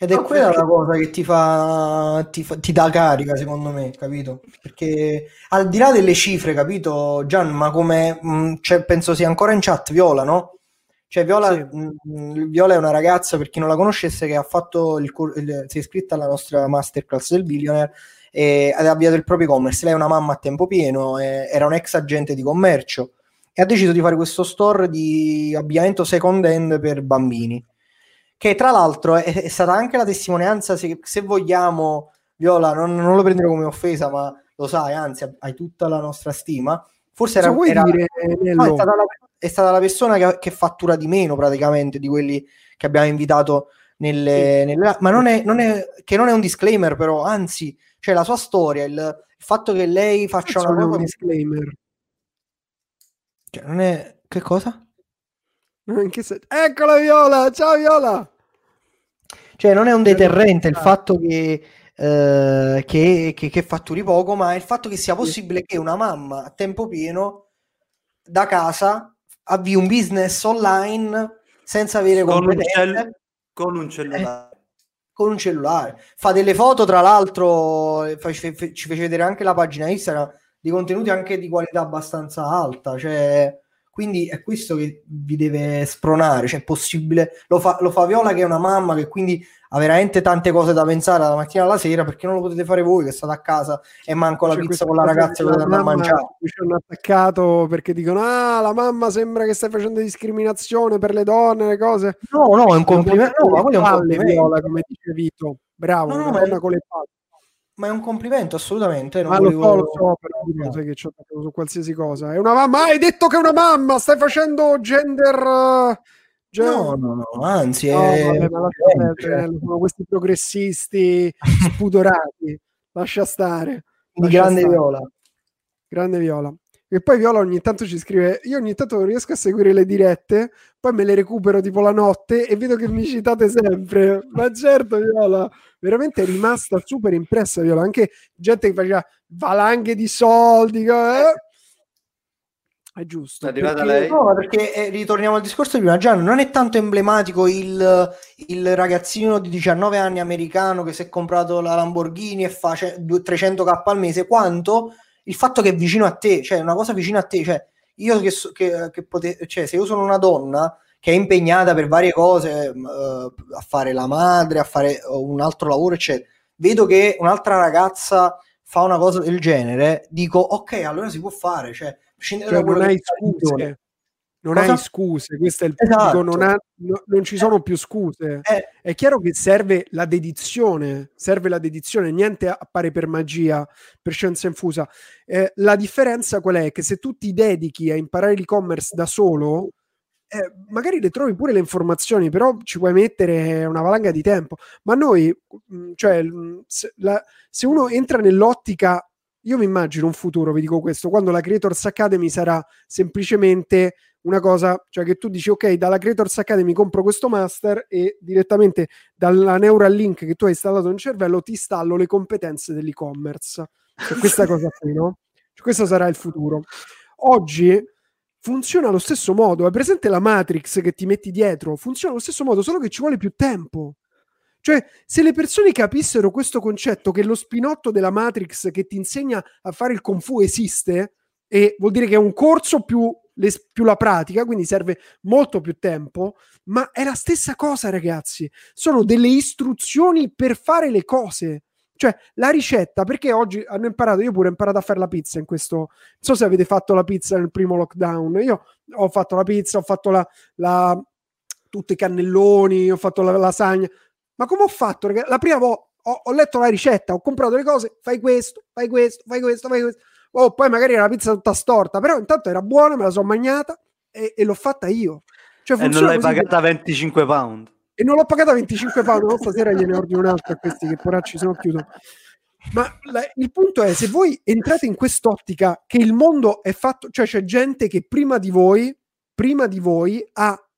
Ed è no, quella perché... la cosa che ti fa, ti fa, ti dà carica, secondo me, capito? Perché al di là delle cifre, capito, Gian, ma come mh, mm, cioè, penso sia ancora in chat Viola, no? Cioè, Viola, sì. mh, mm, Viola, è una ragazza, per chi non la conoscesse, che ha fatto il, il, si è iscritta alla nostra masterclass del Billionaire e ha avviato il proprio e-commerce. Lei è una mamma a tempo pieno, era un ex agente di commercio e ha deciso di fare questo store di abbigliamento second hand per bambini. Che tra l'altro è, è stata anche la testimonianza, se, se vogliamo, Viola, non, non, lo prendere come offesa, ma lo sai, anzi, hai tutta la nostra stima. Forse era, era dire, no, è, stata la, è, stata la, persona che, che, fattura di meno praticamente di quelli che abbiamo invitato nelle, sì. nelle ma non è, non è, che non è un disclaimer, però anzi, cioè la sua storia, il, il fatto che lei faccia una cosa... disclaimer. Cioè, non è... Che cosa? Se... Eccola Viola! Ciao Viola! Cioè non è un deterrente il fatto che, eh, che, che, che fatturi poco, ma è il fatto che sia possibile che una mamma a tempo pieno da casa avvii un business online senza avere con competenze. Un cell- con un cellulare. Eh con un cellulare. Fa delle foto, tra l'altro, ci fece vedere anche la pagina Instagram di contenuti anche di qualità abbastanza alta. Cioè, quindi è questo che vi deve spronare. Cioè, è possibile. Lo fa, lo fa Viola, che è una mamma che quindi ha veramente tante cose da pensare dalla mattina alla sera perché non lo potete fare voi che state a casa e manco la cioè, pizza con la ragazza che andare a mangiare. Mi hanno attaccato perché dicono ah la mamma sembra che stai facendo discriminazione per le donne le cose. No no è un complimento no, ma quello è un complimento. Viola, come dice Vito. Bravo no, no, una donna con le palle ma è un complimento assolutamente non ma volevo... lo so, però sai che ci ho su qualsiasi cosa è una mamma hai detto che è una mamma stai facendo gender uh No, no, no, anzi, no, è... vabbè, perdere, sono questi progressisti spudorati, lascia stare. Lascia grande stare. viola. Grande viola. E poi Viola ogni tanto ci scrive: Io ogni tanto non riesco a seguire le dirette, poi me le recupero tipo la notte e vedo che mi citate sempre. Ma certo, Viola, veramente è rimasta super impressa. Viola, anche gente che faceva valanghe di soldi. Eh? È giusto. È arrivata perché, lei? No, perché eh, ritorniamo al discorso di prima. Gianni, non è tanto emblematico il, il, ragazzino di 19 anni americano che si è comprato la Lamborghini e fa 300k al mese, quanto il fatto che è vicino a te, cioè una cosa vicino a te. Cioè, io che, che, che pote- cioè, se io sono una donna che è impegnata per varie cose, uh, a fare la madre, a fare un altro lavoro, eccetera, vedo che un'altra ragazza fa una cosa del genere, dico ok, allora si può fare, cioè cioè, non hai scuse. Non Cosa? hai scuse, questo è il esatto. punto, non, ha, no, non, ci sono più scuse. Eh. È chiaro che serve la dedizione, serve la dedizione, niente appare per magia, per scienza infusa. Eh, la differenza qual è? Che se tu ti dedichi a imparare l'e-commerce da solo, eh, magari le trovi pure le informazioni, però ci puoi mettere una valanga di tempo. Ma noi, cioè, se, la, se uno entra nell'ottica io mi immagino un futuro, vi dico questo, quando la Creators Academy sarà semplicemente una cosa, cioè che tu dici ok, dalla Creators Academy compro questo master e direttamente dalla Neuralink che tu hai installato nel cervello ti installo le competenze dell'e-commerce. Cioè, questa cosa qui, no? Cioè, questo sarà il futuro. Oggi funziona allo stesso modo, è presente la Matrix che ti metti dietro, funziona allo stesso modo, solo che ci vuole più tempo. Cioè, se le persone capissero questo concetto che lo spinotto della Matrix che ti insegna a fare il Kung Fu esiste, e vuol dire che è un corso più, le, più la pratica, quindi serve molto più tempo, ma è la stessa cosa, ragazzi. Sono delle istruzioni per fare le cose. Cioè, la ricetta, perché oggi hanno imparato, io pure ho imparato a fare la pizza in questo, non so se avete fatto la pizza nel primo lockdown, io ho fatto la pizza, ho fatto la, la tutti i cannelloni, ho fatto la lasagna, ma come ho fatto? La prima volta ho, ho, letto la ricetta, ho comprato le cose, fai questo, fai questo, fai questo, fai questo. Oh, poi magari era la pizza tutta storta, però intanto era buona, me la sono mangiata e, e l'ho fatta io. Cioè, e non l'hai pagata per... 25 pound. E non l'ho pagata 25 pound, no, stasera gliene ordino un'altra a questi che poracci sono chiuso. Ma la, il punto è, se voi entrate in quest'ottica che il mondo è fatto, cioè c'è gente che prima di voi, prima di voi ha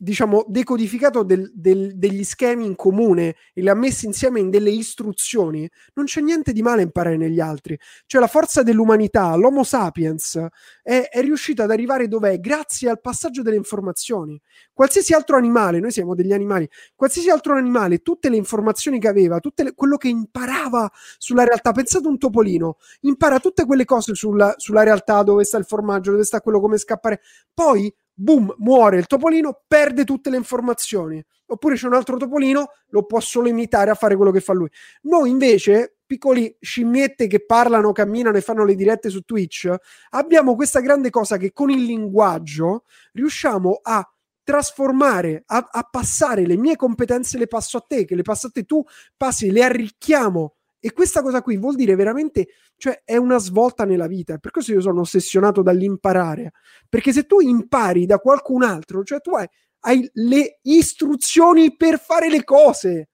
diciamo, decodificato del, del, degli schemi in comune e li ha messi insieme in delle istruzioni, non c'è niente di male imparare negli altri. Cioè la forza dell'umanità, l'Homo sapiens, è, è riuscito ad arrivare dov'è grazie al passaggio delle informazioni. Qualsiasi altro animale, noi siamo degli animali, qualsiasi altro animale, tutte le informazioni che aveva, le, quello che imparava sulla realtà, pensate un topolino, impara tutte quelle cose sulla, sulla realtà, dove sta il formaggio, dove sta quello, come scappare, poi boom, muore il topolino, perde tutte le informazioni. Oppure c'è un altro topolino, lo può solo imitare a fare quello che fa lui. Noi invece, piccoli scimmiette che parlano, camminano e fanno le dirette su Twitch, abbiamo questa grande cosa che con il linguaggio riusciamo a trasformare, a, a passare le mie competenze, le passo a te, che le passo a te, tu passi, le arricchiamo e questa cosa qui vuol dire veramente, cioè è una svolta nella vita. Per questo io sono ossessionato dall'imparare. Perché se tu impari da qualcun altro, cioè tu hai, hai le istruzioni per fare le cose.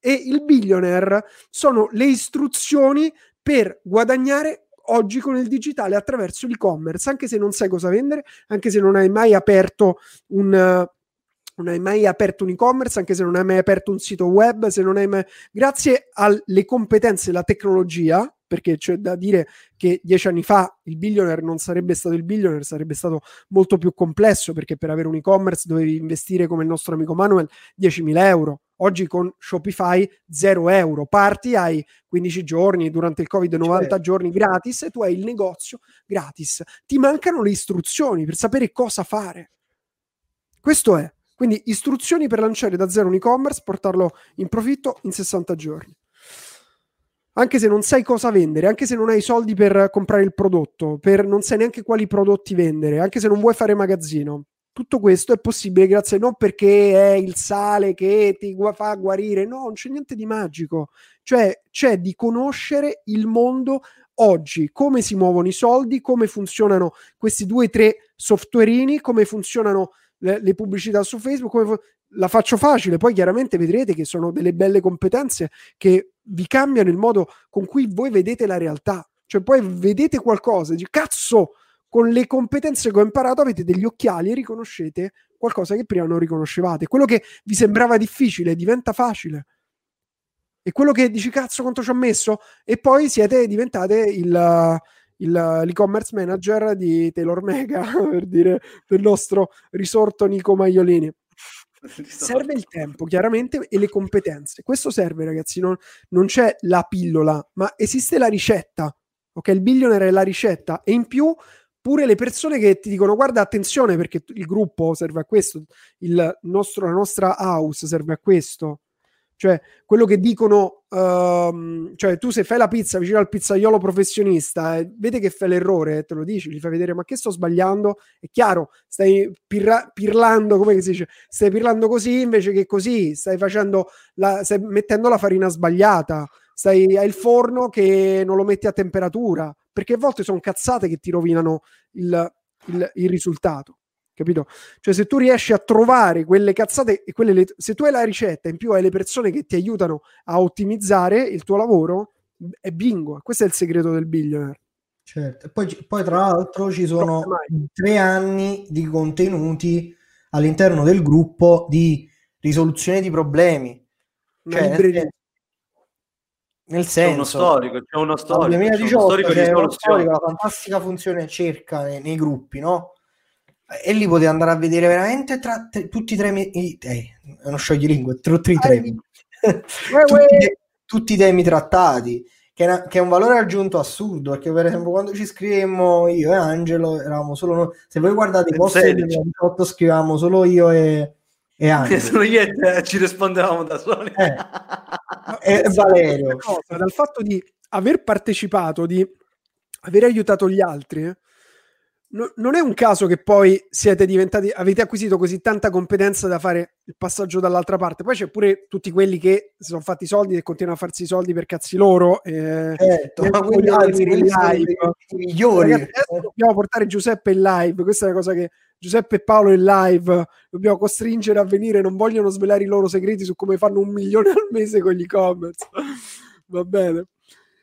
E il billionaire sono le istruzioni per guadagnare oggi con il digitale attraverso l'e-commerce, anche se non sai cosa vendere, anche se non hai mai aperto un non hai mai aperto un e-commerce, anche se non hai mai aperto un sito web, se non hai mai... grazie alle competenze e alla tecnologia, perché c'è da dire che dieci anni fa il billionaire non sarebbe stato il billionaire, sarebbe stato molto più complesso, perché per avere un e-commerce dovevi investire come il nostro amico Manuel 10.000 euro. Oggi con Shopify 0 euro, parti, hai 15 giorni, durante il Covid 90 cioè. giorni gratis e tu hai il negozio gratis. Ti mancano le istruzioni per sapere cosa fare. Questo è. Quindi istruzioni per lanciare da zero un e-commerce, portarlo in profitto in 60 giorni. Anche se non sai cosa vendere, anche se non hai soldi per comprare il prodotto, per non sai neanche quali prodotti vendere, anche se non vuoi fare magazzino. Tutto questo è possibile grazie non perché è il sale che ti fa guarire, no, non c'è niente di magico. Cioè c'è di conoscere il mondo oggi, come si muovono i soldi, come funzionano questi due o tre softwareini, come funzionano le, le pubblicità su Facebook, come, la faccio facile, poi chiaramente vedrete che sono delle belle competenze che vi cambiano il modo con cui voi vedete la realtà. Cioè poi vedete qualcosa, dici cazzo, con le competenze che ho imparato avete degli occhiali e riconoscete qualcosa che prima non riconoscevate. Quello che vi sembrava difficile diventa facile. E quello che dici cazzo quanto ci ho messo e poi siete diventate il il, l'e-commerce manager di Taylor Mega, per dire, del nostro risorto Nico Maiolini. Serve il tempo, chiaramente, e le competenze. Questo serve, ragazzi. Non, non c'è la pillola, ma esiste la ricetta. Ok, il billionaire è la ricetta. E in più, pure le persone che ti dicono: guarda, attenzione, perché il gruppo serve a questo, il nostro, la nostra house serve a questo cioè, quello che dicono, uh, cioè tu se fai la pizza vicino al pizzaiolo professionista e vede che fai l'errore, te lo dici, gli fai vedere ma che sto sbagliando, è chiaro, stai pirra- pirlando, come si dice, stai pirlando così invece che così, stai facendo, la, stai mettendo la farina sbagliata, stai, hai il forno che non lo metti a temperatura, perché a volte sono cazzate che ti rovinano il, il, il risultato capito? Cioè, se tu riesci a trovare quelle cazzate e quelle le, se tu hai la ricetta, in più hai le persone che ti aiutano a ottimizzare il tuo lavoro, è bingo. Questo è il segreto del billionaire. Certo. Poi, poi, tra l'altro ci sono tre anni di contenuti all'interno del gruppo di risoluzione di problemi. Cioè, nel senso, c'è uno storico, c'è uno storico. Nel 2018 c'è, c'è uno storico, la fantastica funzione cerca nei, nei, gruppi, no? E lì potete andare a vedere veramente tra, te, tutti i temi, eh, è uno scioglilingue, tutti i temi, tutti, tutti i temi trattati che, una, che, è un valore aggiunto assurdo perché per esempio quando ci scrivemmo io e Angelo eravamo solo noi se voi guardate i post del 2018 scrivevamo solo io e, e Angelo. solo io e te ci rispondevamo da soli. Eh. e Valerio. cosa, dal fatto di aver partecipato di aver aiutato gli altri no, non è un caso che poi siete diventati, avete acquisito così tanta competenza da fare il passaggio dall'altra parte. Poi c'è pure tutti quelli che si sono fatti i soldi e continuano a farsi i soldi per cazzi loro. Eh, certo, ma quelli anzi, live. I migliori. Ragazzi, dobbiamo portare Giuseppe in live. Questa è la cosa che Giuseppe e Paolo in live dobbiamo costringere a venire. Non vogliono svelare i loro segreti su come fanno un milione al mese con gli e-commerce. Va bene.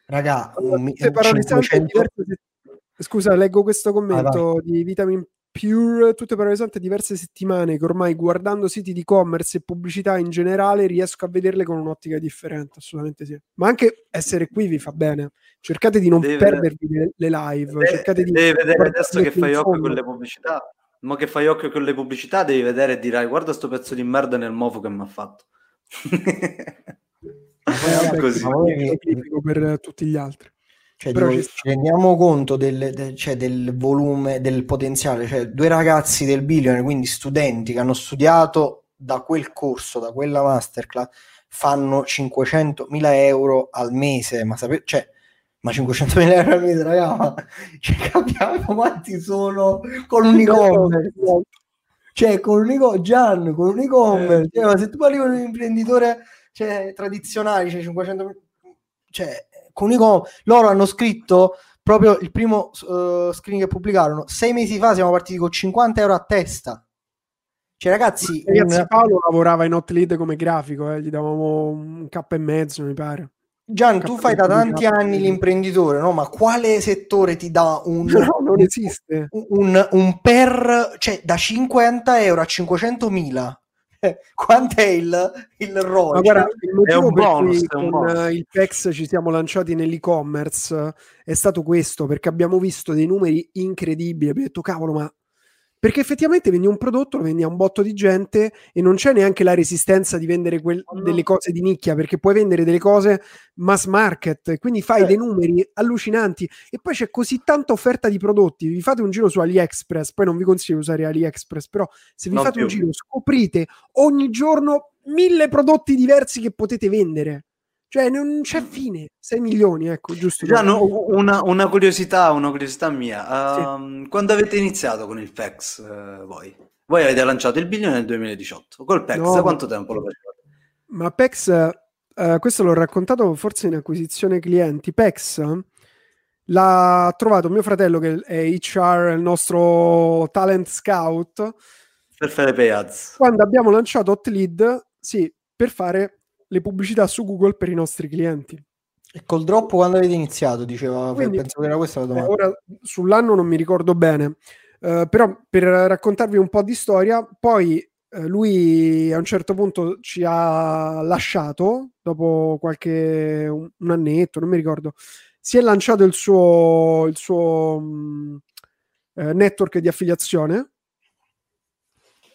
Raga, un, un 500... Scusa, leggo questo commento ah, di Vitamin Pure, tutte parole sante diverse settimane che ormai guardando siti di e-commerce e pubblicità in generale riesco a vederle con un'ottica differente, assolutamente sì. Ma anche essere qui vi fa bene. Cercate di non deve perdervi le, le live, deve, cercate di devi vedere adesso che fai occhio con le pubblicità. Ma che fai occhio con le pubblicità, devi vedere e dirai guarda sto pezzo di merda nel mofo che mi ha fatto. Vabbè, così. per tutti gli altri. Cioè, Però ci rendiamo conto del, del, cioè, del, volume, del potenziale. Cioè, due ragazzi del Billion, quindi studenti che hanno studiato da quel corso, da quella masterclass, fanno 500.000 euro al mese. Ma sapete, cioè, ma 500.000 euro al mese, ragazzi, cioè, capiamo quanti sono con un e-commerce. Cioè, con un e-commerce, Gian, con un e-commerce. Cioè, ma se tu parli con un imprenditore cioè, tradizionale, cioè 500.000... Cioè, con Icom, loro hanno scritto proprio il primo uh, screen che pubblicarono. Sei mesi fa siamo partiti con 50 euro a testa. Cioè ragazzi, ragazzi un... Paolo lavorava in hot lead come grafico eh, gli davamo un K e mezzo mi pare. Gian, tu fai da tanti anni l'imprenditore, no? Ma quale settore ti dà un, no, non esiste. Un, un, un per, cioè da 50 euro a 500 mila? quanto è il, il ROI? Ma guarda, il motivo per bonus, cui con uh, il PEX ci siamo lanciati nell'e-commerce è stato questo, perché abbiamo visto dei numeri incredibili, abbiamo detto cavolo ma perché effettivamente vendi un prodotto, lo vendi a un botto di gente e non c'è neanche la resistenza di vendere quel, oh no. delle cose di nicchia, perché puoi vendere delle cose mass market, quindi fai eh. dei numeri allucinanti e poi c'è così tanta offerta di prodotti. Vi fate un giro su AliExpress, poi non vi consiglio di usare AliExpress, però se vi non fate più. un giro scoprite ogni giorno mille prodotti diversi che potete vendere. Cioè, non c'è fine. 6 milioni, ecco, giusto. Gianno, una, una, curiosità, una curiosità mia. Um, sì. Quando avete iniziato con il PEX, uh, voi? Voi avete lanciato il biglione nel 2018. Col PEX, no, quanto tempo lo facevate? Ma PEX, uh, questo l'ho raccontato forse in acquisizione clienti. PEX l'ha trovato mio fratello, che è HR, il nostro talent scout. Per fare pay ads. Quando abbiamo lanciato Hot Lead, sì, per fare le pubblicità su Google per i nostri clienti. E col drop quando avete iniziato? Diceva, Quindi, penso che era questa la domanda. Ora sull'anno non mi ricordo bene, uh, però per raccontarvi un po' di storia, poi uh, lui a un certo punto ci ha lasciato dopo qualche un, un annetto, non mi ricordo. Si è lanciato il suo, il suo um, uh, network di affiliazione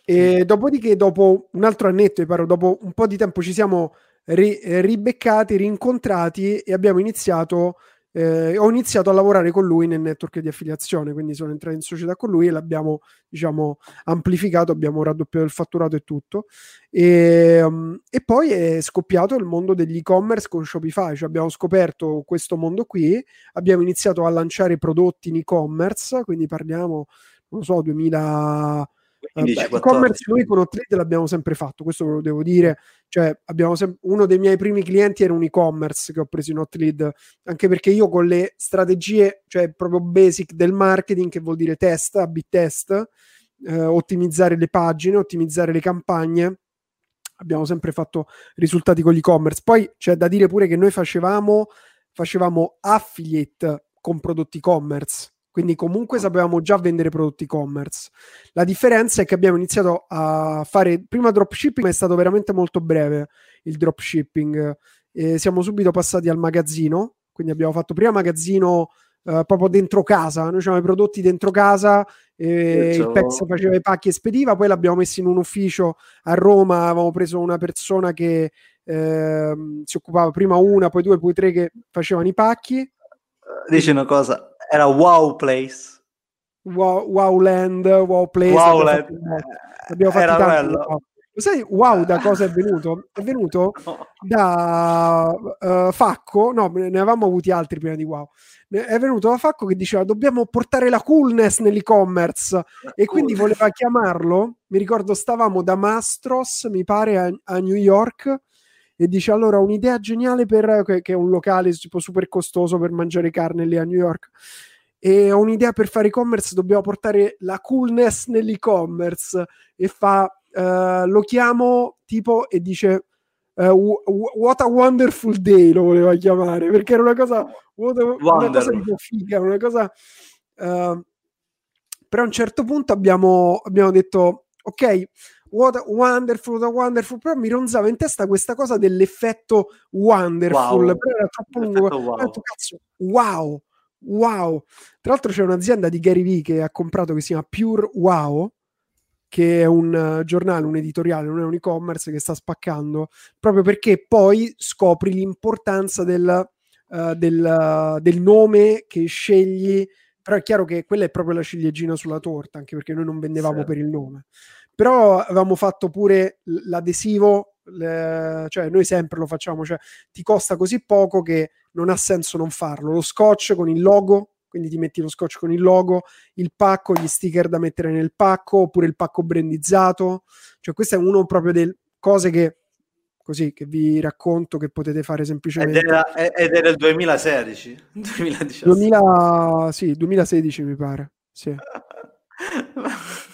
e dopodiché, dopo un altro annetto, paro, dopo un po' di tempo ci siamo ri- ribeccati, rincontrati e abbiamo iniziato. Eh, ho iniziato a lavorare con lui nel network di affiliazione, quindi sono entrato in società con lui e l'abbiamo diciamo amplificato, abbiamo raddoppiato il fatturato e tutto. E, um, e poi è scoppiato il mondo degli e-commerce con Shopify, cioè abbiamo scoperto questo mondo qui, abbiamo iniziato a lancare prodotti in e-commerce, quindi parliamo, non so, 2000 e-commerce noi con Outlet l'abbiamo sempre fatto, questo ve lo devo dire. Cioè, sem- uno dei miei primi clienti era un e-commerce che ho preso in Hotlead, anche perché io con le strategie, cioè proprio basic del marketing, che vuol dire test, a test, eh, ottimizzare le pagine, ottimizzare le campagne, abbiamo sempre fatto risultati con l'e-commerce. Poi c'è da dire pure che noi facevamo facevamo affiliate con prodotti e-commerce. Quindi comunque sapevamo già vendere prodotti e-commerce. La differenza è che abbiamo iniziato a fare prima dropshipping, ma è stato veramente molto breve il dropshipping. E siamo subito passati al magazzino, quindi abbiamo fatto prima magazzino Uh, proprio dentro casa. Noi avevamo i prodotti dentro casa, e il Pex faceva i pacchi e spediva, poi l'abbiamo messo in un ufficio a Roma, avevamo preso una persona che eh, si occupava prima una, poi due, poi tre che facevano i pacchi. Dici una cosa, era Wow Place. Wow, wow Land, Wow Place. Wow Land. Abbiamo fatto, abbiamo fatto tanto. Wow. Lo sai, wow, da cosa è venuto? È venuto no. da uh, Facco, no, ne avevamo avuti altri prima di wow. È venuto da Facco che diceva dobbiamo portare la coolness nell'e-commerce e quindi voleva chiamarlo. Mi ricordo, stavamo da Mastros, mi pare, a, a New York e dice allora un'idea geniale per che è un locale tipo super costoso per mangiare carne lì a New York. E ho un'idea per fare e-commerce dobbiamo portare la coolness nell'e-commerce. E fa uh, lo chiamo tipo e dice uh, what a wonderful day lo voleva chiamare perché era una cosa, una cosa di figa una cosa uh, però a un certo punto abbiamo, abbiamo detto ok what wonderful, what wonderful però mi ronzava in testa questa cosa dell'effetto wonderful wow. però era troppo lungo wow. Detto, cazzo, wow wow tra l'altro c'è un'azienda di Gary Vee che ha comprato che si chiama Pure Wow che è un uh, giornale, un editoriale, non è un e-commerce che sta spaccando, proprio perché poi scopri l'importanza del, uh, del, uh, del nome che scegli, però è chiaro che quella è proprio la ciliegina sulla torta, anche perché noi non vendevamo sì. per il nome. Però avevamo fatto pure l'adesivo, le, cioè noi sempre lo facciamo, cioè ti costa così poco che non ha senso non farlo. Lo scotch con il logo quindi ti metti lo scotch con il logo, il pacco, gli sticker da mettere nel pacco, oppure il pacco brandizzato. Cioè, questo è uno proprio delle cose che così che vi racconto che potete fare semplicemente. Ed era, ed era il 2016, 2017. 2000, sì, 2016 mi pare. Sì.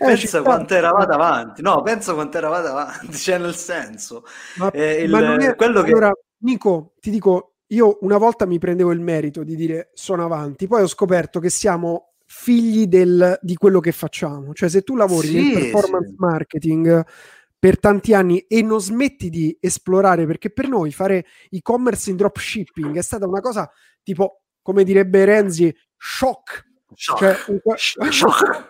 Eh, pensa quanto eravate avanti, no, pensa quanto eravate avanti, cioè nel senso. Ma, eh, il, ma è, quello allora, che... Nico, ti dico, io una volta mi prendevo il merito di dire sono avanti, poi ho scoperto che siamo figli del, di quello che facciamo. Cioè, se tu lavori sì, nel performance sì. marketing per tanti anni e non smetti di esplorare, perché per noi fare e-commerce in dropshipping è stata una cosa tipo, come direbbe Renzi, shock. Shock. Cioè, un, shock.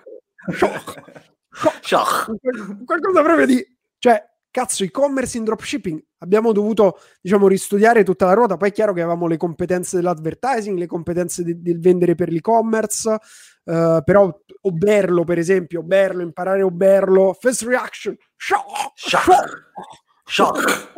Shock. shock. shock. Qualcosa proprio di... Cioè, cazzo, e-commerce in dropshipping abbiamo dovuto, diciamo, ristudiare tutta la ruota. Poi è chiaro che avevamo le competenze dell'advertising, le competenze di, del vendere per l'e-commerce, uh, però Oberlo, per esempio, Oberlo, imparare Oberlo, first reaction, shock, shock, shock.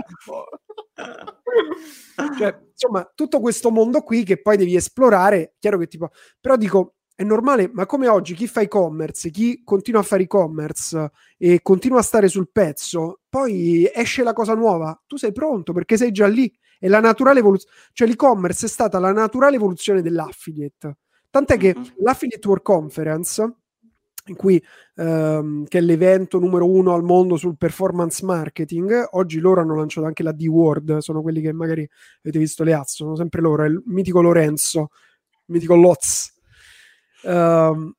cioè, insomma, tutto questo mondo qui che poi devi esplorare, chiaro che tipo, però dico, è normale, ma come oggi chi fa e-commerce, chi continua a fare e-commerce e continua a stare sul pezzo, poi esce la cosa nuova, tu sei pronto perché sei già lì. È la naturale evoluzione, cioè l'e-commerce è stata la naturale evoluzione dell'affiliate. Tant'è che mm-hmm. l'Affiliate World Conference, in cui, ehm, che è l'evento numero uno al mondo sul performance marketing, oggi loro hanno lanciato anche la D-Word, sono quelli che magari avete visto le azze, sono sempre loro, è il mitico Lorenzo, il mitico Lotz Um,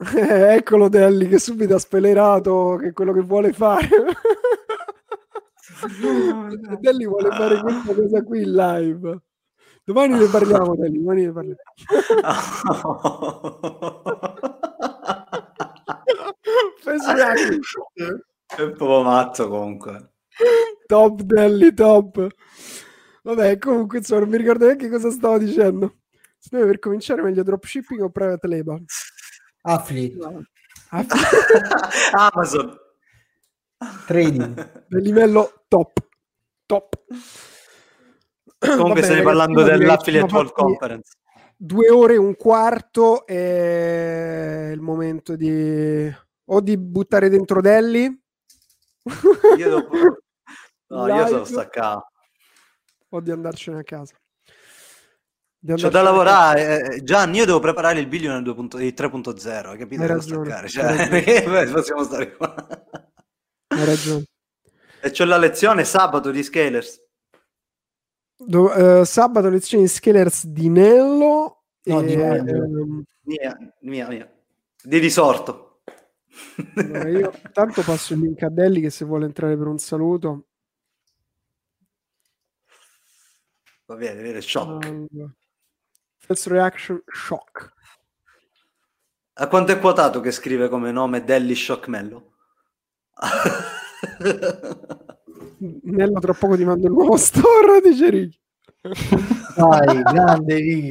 eccolo Delli che subito ha spelerato che quello che vuole fare. Delli vuole fare questa cosa qui in live. Domani ne parliamo, Delli, domani ne parliamo. è un po' matto comunque. Top Delli, top. Vabbè, comunque insomma, non mi ricordo neanche cosa stavo dicendo. Se per cominciare meglio dropshipping o private label? Affiliate. No. Amazon. Trading. Del livello top. Top. Comunque stai parlando dell'Affiliate World Conference. Due ore e un quarto è il momento di o di buttare dentro Delli. Io dopo... No, io sono staccato. O di andarcene a casa. C'è da lavorare, eh, Gianni. Io devo preparare il billion 3.0, capito? Hai ragione, cioè, possiamo stare qua. Hai ragione. E c'ho la lezione sabato di Scalers. Do, uh, sabato lezioni di Scalers di Nello. No, e, di ehm, mia, mia, mia. Di risorto. Allora io tanto passo il link a Delli che se vuole entrare per un saluto. Va bene, viene shock. Allora. First reaction shock. A quanto è quotato che scrive come nome Delli Shock Mello? Nello tra poco ti mando il nuovo store, dice Ricky. Dai, grande Ricky.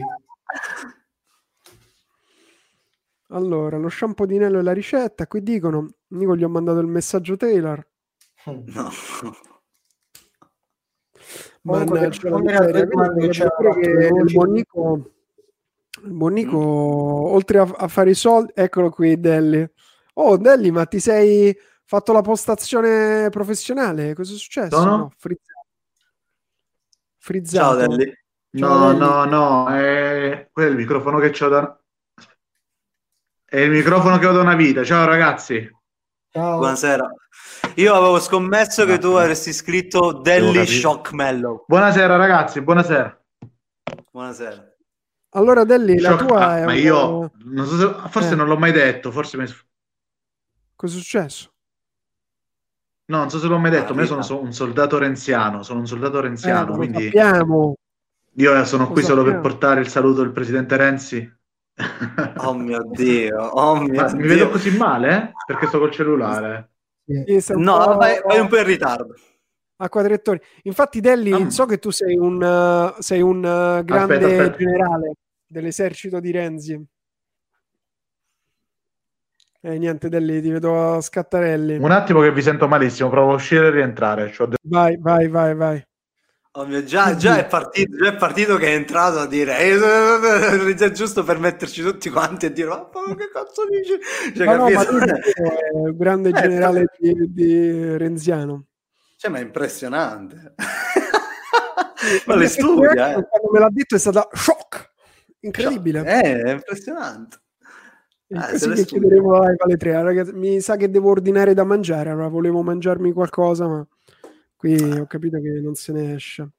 Allora, lo shampoo di Nello e la ricetta. Qui dicono, Nico gli ho mandato il messaggio Taylor. No. Mannaggia, il buon Nico, buon Nico mm. oltre a, a, fare i soldi, eccolo qui, Delli. Oh, Delli, ma ti sei fatto la postazione professionale? Cosa è successo? No, no. Frizzato. Frizzato. Ciao, Delli. No, no, no, è... quello è il microfono che ho da... È il microfono che ho da una vita. Ciao ragazzi. Ciao. Buonasera. Io avevo scommesso che tu avresti scritto Delli Shock Mellow. Buonasera ragazzi, buonasera. Buonasera. Allora Delli, la tua ah, è Ma io non so se... forse eh. non l'ho mai detto, forse mi... Cosa è successo? No, non so se l'ho mai detto, ah, ma io sono un soldato renziano, sono un soldato renziano, eh, quindi... Sappiamo. Io sono lo qui sappiamo. solo per portare il saluto del presidente Renzi. oh mio Dio, oh mio Mi vedo così male? Eh? Perché sto col cellulare. Sì, no, vai, vai, un po' in ritardo. A quadrettori. Infatti, Delli, ah. so che tu sei un, uh, sei un uh, grande aspetta, aspetta. generale dell'esercito di Renzi. Eh, niente, Delli, ti vedo a scattarelli. Un attimo che vi sento malissimo, provo a uscire e rientrare. De- vai, vai, vai, vai. Oh mio, già, già, è partito, già è partito che è entrato a dire è giusto per metterci tutti quanti a dire ma che cazzo dici cioè, ma no, ma è un grande eh, generale di, di, Renziano cioè ma è impressionante ma le studia eh. quando me l'ha detto è stata shock incredibile eh, è impressionante eh, così che chiederemo ai Vale 3 ragazzi, mi sa che devo ordinare da mangiare allora volevo mangiarmi qualcosa ma Qui ho capito che non se ne esce.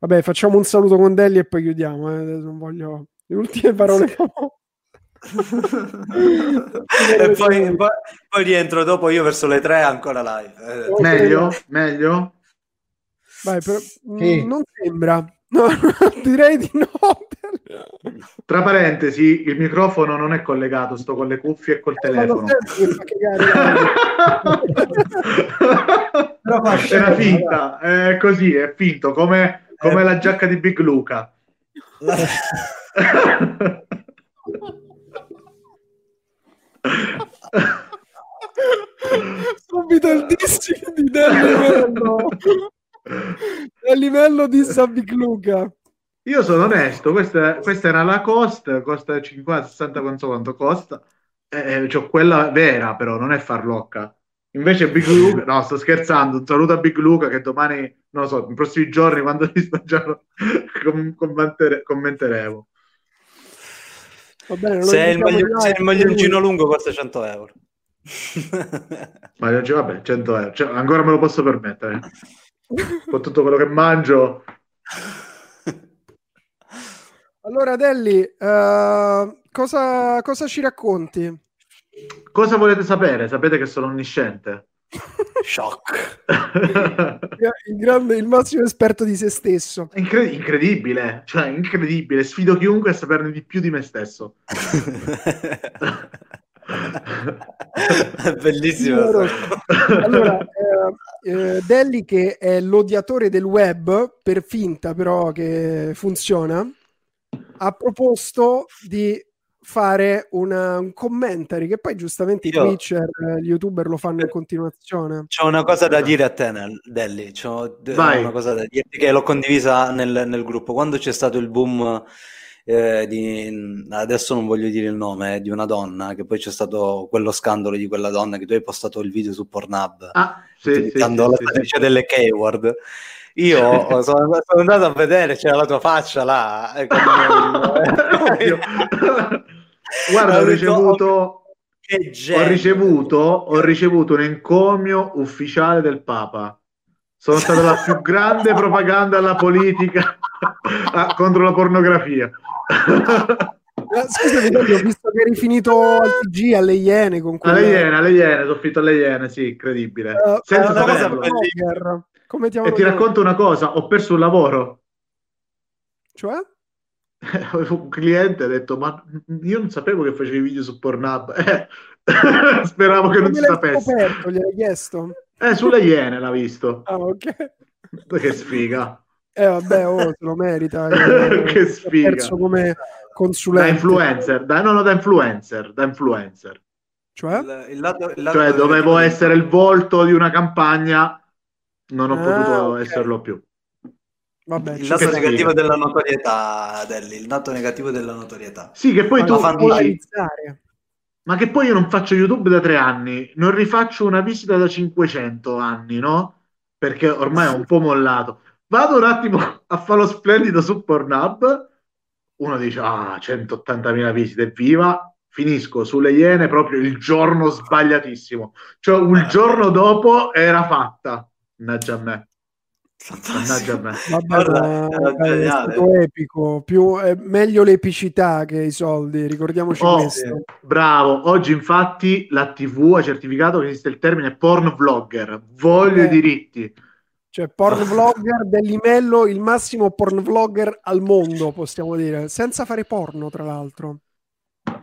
Vabbè, facciamo un saluto con Delli e poi chiudiamo. Eh. Non voglio le ultime parole. E poi, poi, poi, rientro dopo io verso le tre ancora live. Eh. Meglio? Meglio? Vai, però, sì. non sembra. No, direi di no. Tra parentesi, il microfono non è collegato, sto con le cuffie e col eh, telefono. Era finta, è così, è finto, come, come eh. la giacca di Big Luca. Subito il dissing di Dello a livello di Big Luca. Io sono onesto, questa, questa era la cost, costa 50-60, non so quanto costa. Eh, cioè quella vera, però non è farlocca. Invece Big Luca, no, sto scherzando. Un saluto a Big Luca che domani, non lo so, nei prossimi giorni, quando li stagiano, commentere, commenteremo. Bene, se, il maglio, se il maglioncino lungo costa 100 euro. Maglioncino, vabbè, 100 euro. Cioè, ancora me lo posso permettere con tutto quello che mangio. Allora, Delli, uh, cosa, cosa ci racconti? Cosa volete sapere? Sapete che sono onnisciente. Shock. il, grande, il massimo esperto di se stesso. Incred- incredibile, cioè incredibile. Sfido chiunque a saperne di più di me stesso. Bellissimo. Allora, eh, eh, Delli che è l'odiatore del web, per finta però che funziona, ha proposto di fare una, un commentary che poi giustamente Io... i Twitcher, gli youtuber lo fanno in continuazione. C'ho una cosa da dire a te, Delli, c'ho una cosa da dirti che l'ho condivisa nel, nel gruppo. Quando c'è stato il boom eh, di, adesso non voglio dire il nome, eh, di una donna, che poi c'è stato quello scandalo di quella donna che tu hai postato il video su Pornhub, ah, sì, utilizzando sì, la sì, sì. delle keyword. Io sono, sono, andato a vedere, c'era la tua faccia là. Eh, Guarda, ho ricevuto, ho ricevuto, ho ricevuto un encomio ufficiale del Papa Sono stata la più grande propaganda alla politica contro la pornografia. Eh, scusami, ho visto che eri finito al TG alle Iene con quella... Alle Iene, alle Iene, sono finito alle Iene, sì, incredibile. Uh, Senza uh, saperlo. Come ti e ti racconto una cosa, ho perso un lavoro. Cioè? Avevo un cliente ha detto, ma io non sapevo che facevi video su Pornhub. Eh, speravo che non si sapesse. Scoperto, gli hai chiesto? Eh, sulle Iene l'ha visto. Ah, ok. Che sfiga. Eh vabbè, oh, se lo merita. che sfiga. Perso come consulente. Da influencer, da, no, no, da influencer, da influencer. Cioè? Il, il lato, il lato cioè dovevo essere il volto di una campagna, non ho ah, potuto okay. esserlo più. Vabbè, il lato negativo della notorietà, Delli, il lato negativo della notorietà. Sì, che poi Ma tu dici, ma che poi io non faccio YouTube da tre anni, non rifaccio una visita da 500 anni, no? Perché ormai è un po' mollato. Vado un attimo a fare lo splendido su Pornhub, uno dice, ah, 180.000 visite, viva, finisco sulle Iene proprio il giorno sbagliatissimo. Cioè, un giorno dopo era fatta. Mannaggia a me. Mannaggia a me. Vabbè, è stato epico, più, è meglio l'epicità che i soldi, ricordiamoci oh, questo. Bravo, oggi infatti la TV ha certificato che esiste il termine porn vlogger, voglio eh. i diritti. Cioè, porn vlogger dell'Imello, il massimo porn vlogger al mondo, possiamo dire, senza fare porno, tra l'altro.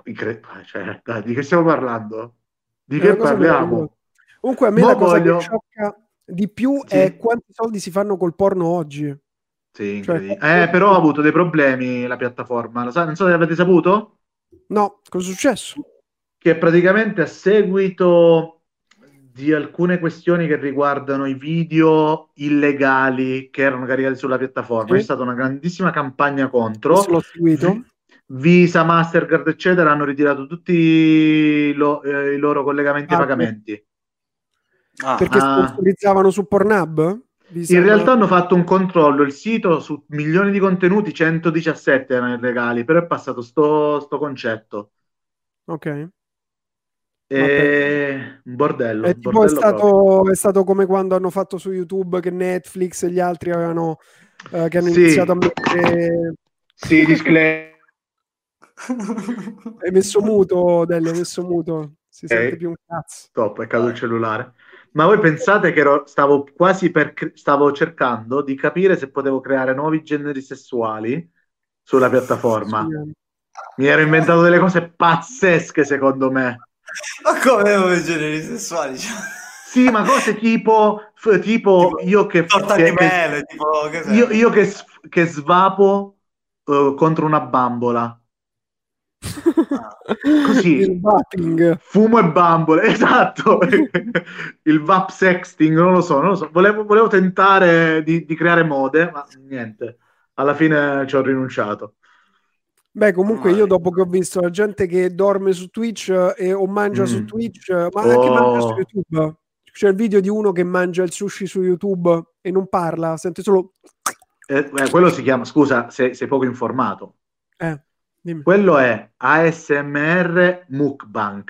Incre- cioè, dai, di che stiamo parlando? Di che parliamo? Comunque, a me Mo la cosa voglio... che sciocca di più sì. è quanti soldi si fanno col porno oggi. Sì, cioè, eh, però ha avuto dei problemi la piattaforma. Sa- non so se avete saputo? No, cosa è successo? Che praticamente a seguito di alcune questioni che riguardano i video illegali che erano caricati sulla piattaforma, sì. è stata una grandissima campagna contro. L'ho seguito. Visa, Mastercard, eccetera, hanno ritirato tutti lo, eh, i loro collegamenti ah, e pagamenti. Ah, perché ah. sponsorizzavano su Pornhub? In realtà hanno fatto un controllo, il sito su milioni di contenuti, 117 erano illegali, però è passato sto, sto concetto. Ok. E... Un bordello. È, bordello è, stato, è, stato, come quando hanno fatto su YouTube che Netflix e gli altri avevano eh, che hanno sì. iniziato a mettere... Sì, disclaimer. hai messo muto, Delle, hai messo muto. Si sente più un cazzo. Top, è caduto il cellulare. Ma voi pensate che ero, stavo quasi per stavo cercando di capire se potevo creare nuovi generi sessuali sulla piattaforma. Sì. Mi ero inventato delle cose pazzesche, secondo me. Ma come nuovi generi sessuali? Sì, ma cose tipo, tipo, tipo io che, che, mele, che io, io, che, che svapo uh, contro una bambola. Così, il vaping. fumo e bambole, esatto, il vap sexting, non lo so, non lo so. Volevo, volevo tentare di, di, creare mode, ma niente, alla fine ci ho rinunciato. Beh, comunque io dopo che ho visto la gente che dorme su Twitch e, o mangia mm. su Twitch, ma oh. anche mangia su YouTube, c'è il video di uno che mangia il sushi su YouTube e non parla, sente solo... Eh, eh, quello si chiama, scusa, sei, sei poco informato. Eh. Dimmi. Quello è ASMR Mukbang.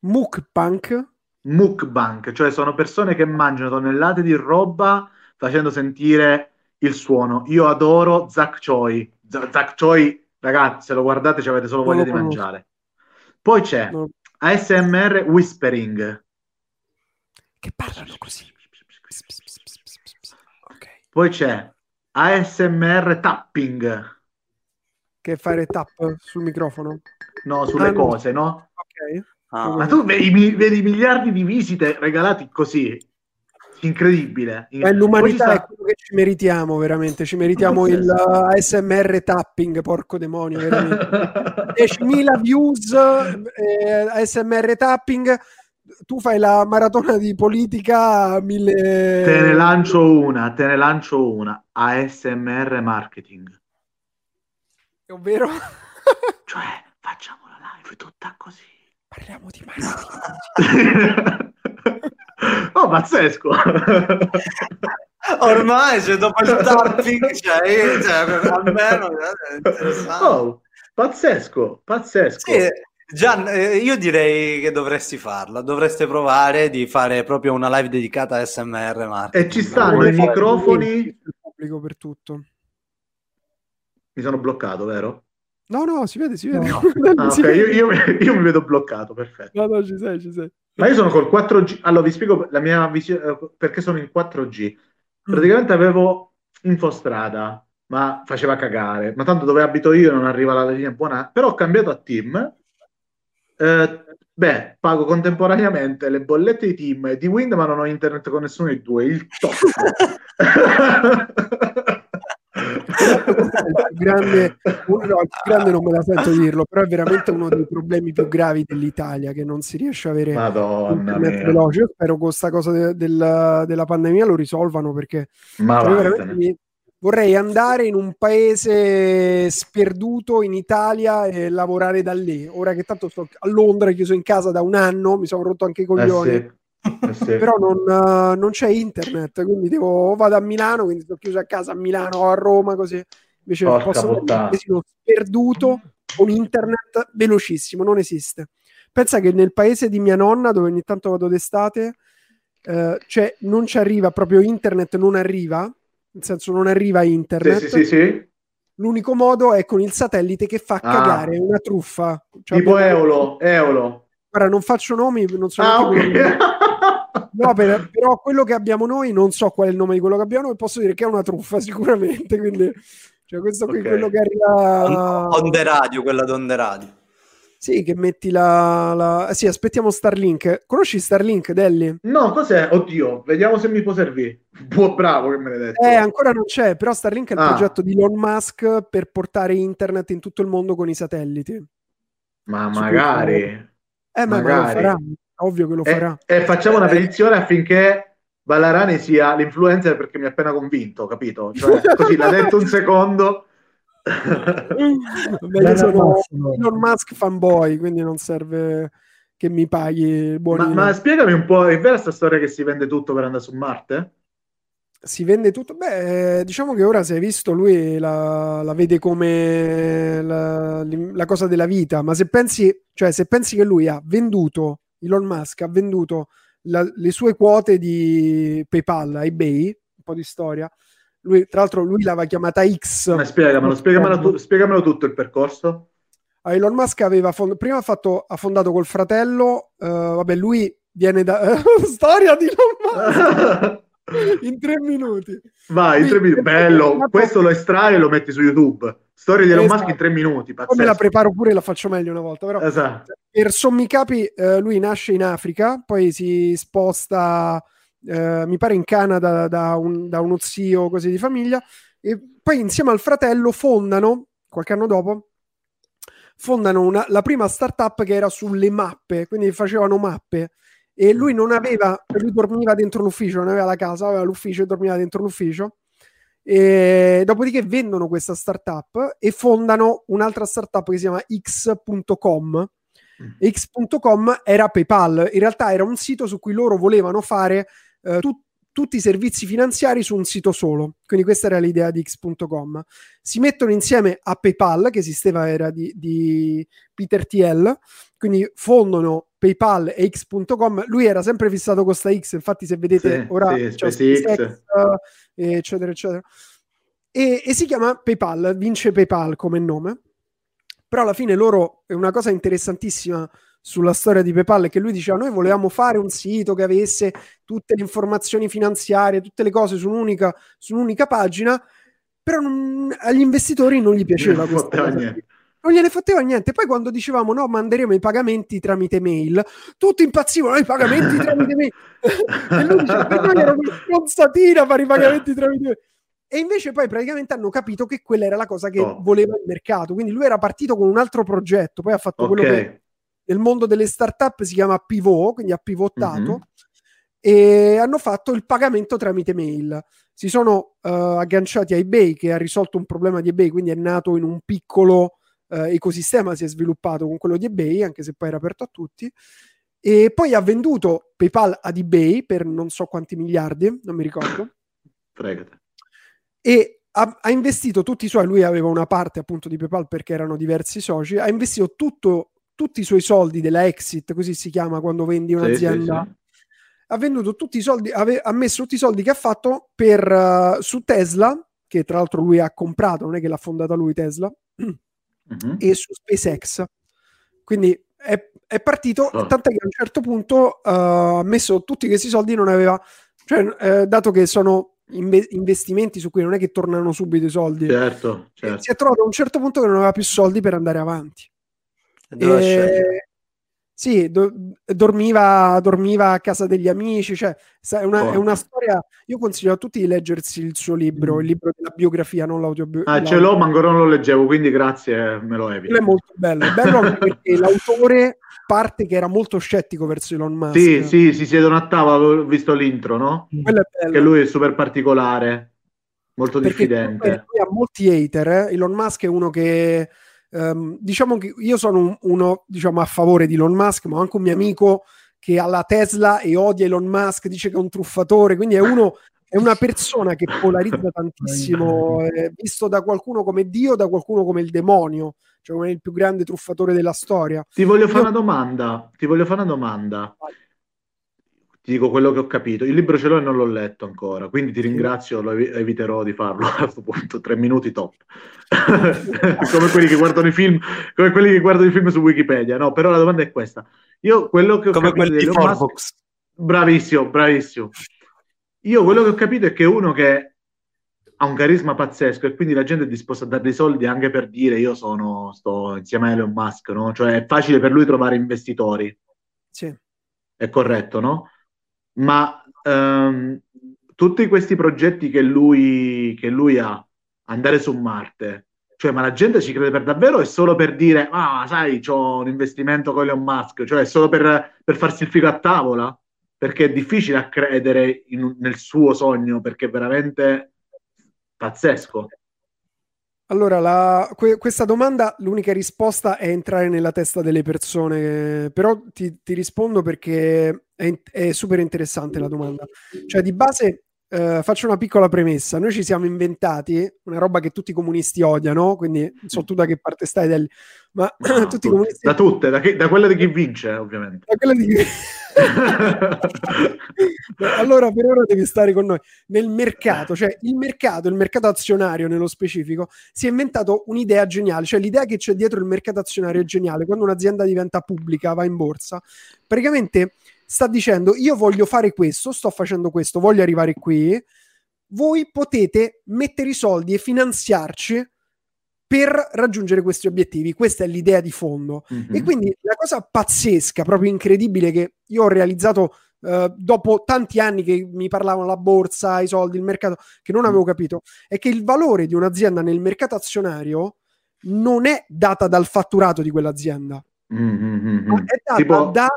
Mukbang? Mukbang, cioè sono persone che mangiano tonnellate di roba facendo sentire il suono. Io adoro Zach Choi. Z- Zach Choi, ragazzi, se lo guardate ci avete solo voglia di mangiare. Poi c'è no. ASMR Whispering. Che parlano così. Okay. Poi c'è ASMR Tapping che fare tap sul microfono? No, sulle ah, cose, no? no? Ok. Ah. Ma tu vedi, vedi, miliardi di visite regalati così. Incredibile. Ma l'umanità sta... è quello che ci meritiamo, veramente. Ci meritiamo il uh, ASMR tapping, porco demonio, 10.000 views eh, ASMR tapping. Tu fai la maratona di politica mille... Te ne lancio una, te ne lancio una. ASMR marketing. Ovvero? cioè, facciamo la live tutta così. Parliamo di marketing. oh, pazzesco. Ormai, cioè, dopo il tapping, cioè, cioè, almeno è interessante. Oh, pazzesco, pazzesco. Sì, Gian, eh, io direi che dovresti farla, dovreste provare di fare proprio una live dedicata a SMR Marketing. E ci stanno i microfoni... Il pubblico per tutto. Mi sono bloccato, vero? No, no, si vede, si vede. No. Ah, okay. io, io, io, mi vedo bloccato, perfetto. No, no, ci sei, ci sei. Ma io sono col 4G. Allora, vi spiego la mia visione, eh, perché sono in 4G. Praticamente avevo infostrada, ma faceva cagare. Ma tanto dove abito io non arriva la linea buona. Però ho cambiato a Team. Eh, beh, pago contemporaneamente le bollette di Team e di Wind, ma non ho internet con nessuno dei due. Il top. il grande, uno, il grande non me la sento dirlo, però è veramente uno dei problemi più gravi dell'Italia che non si riesce a avere Madonna internet veloce. Io spero con questa cosa de, del, della pandemia lo risolvano perché cioè, mi, vorrei andare in un paese sperduto in Italia e lavorare da lì. Ora che tanto sto a Londra, chiuso in casa da un anno, mi sono rotto anche i coglioni. Eh sì. Eh sì. però non, uh, non, c'è internet quindi devo vado a Milano quindi sto chiuso a casa a Milano o a Roma così invece Porca posso puttana. sperduto con internet velocissimo non esiste pensa che nel paese di mia nonna dove ogni tanto vado d'estate uh, cioè non ci arriva proprio internet non arriva nel senso non arriva internet sì, sì, sì, l'unico modo è con il satellite che fa Ah. cagare una truffa Cioè, tipo abbiamo- Eolo, Eolo. Guarda, non faccio nomi, non so Ah, neanche quello- ok. No, per- però quello che abbiamo noi, non so qual è il nome di quello che abbiamo noi, posso dire che è una truffa sicuramente, quindi cioè, questo qui è Ok. quello che arriva... on the radio, quella d'on the radio. Sì, che metti la... la... eh Sì, aspettiamo Starlink. Conosci Starlink, Delli? No, cos'è? Oddio, vediamo se mi può servire. Buo, bravo che me l'hai detto. Eh, ancora non c'è, però Starlink è il Ah. progetto di Elon Musk per portare internet in tutto il mondo con i satelliti. Ma Su magari. Eh, ma, ma lo Magari. Ovvio che lo E, farà. e facciamo una Eh. petizione affinché Ballarani sia l'influencer perché mi ha appena convinto, capito? Cioè, così l'ha detto un secondo. Io sono Elon Musk fanboy, quindi non serve che mi paghi buoni... ma, ma spiegami un po', è vera sta storia che si vende tutto per andare su Marte? si vende tutto. Beh, diciamo che ora, se hai visto, lui la, la vede come la, la cosa della vita. Ma se pensi, cioè, se pensi che lui ha venduto, Elon Musk ha venduto la- le sue quote di PayPal a eBay, un po' di storia. Lui, tra l'altro, lui l'aveva chiamata X. Ma spiegamelo, spiegamelo, tu- spiegamelo tutto il percorso. Ah, Elon Musk aveva fond- prima ha, fatto, ha fondato col fratello, eh, vabbè, lui viene da storia di Elon Musk in tre minuti. Vai, in tre minuti. Bello, questo lo estrai e lo metti su YouTube. Storia di Elon Esatto. Musk in tre minuti, Poi me la pazzesco. preparo pure e la faccio meglio una volta, però Esatto. per sommi capi eh, lui nasce in Africa, poi si sposta, eh, mi pare in Canada da, un- da uno zio così di famiglia, e poi insieme al fratello fondano, qualche anno dopo, fondano una- la prima startup che era sulle mappe, quindi facevano mappe. E lui non aveva, lui dormiva dentro l'ufficio, non aveva la casa, aveva l'ufficio e dormiva dentro l'ufficio. E dopodiché vendono questa startup e fondano un'altra startup che si chiama X.com. X.com era PayPal, in realtà era un sito su cui loro volevano fare eh, tu- tutti i servizi finanziari su un sito solo. Quindi questa era l'idea di X.com. Si mettono insieme a PayPal, che esisteva, era di, di Peter Thiel, quindi fondano PayPal e X.com. Lui era sempre fissato con sta X, infatti se vedete Sì, ora sì, c'è SpaceX. Eh, eccetera, eccetera. E, e si chiama PayPal, vince PayPal come nome. Però alla fine loro, è una cosa interessantissima sulla storia di PayPal, è che lui diceva noi volevamo fare un sito che avesse tutte le informazioni finanziarie, tutte le cose su un'unica, su un'unica pagina, però non- agli investitori non gli piaceva Non questa fotteva cosa. niente. Non gliene fotteva niente. Poi quando dicevamo no, manderemo i pagamenti tramite mail, tutti impazzivano, "Eh, i pagamenti tramite mail. e lui diceva, per noi era una stronzatina fare i pagamenti tramite mail. E invece poi praticamente hanno capito che quella era la cosa che Top. voleva il mercato. Quindi lui era partito con un altro progetto, poi ha fatto quello che nel mondo delle startup si chiama pivot, quindi ha pivottato, Mhm. e hanno fatto il pagamento tramite mail. Si sono eh, agganciati a eBay che ha risolto un problema di eBay, quindi è nato in un piccolo eh, ecosistema, si è sviluppato con quello di eBay, anche se poi era aperto a tutti. E poi ha venduto PayPal ad eBay per non so quanti miliardi, non mi ricordo Fregate. e ha, ha investito tutti i suoi, lui aveva una parte appunto di PayPal perché erano diversi soci, ha investito tutto, tutti i suoi soldi della exit, così si chiama quando vendi un'azienda. Sì, sì, sì. Ha venduto tutti i soldi, ave, ha messo tutti i soldi che ha fatto per, uh, su Tesla, che tra l'altro lui ha comprato, non è che l'ha fondata lui Tesla, mm-hmm. e su SpaceX. Quindi è, è partito, oh. tant'è che a un certo punto uh, ha messo tutti questi soldi non aveva, cioè, eh, dato che sono inve- investimenti su cui non è che tornano subito i soldi, certo, certo. si è trovato a un certo punto che non aveva più soldi per andare avanti. E, sì, do, dormiva, dormiva, a casa degli amici, cioè è una, oh. è una, storia. Io consiglio a tutti di leggersi il suo libro, mm. il libro della biografia, non l'autobiografia. Ah, ce l'ho, ma ancora non lo leggevo, quindi grazie, me lo evito. È molto bello, è bello anche perché l'autore parte che era molto scettico verso Elon Musk. Sì, sì, si siedono a tavola, ho visto l'intro, no? Che lui è super particolare, molto perché diffidente. Lui ha molti hater, eh? Elon Musk è uno che Um, diciamo che io sono uno diciamo, a favore di Elon Musk, ma ho anche un mio amico che ha la Tesla e odia Elon Musk, dice che è un truffatore, quindi è uno è una persona che polarizza tantissimo, eh, visto da qualcuno come Dio, da qualcuno come il demonio, cioè come il più grande truffatore della storia. Ti voglio fare una domanda, ti voglio fare una domanda. Ti dico quello che ho capito. Il libro ce l'ho e non l'ho letto ancora, quindi ti ringrazio, lo eviterò di farlo a questo punto, tre minuti top. come quelli che guardano i film, come quelli che guardano i film su Wikipedia, no? Però la domanda è questa. Io quello che ho come capito di Musk... Bravissimo, bravissimo. Io quello che ho capito è che uno che ha un carisma pazzesco e quindi la gente è disposta a dare dei soldi anche per dire io sono, sto insieme a Elon Musk, no? Cioè è facile per lui trovare investitori. Sì. È corretto, no? Ma um, tutti questi progetti che lui, che lui ha, andare su Marte. Cioè, ma la gente ci crede per davvero è solo per dire, ah, sai, ho un investimento con Elon Musk? Cioè, è solo per, per farsi il figo a tavola? Perché è difficile a credere in, nel suo sogno, perché è veramente pazzesco. Allora, la, que, questa domanda, l'unica risposta è entrare nella testa delle persone, però ti, ti rispondo perché è, è, super interessante la domanda. Cioè, di base, Uh, faccio una piccola premessa. Noi ci siamo inventati una roba che tutti i comunisti odiano, quindi non so tu da che parte stai, Del, ma no, tutti i comunisti... Da tutte, da, che, da, quella di chi vince, ovviamente. Da quella di chi... allora per ora devi stare con noi. Nel mercato, cioè il mercato, il mercato azionario nello specifico, si è inventato un'idea geniale, cioè l'idea che c'è dietro il mercato azionario è geniale. Quando un'azienda diventa pubblica, va in borsa, praticamente sta dicendo io voglio fare questo, sto facendo questo, voglio arrivare qui, voi potete mettere i soldi e finanziarci per raggiungere questi obiettivi. Questa è l'idea di fondo. Mm-hmm. E quindi la cosa pazzesca, proprio incredibile che io ho realizzato uh, dopo tanti anni che mi parlavano la borsa, i soldi, il mercato, che non avevo capito, è che il valore di un'azienda nel mercato azionario non è data dal fatturato di quell'azienda, mm-hmm. ma è data tipo... da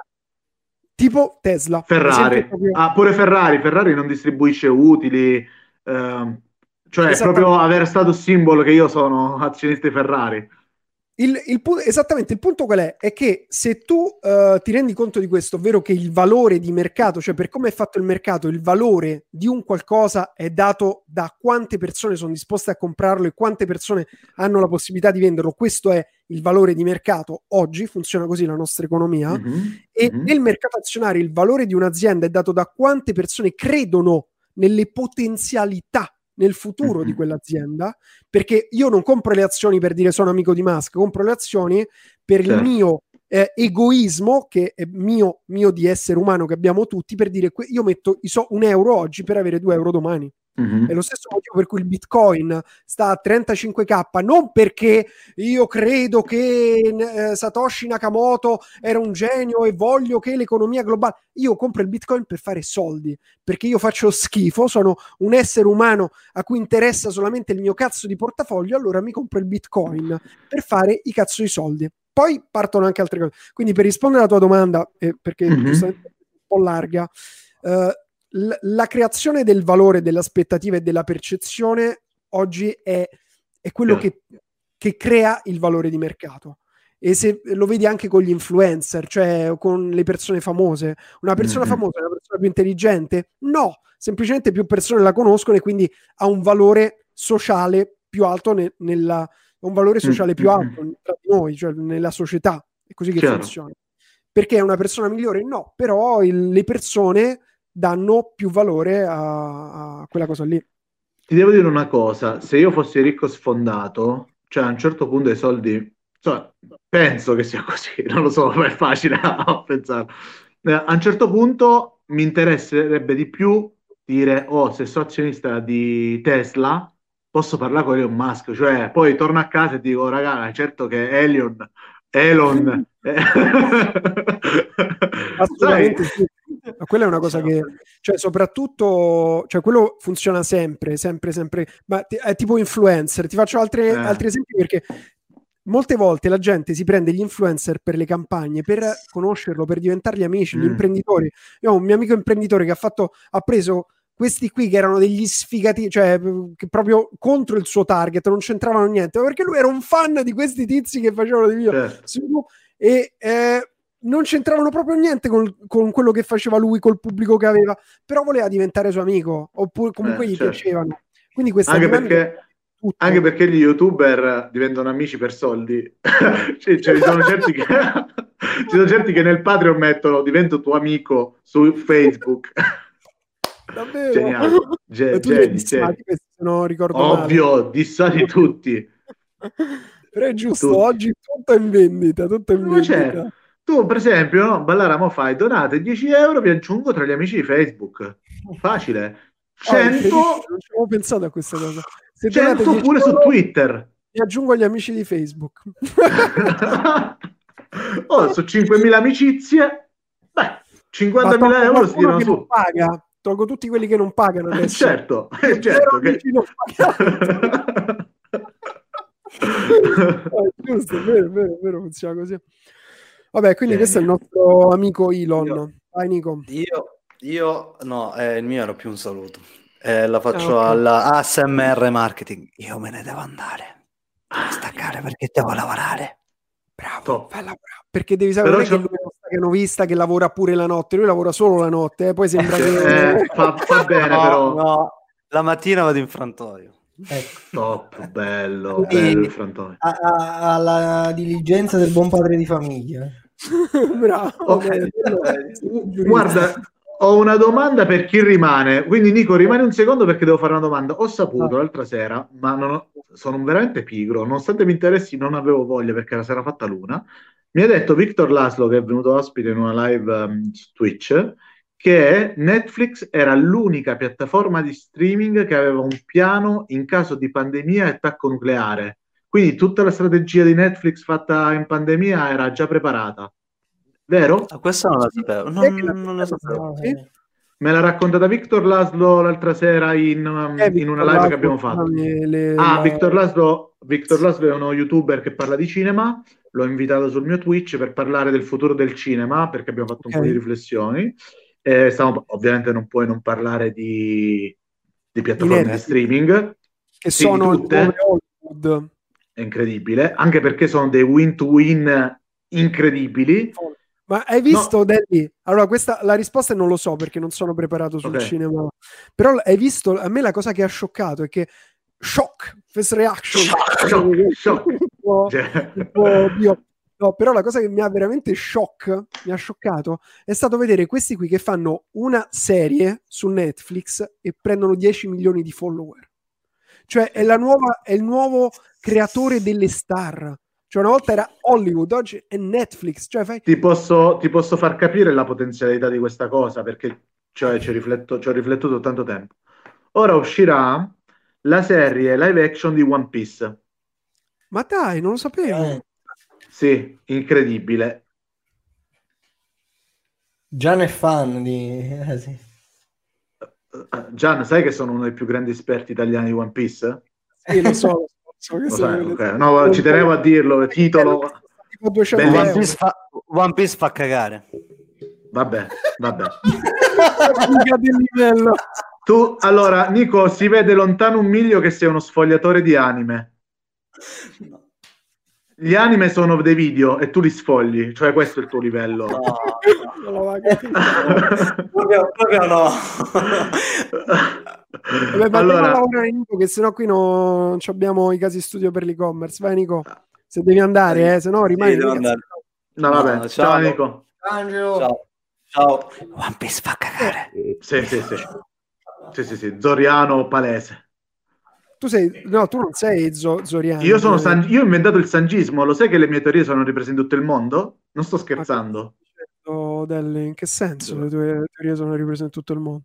tipo Tesla. Ferrari. Proprio... Ah, pure Ferrari. Ferrari non distribuisce utili. Eh, cioè, proprio aver stato simbolo che io sono azionista di Ferrari. Il, il, esattamente il punto qual è? È che se tu uh, ti rendi conto di questo, ovvero che il valore di mercato, cioè per come è fatto il mercato, il valore di un qualcosa è dato da quante persone sono disposte a comprarlo e quante persone hanno la possibilità di venderlo, questo è il valore di mercato. Oggi funziona così la nostra economia mm-hmm. e mm-hmm. nel mercato azionario il valore di un'azienda è dato da quante persone credono nelle potenzialità nel futuro mm-hmm. di quell'azienda, perché io non compro le azioni per dire sono amico di Musk, compro le azioni per certo. il mio eh, egoismo, che è mio, mio, di essere umano che abbiamo tutti, per dire io metto so, un euro oggi per avere due euro domani. Mm-hmm. È lo stesso motivo per cui il Bitcoin sta a 35k, non perché io credo che eh, Satoshi Nakamoto era un genio e voglio che l'economia globale. Io compro il Bitcoin per fare soldi, perché io faccio schifo, sono un essere umano a cui interessa solamente il mio cazzo di portafoglio, allora mi compro il Bitcoin per fare i cazzo di soldi. Poi partono anche altre cose. Quindi per rispondere alla tua domanda, eh, perché mm-hmm. giustamente è un po' larga, eh, la creazione del valore dell'aspettativa e della percezione oggi è, è quello che, che, crea il valore di mercato. E se lo vedi anche con gli influencer, cioè con le persone famose, una persona mm-hmm. famosa è una persona più intelligente? No, semplicemente più persone la conoscono e quindi ha un valore sociale più alto ne, nella, un valore sociale più alto tra noi, cioè nella società È così che Chiaro. funziona. Perché è una persona migliore? No, però il, le persone danno più valore a, a quella cosa lì. Ti devo dire una cosa, se io fossi ricco sfondato, cioè a un certo punto i soldi, cioè, penso che sia così, non lo so, è facile a pensare. Eh, a un certo punto mi interesserebbe di più dire, oh, se sono azionista di Tesla, posso parlare con Elon Musk, cioè poi torno a casa e dico, raga, certo che Elon, Elon... Assolutamente sì. Ma quella è una cosa che, cioè, soprattutto, cioè, quello funziona sempre, sempre, sempre. Ma t- è tipo influencer. Ti faccio altre, eh. altri esempi perché molte volte la gente si prende gli influencer per le campagne, per conoscerlo, per diventargli amici, mm. gli imprenditori. Io ho un mio amico imprenditore che ha fatto, ha preso questi qui che erano degli sfigati, cioè che proprio contro il suo target, non c'entravano niente, perché lui era un fan di questi tizi che facevano dei video certo. e eh, non c'entravano proprio niente con, con, quello che faceva lui, col pubblico che aveva, però voleva diventare suo amico, oppure comunque eh, gli certo. piacevano. Quindi questa anche perché, anche perché gli youtuber diventano amici per soldi. cioè, cioè, ci, sono certi che, ci sono certi che nel Patreon mettono divento tuo amico su Facebook. Davvero? Geniale. Ge- geni, se non ricordo Ovvio, male. dissati tutti. Però è giusto, tutti. oggi tutto è in vendita, tutto è in vendita. Tu, per esempio, no, Ballaramo fai donate 10 euro, vi aggiungo tra gli amici di Facebook. Facile. 100... Oh, non ci avevo pensato a questa cosa. Se 100 pure euro, su Twitter. Mi aggiungo agli amici di Facebook. oh, su 5.000 amicizie, beh, 50.000 euro si tirano su. Paga tolgo tutti quelli che non pagano adesso. certo, certo che... non eh, giusto, è vero, è vero, è vero, funziona così. Vabbè, quindi questo è il nostro amico Elon. Io, Vai Nico. Io, io no, eh, il mio era più un saluto. Eh, la faccio ah, okay. alla ASMR Marketing. Io me ne devo andare. Devo staccare perché devo lavorare. Bravo, bravo. Perché devi sapere che lui è uno stacanovista che lavora pure la notte. Lui lavora solo la notte, eh? poi sembra che... Eh, fa, fa, bene no, però. No, la mattina vado in frantoio. Ecco. Top, bello, bello il frantoio. Alla diligenza del buon padre di famiglia. Bravo. Okay. Guarda, ho una domanda per chi rimane. Quindi, Nico, rimani un secondo perché devo fare una domanda. Ho saputo ah. l'altra sera, ma ho, sono veramente pigro. Nonostante mi interessi, non avevo voglia perché era sera fatta l'una. Mi ha detto Victor Laszlo, che è venuto ospite in una live um, su Twitch, che Netflix era l'unica piattaforma di streaming che aveva un piano in caso di pandemia e attacco nucleare. Quindi tutta la strategia di Netflix fatta in pandemia era già preparata. Vero? Ah, questo non la sapevo. Non, non la sapevo. Sì? Me l'ha raccontata Victor Laszlo l'altra sera in, um, eh, in una live Laszlo, che abbiamo fatto. Le, le, ah, la... Victor Laszlo, Victor Laszlo è uno youtuber che parla di cinema. L'ho invitato sul mio Twitch per parlare del futuro del cinema perché abbiamo fatto okay. un po' di riflessioni. Eh, stiamo, ovviamente non puoi non parlare di, di piattaforme di streaming che sì, sono tutte. Hollywood è incredibile, anche perché sono dei win-to-win incredibili. Ma hai visto, no. Danny? Allora, questa la risposta non lo so perché non sono preparato sul okay. cinema. Però hai visto, a me la cosa che ha scioccato è che shock, first reaction. Shock, shock, shock. un po', un po' No, però la cosa che mi ha veramente shock, mi ha scioccato, è stato vedere questi qui che fanno una serie su Netflix e prendono 10 milioni di follower. Cioè è, la nuova, è il nuovo creatore delle star. Cioè una volta era Hollywood, oggi è Netflix. Cioè fai... ti, posso, ti posso far capire la potenzialità di questa cosa perché cioè, ci, rifletto, ci ho riflettuto tanto tempo. Ora uscirà la serie live action di One Piece. Ma dai, non lo sapevo. Eh. Sì, incredibile. Gian è fan di... Eh, sì. Gian, sai che sono uno dei più grandi esperti italiani di One Piece? Sì, lo so. so lo sai, okay. no, ci tenevo a dirlo, titolo... One Piece, fa, One Piece fa cagare. Vabbè, vabbè. tu, allora, Nico, si vede lontano un miglio che sei uno sfogliatore di anime. No. Gli anime sono dei video e tu li sfogli, cioè questo è il tuo livello. No, no. proprio, proprio no. Vabbè, ma allora... lavorare Nico, che sennò qui non abbiamo i casi studio per l'e-commerce. Vai Nico, se devi andare, eh, se no rimani. Sì, No, vabbè, no, ciao, ciao Nico. Angelo. Ciao. Ciao. One Piece fa cagare. Sì, sì, sì. Sì, sì, sì. Zoriano palese. Tu sei, no, tu non sei zo- Zoriano. Io, sono san... Io ho inventato il sangismo. Lo sai che le mie teorie sono riprese in tutto il mondo? Non sto scherzando. Delle... In che senso le tue teorie sono riprese in tutto il mondo?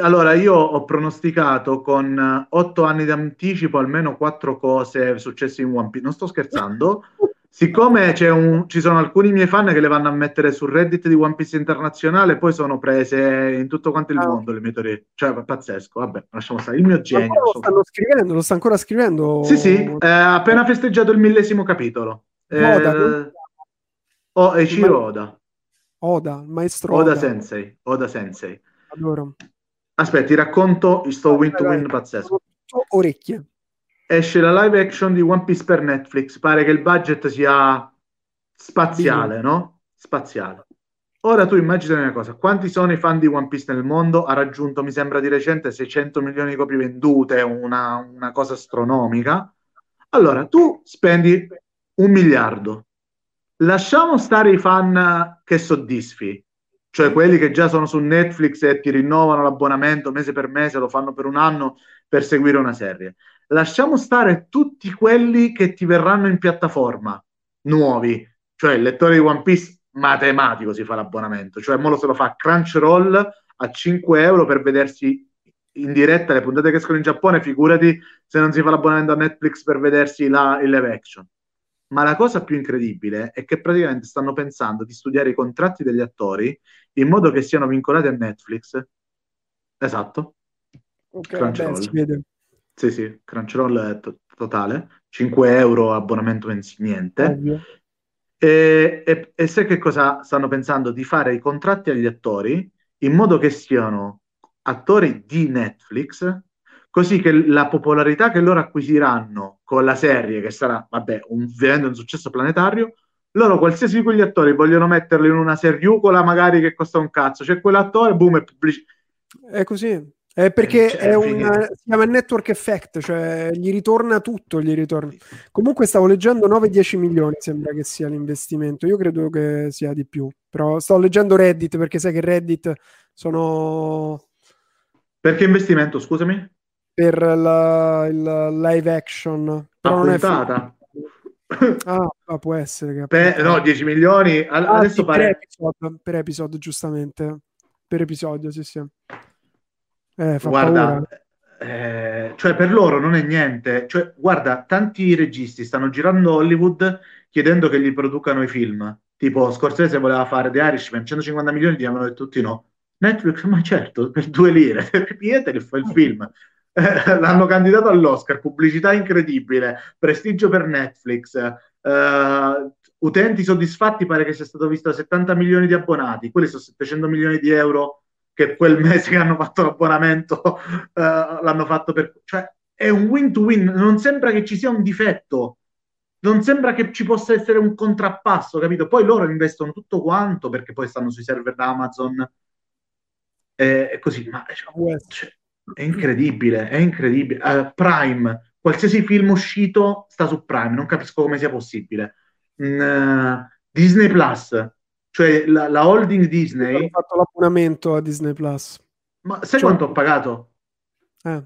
Allora, io ho pronosticato con otto anni di anticipo almeno quattro cose successe in One Piece. Non sto scherzando. Siccome un, ci sono alcuni miei fan che le vanno a mettere sul Reddit di One Piece internazionale, poi sono prese in tutto quanto il ah. mondo le mie teorie. Cioè, pazzesco. Vabbè, lasciamo stare. Il mio genio. lo stanno scrivendo, lo sta ancora scrivendo. Sì, sì, eh, ha appena festeggiato il millesimo capitolo. Oda, eh, oh, Eiichiro Oda. Oda, maestro Oda. Oda Sensei. Oda Sensei. Adoro. Aspetta, ti racconto sto win to win pazzesco. Orecchie esce la live action di One Piece per Netflix. Pare che il budget sia spaziale, no? Spaziale. Ora tu immagina una cosa, quanti sono i fan di One Piece nel mondo? Ha raggiunto, mi sembra di recente, 600 milioni di copie vendute, una, una cosa astronomica. Allora, tu spendi un miliardo. Lasciamo stare i fan che soddisfi, cioè quelli che già sono su Netflix e ti rinnovano l'abbonamento mese per mese, lo fanno per un anno per seguire una serie lasciamo stare tutti quelli che ti verranno in piattaforma nuovi, cioè il lettore di One Piece matematico si fa l'abbonamento, cioè mo lo se lo fa Crunchyroll a 5 euro per vedersi in diretta le puntate che escono in Giappone, figurati se non si fa l'abbonamento a Netflix per vedersi la, il live action. Ma la cosa più incredibile è che praticamente stanno pensando di studiare i contratti degli attori in modo che siano vincolati a Netflix. Esatto. Ok. Beh, si vede. Sì, sì, Crunchyroll è to- totale, 5 euro abbonamento mensile, niente. E, e, e sai che cosa stanno pensando? Di fare i contratti agli attori in modo che siano attori di Netflix, così che la popolarità che loro acquisiranno con la serie, che sarà, vabbè, un, un successo planetario, loro qualsiasi di quegli attori vogliono metterlo in una seriucola magari che costa un cazzo, c'è quell'attore, boom, è pubblicità. È così, eh, perché cioè, è un, si chiama network effect, cioè gli ritorna tutto, gli ritorna. Comunque stavo leggendo 9-10 milioni, sembra che sia l'investimento. Io credo che sia di più, però stavo leggendo Reddit perché sai che Reddit sono... Perché investimento, scusami? Per la, il live action. Però non puntata. è... Ah, ah, può essere. Beh, no, 10 milioni. Ah, adesso sì, pare... per, episodio, per episodio, giustamente. Per episodio, sì, sì. Eh, guarda, eh, cioè per loro non è niente. Cioè, guarda, tanti registi stanno girando Hollywood chiedendo che gli producano i film. Tipo Scorsese voleva fare The Irishman, 150 milioni, gli avevano detto tutti no. Netflix, ma certo, per due lire, Piete che fa il film. Eh, l'hanno candidato all'Oscar, pubblicità incredibile, prestigio per Netflix, eh, utenti soddisfatti, pare che sia stato visto da 70 milioni di abbonati, quelli sono 700 milioni di euro che quel mese che hanno fatto l'abbonamento uh, l'hanno fatto per... Cioè, è un win-to-win, non sembra che ci sia un difetto, non sembra che ci possa essere un contrappasso, capito? Poi loro investono tutto quanto perché poi stanno sui server da Amazon e, e così, ma cioè, cioè, è incredibile, è incredibile. Uh, Prime, qualsiasi film uscito sta su Prime, non capisco come sia possibile. Mm, uh, Disney Plus, cioè la, la holding Disney... Ho fatto l'abbonamento a Disney Plus. Ma sai cioè... quanto ho pagato? Eh.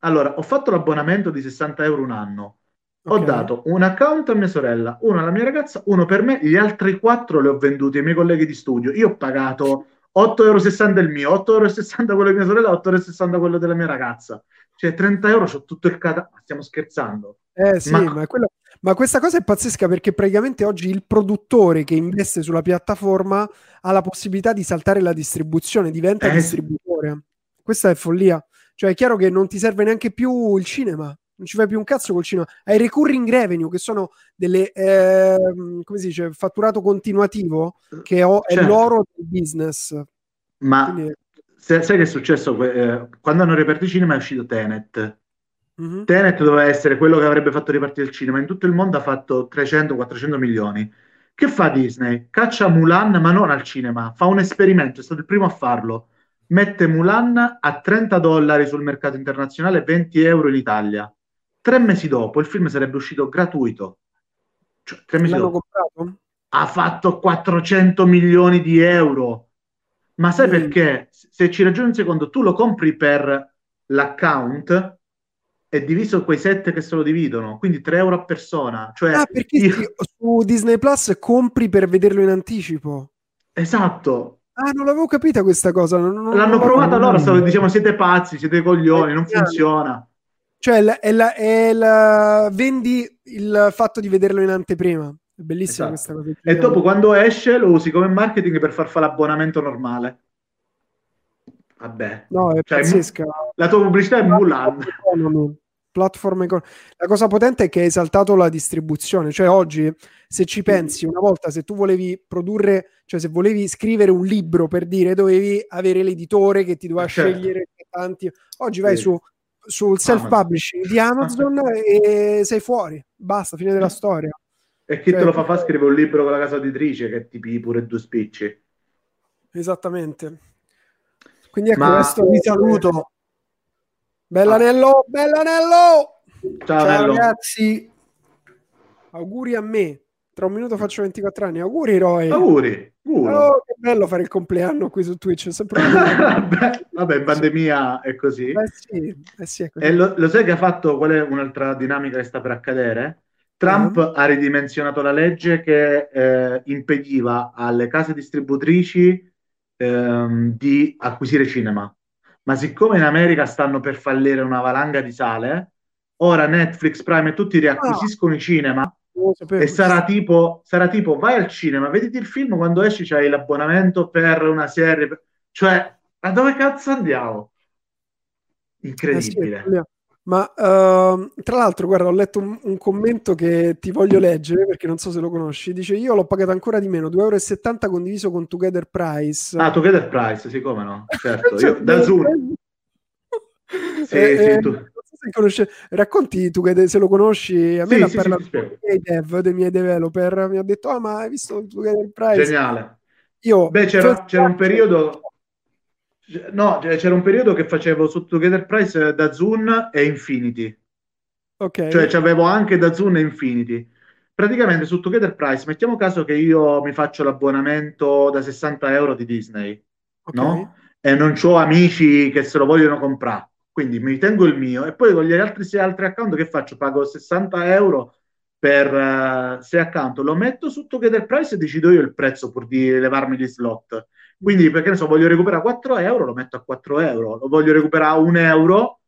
Allora, ho fatto l'abbonamento di 60 euro un anno. Okay. Ho dato un account a mia sorella, uno alla mia ragazza, uno per me, gli altri quattro li ho venduti ai miei colleghi di studio. Io ho pagato 8,60 euro il mio, 8,60 euro quello di mia sorella, 8,60 euro quello della mia ragazza. Cioè 30 euro, c'ho tutto il catalogo. Stiamo scherzando. Eh sì, ma, ma quello, ma questa cosa è pazzesca perché praticamente oggi il produttore che investe sulla piattaforma ha la possibilità di saltare la distribuzione, diventa eh. distributore. Questa è follia. Cioè è chiaro che non ti serve neanche più il cinema, non ci fai più un cazzo col cinema. Hai recurring revenue che sono delle, eh, come si dice, fatturato continuativo che ho, certo. è l'oro del business. Ma Quindi... sai che è successo? Eh, quando hanno reperto cinema è uscito Tenet Mm-hmm. Tenet doveva essere quello che avrebbe fatto ripartire il cinema. In tutto il mondo ha fatto 300-400 milioni. Che fa Disney? Caccia Mulan, ma non al cinema. Fa un esperimento, è stato il primo a farlo. Mette Mulan a 30 dollari sul mercato internazionale, 20 euro in Italia. Tre mesi dopo il film sarebbe uscito gratuito. Cioè, tre mesi L'hanno dopo. comprato? ha fatto 400 milioni di euro. Ma sai mm. perché? Se ci ragioni un secondo, tu lo compri per l'account è diviso quei set che se lo dividono, quindi 3 euro a persona. Cioè, ah, perché io... su Disney Plus compri per vederlo in anticipo? Esatto. Ah, non l'avevo capita questa cosa. Non, non, L'hanno non provata loro, stavo diciamo siete pazzi, siete coglioni, non funziona. Cioè, è la, è la, è la, vendi il fatto di vederlo in anteprima. È bellissima esatto. questa cosa. E dopo quando esce lo usi come marketing per far fare l'abbonamento normale. Vabbè. No, è cioè, pazzesca. La tua pubblicità è Mulan. Platform econ- La cosa potente è che hai esaltato la distribuzione, cioè oggi se ci pensi, una volta se tu volevi produrre, cioè se volevi scrivere un libro per dire, dovevi avere l'editore che ti doveva certo. scegliere tanti. Oggi vai sì. su sul self-publishing di Amazon e sei fuori, basta, fine della storia. E chi cioè, te lo fa fare scrivere un libro con la casa editrice che ti pigli pure due spicci. Esattamente. Quindi ecco, Ma... questo vi saluto. Bellanello, bellanello! Ciao, Ciao ragazzi. Auguri a me. Tra un minuto faccio 24 anni. Auguri, Roy. Auguri. Oh, che bello fare il compleanno qui su Twitch. Sempre Vabbè, in pandemia è così. Eh sì, eh sì, è così. E lo, lo, sai che ha fatto? Qual è un'altra dinamica che sta per accadere? Trump uh-huh. ha ridimensionato la legge che eh, impediva alle case distributrici ehm, di acquisire cinema. Ma siccome in America stanno per fallire una valanga di sale, ora Netflix, Prime e tutti riacquisiscono oh. i cinema e sarà tipo, sarà tipo vai al cinema, vediti il film, quando esci c'hai l'abbonamento per una serie, cioè, a dove cazzo andiamo? Incredibile. Eh sì, ma uh, tra l'altro, guarda, ho letto un, un, commento che ti voglio leggere perché non so se lo conosci. Dice: Io l'ho pagato ancora di meno, 2,70 euro condiviso con Together Price. Ah, Together Price, sì, come no? Certo, cioè, io da Zoom. sì, eh, sì, eh, tu. Se conosce... Racconti tu se lo conosci. A me sì, l'ha sì, parlato sì, dei miei dev, dei miei developer. Mi ha detto: Ah, ma hai visto Together Price? Geniale. Io, Beh, c'era, c'era un periodo No, c'era un periodo che facevo su Together Price da Zoom e Infinity. Ok. Cioè avevo anche da Zoom e Infinity. Praticamente su Together Price, mettiamo caso che io mi faccio l'abbonamento da 60 euro di Disney, okay. no? E non ho amici che se lo vogliono comprare. Quindi mi tengo il mio e poi con gli altri sei altri account che faccio? Pago 60 euro per uh, eh, account, lo metto su Together Price e decido io il prezzo pur di levarmi gli slot. Quindi, perché ne so, voglio recuperare 4 euro, lo metto a 4 euro. Lo voglio recuperare a 1 euro,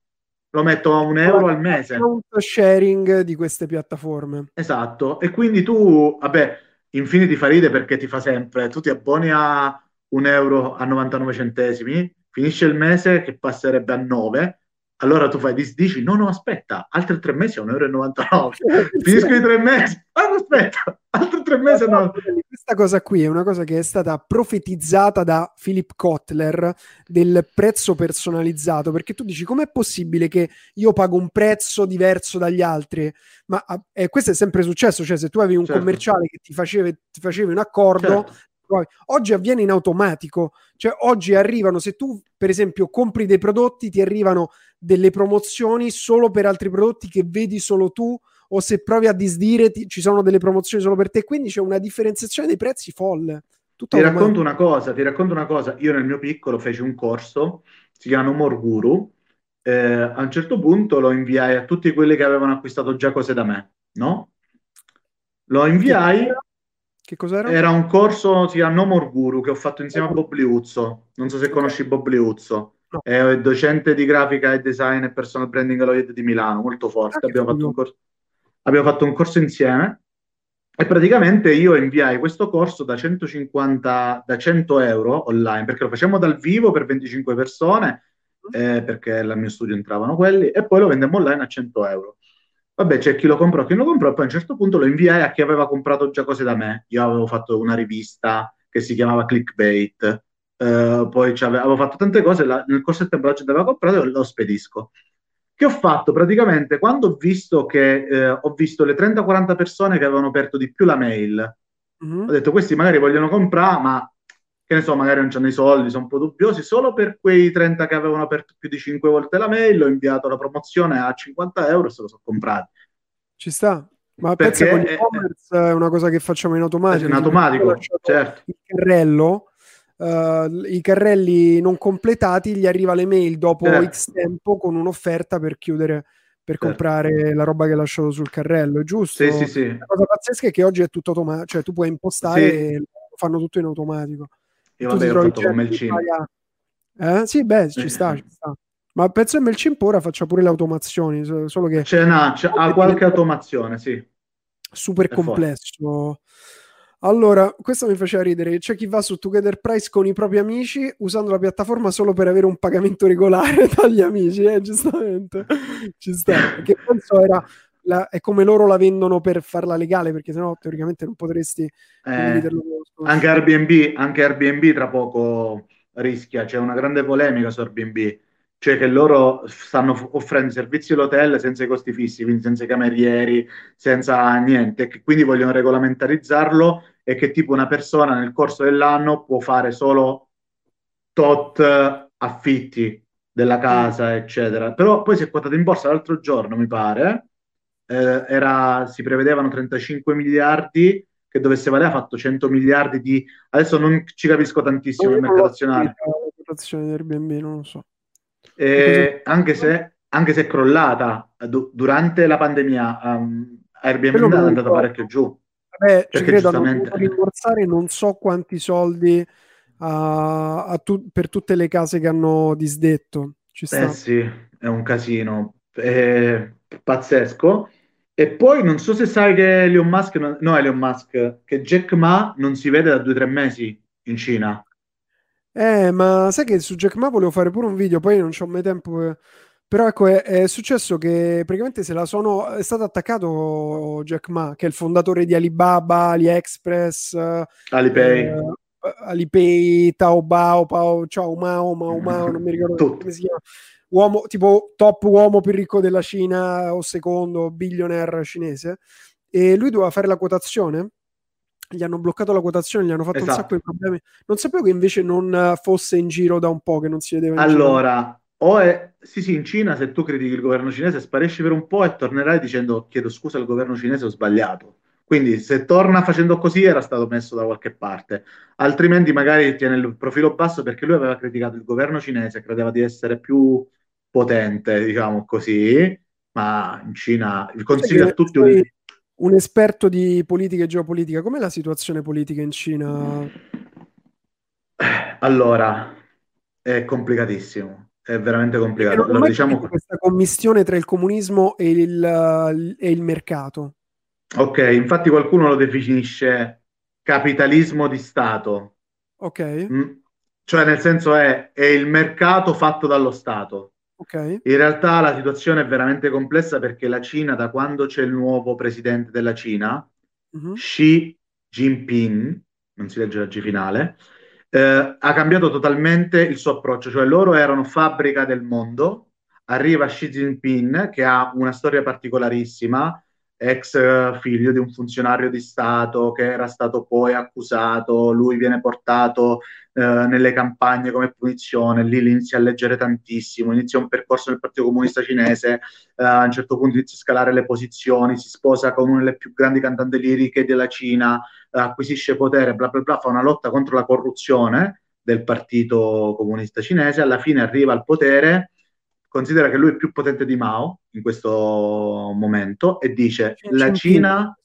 lo metto a 1 euro al mese. Account sharing di queste piattaforme. Esatto. E quindi tu, vabbè, Infinity fa ride perché ti fa sempre, tu ti abboni a 1 euro a 99 centesimi, finisce il mese che passerebbe a 9, allora tu fai disdici, no, no, aspetta, altri tre mesi a 1,99 euro. Finisco i tre mesi, ah, aspetta, altri tre mesi no. Questa cosa qui è una cosa che è stata profetizzata da Philip Kotler del prezzo personalizzato, perché tu dici com'è possibile che io pago un prezzo diverso dagli altri? Ma eh, questo è sempre successo, cioè se tu avevi un certo. commerciale che ti, facevi, ti facevi un accordo, certo Oggi avviene in automatico, cioè oggi arrivano, se tu per esempio compri dei prodotti, ti arrivano delle promozioni solo per altri prodotti che vedi solo tu o se provi a disdire ti, ci sono delle promozioni solo per te, quindi c'è una differenziazione dei prezzi folle. Tutto ti racconto una cosa, ti racconto una cosa, io nel mio piccolo feci un corso, si chiama No More Guru, eh, a un certo punto lo inviai a tutti quelli che avevano acquistato già cose da me, no? Lo inviai che cos'era? Era un corso, si chiama No More Guru, che ho fatto insieme a Bob Liuzzo. Non so se conosci Bob Liuzzo. No. È docente di grafica e design e personal branding all'OIED di Milano, molto forte. Ah, abbiamo, fatto corso... abbiamo, fatto un corso insieme e praticamente io inviai questo corso da 150, da 100 euro online, perché lo facciamo dal vivo per 25 persone, mm. eh, perché al mio studio entravano quelli, e poi lo vendemmo online a 100 euro. Vabbè, c'è chi lo comprò, chi non lo comprò, e poi a un certo punto lo inviai a chi aveva comprato già cose da me. Io avevo fatto una rivista che si chiamava Clickbait, uh, poi avevo fatto tante cose, la, nel corso del tempo la gente aveva comprato e lo spedisco. Che ho fatto praticamente quando ho visto che eh, ho visto le 30-40 persone che avevano aperto di più la mail, mm-hmm. ho detto questi magari vogliono comprare, ma che ne so, magari non hanno i soldi, sono un po' dubbiosi, solo per quei 30 che avevano aperto più di 5 volte la mail ho inviato la promozione a 50 euro e se lo sono comprati. Ci sta. Ma pensa con l'e-commerce è, è una cosa che facciamo in automatico. In automatico, certo. Il carrello, uh, i carrelli non completati, gli arriva l'email dopo certo. X tempo con un'offerta per chiudere per certo. comprare la roba che hai lasciato sul carrello, giusto? Sì, sì, sì. La cosa pazzesca è che oggi è tutto automatico, cioè tu puoi impostare sì. e fanno tutto in automatico. Io vabbè, ho fatto con MailChimp. Eh? Sì, beh, ci sta, ci sta. Ma penso che MailChimp ora faccia pure le automazioni, solo che... C'è, no, c'è, ha qualche automazione, sì. Super è complesso. Forte. Allora, questo mi faceva ridere. C'è chi va su Together Price con i propri amici usando la piattaforma solo per avere un pagamento regolare dagli amici, eh, giustamente. Ci sta. Perché penso era la, è come loro la vendono per farla legale, perché sennò teoricamente non potresti eh, anche Airbnb, anche Airbnb tra poco rischia, c'è una grande polemica su Airbnb, cioè che loro stanno offrendo servizi all'hotel senza i costi fissi, quindi senza i camerieri, senza niente, che quindi vogliono regolamentarizzarlo e che tipo una persona nel corso dell'anno può fare solo tot affitti della casa, eccetera. Però poi si è quotato in borsa l'altro giorno, mi pare, eh, era, si prevedevano 35 miliardi che dovesse valere, ha fatto 100 miliardi di... Adesso non ci capisco tantissimo il mercato azionario. La di Airbnb non lo so. Eh, anche, se, anche, se, è crollata du- durante la pandemia, um, Airbnb è andata parecchio giù. Beh, ci credo, giustamente... hanno rimborsare non so quanti soldi a, a tu- per tutte le case che hanno disdetto. Ci sta. Eh sì, è un casino. È pazzesco. E poi non so se sai che Elon Musk, no Elon Musk, che Jack Ma non si vede da due o tre mesi in Cina. Eh, ma sai che su Jack Ma volevo fare pure un video, poi non c'ho mai tempo. Per... Però ecco, è, è, successo che praticamente se la sono... è stato attaccato Jack Ma, che è il fondatore di Alibaba, AliExpress, Alipay. Eh, Alipay, Taobao, Pao, Ciao Mao, Mao Mao, non mi ricordo come si chiama uomo, tipo top uomo più ricco della Cina o secondo billionaire cinese e lui doveva fare la quotazione gli hanno bloccato la quotazione, gli hanno fatto esatto. un sacco di problemi. Non sapevo che invece non fosse in giro da un po', che non si vedeva Allora, o è sì, sì, in Cina se tu critichi il governo cinese sparisci per un po' e tornerai dicendo chiedo scusa al governo cinese, ho sbagliato. Quindi se torna facendo così era stato messo da qualche parte, altrimenti magari tiene il profilo basso perché lui aveva criticato il governo cinese, credeva di essere più potente, diciamo così, ma in Cina il consiglio a tutti... Un... un esperto di politica e geopolitica, com'è la situazione politica in Cina? Allora, è complicatissimo, è veramente complicato. Non diciamo... questa commissione tra il comunismo e il, e il mercato. Ok, infatti qualcuno lo definisce capitalismo di Stato. Ok. Mm? Cioè, nel senso è, è il mercato fatto dallo Stato. Okay. In realtà la situazione è veramente complessa perché la Cina, da quando c'è il nuovo presidente della Cina, uh-huh. Xi Jinping, non si legge la G finale, eh, ha cambiato totalmente il suo approccio, cioè loro erano fabbrica del mondo, arriva Xi Jinping che ha una storia particolarissima, ex eh, figlio di un funzionario di Stato che era stato poi accusato, lui viene portato eh, nelle campagne come punizione, lì inizia a leggere tantissimo, inizia un percorso nel Partito Comunista Cinese, eh, a un certo punto inizia a scalare le posizioni, si sposa con una delle più grandi cantanti liriche della Cina, eh, acquisisce potere, bla bla bla, fa una lotta contro la corruzione del Partito Comunista Cinese, alla fine arriva al potere considera che lui è più potente di Mao in questo momento e dice C'è la Cina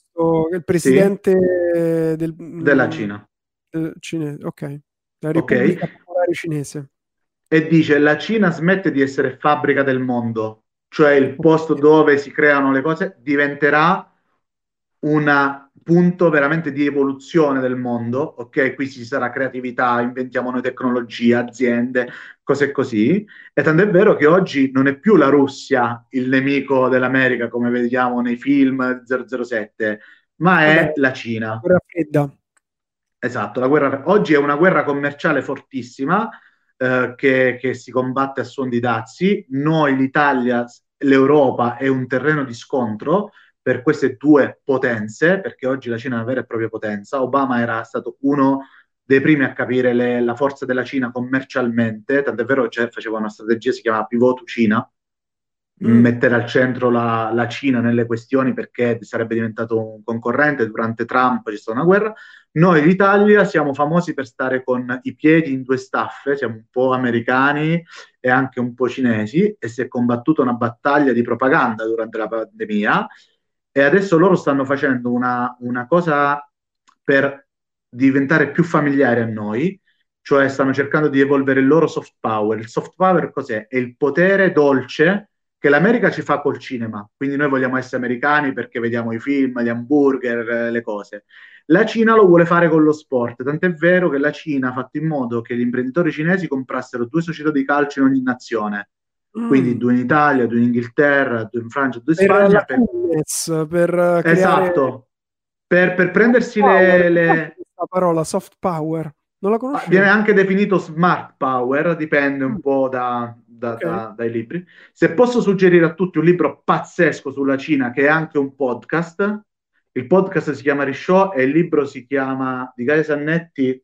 il presidente sì, del, della Cina. Cinese, ok. La Repubblica okay. Popolare Cinese. E dice la Cina smette di essere fabbrica del mondo cioè il posto dove si creano le cose diventerà una punto veramente di evoluzione del mondo, ok? Qui ci sarà creatività, inventiamo nuove tecnologie, aziende, cose così. E tanto è vero che oggi non è più la Russia il nemico dell'America, come vediamo nei film 007, ma è Vabbè, la Cina. La guerra fredda. Esatto, la guerra, oggi è una guerra commerciale fortissima eh, che, che si combatte a suon di dazi. Noi, l'Italia, l'Europa è un terreno di scontro per queste due potenze, perché oggi la Cina è una vera e propria potenza. Obama era stato uno dei primi a capire le, la forza della Cina commercialmente, tant'è vero che faceva una strategia, si chiamava Pivot Cina, mm. mettere al centro la, la, Cina nelle questioni perché sarebbe diventato un concorrente, durante Trump c'è stata una guerra. Noi l'Italia siamo famosi per stare con i piedi in due staffe, siamo un po' americani e anche un po' cinesi e si è combattuta una battaglia di propaganda durante la pandemia e adesso loro stanno facendo una, una cosa per diventare più familiari a noi, cioè stanno cercando di evolvere il loro soft power. Il soft power cos'è? È il potere dolce che l'America ci fa col cinema, quindi noi vogliamo essere americani perché vediamo i film, gli hamburger, le cose. La Cina lo vuole fare con lo sport, tant'è vero che la Cina ha fatto in modo che gli imprenditori cinesi comprassero due società di calcio in ogni nazione, mm. quindi due in Italia, due in Inghilterra, due in Francia, due in Spagna. Per, per, per creare... Esatto, per, per prendersi le, le... La parola soft power, non la conosco. Viene anche definito smart power, dipende un mm. po' da, da, okay. da, dai libri. Se posso suggerire a tutti un libro pazzesco sulla Cina, che è anche un podcast, il podcast si chiama Rishow e il libro si chiama di Gaia Sannetti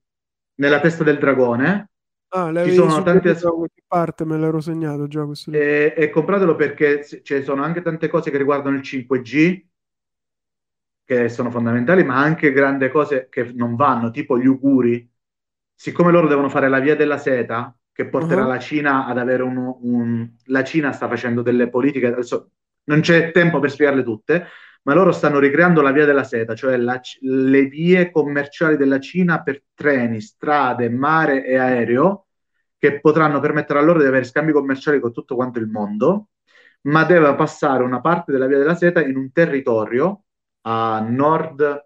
Nella testa del dragone. Ah, ci sono tante as- parte, me l'ero segnato già questo. E, e compratelo perché ci sono anche tante cose che riguardano il 5G che sono fondamentali, ma anche grandi cose che non vanno, tipo gli uguri. Siccome loro devono fare la via della seta, che porterà uh-huh. la Cina ad avere un, un, La Cina sta facendo delle politiche, adesso non c'è tempo per spiegarle tutte, ma loro stanno ricreando la via della seta, cioè la, le vie commerciali della Cina per treni, strade, mare e aereo, che potranno permettere a loro di avere scambi commerciali con tutto quanto il mondo, ma deve passare una parte della via della seta in un territorio a nord,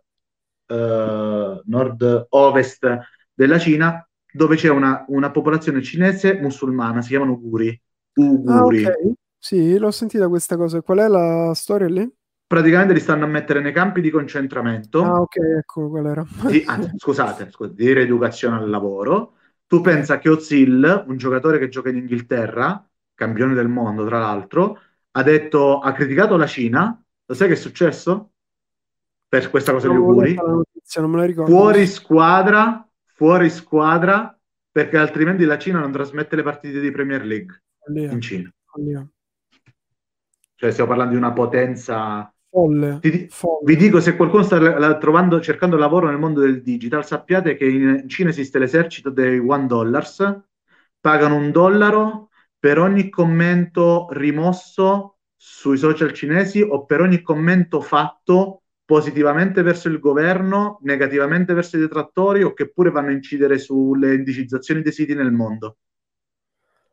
eh, nord-ovest della Cina dove c'è una, una popolazione cinese musulmana, si chiamano Uguri. Uguri. Ah, okay. Sì, l'ho sentita questa cosa. Qual è la storia lì? Praticamente li stanno a mettere nei campi di concentramento. Ah, ok, ecco qual era. Di, anzi, scusate, scusate, di rieducazione al lavoro. Tu pensa che Ozil, un giocatore che gioca in Inghilterra, campione del mondo tra l'altro, ha detto, ha criticato la Cina. Lo sai che è successo? Per questa cosa non di Uguri. Notizia, non me la ricordo. Fuori squadra fuori squadra perché altrimenti la Cina non trasmette le partite di Premier League Follia. in Cina. Follia. Cioè stiamo parlando di una potenza folle. Ti, folle. Vi dico, se qualcuno sta la, trovando, cercando lavoro nel mondo del digital, sappiate che in Cina esiste l'esercito dei one dollars, pagano un dollaro per ogni commento rimosso sui social cinesi o per ogni commento fatto positivamente verso il governo, negativamente verso i detrattori o che pure vanno a incidere sulle indicizzazioni dei siti nel mondo.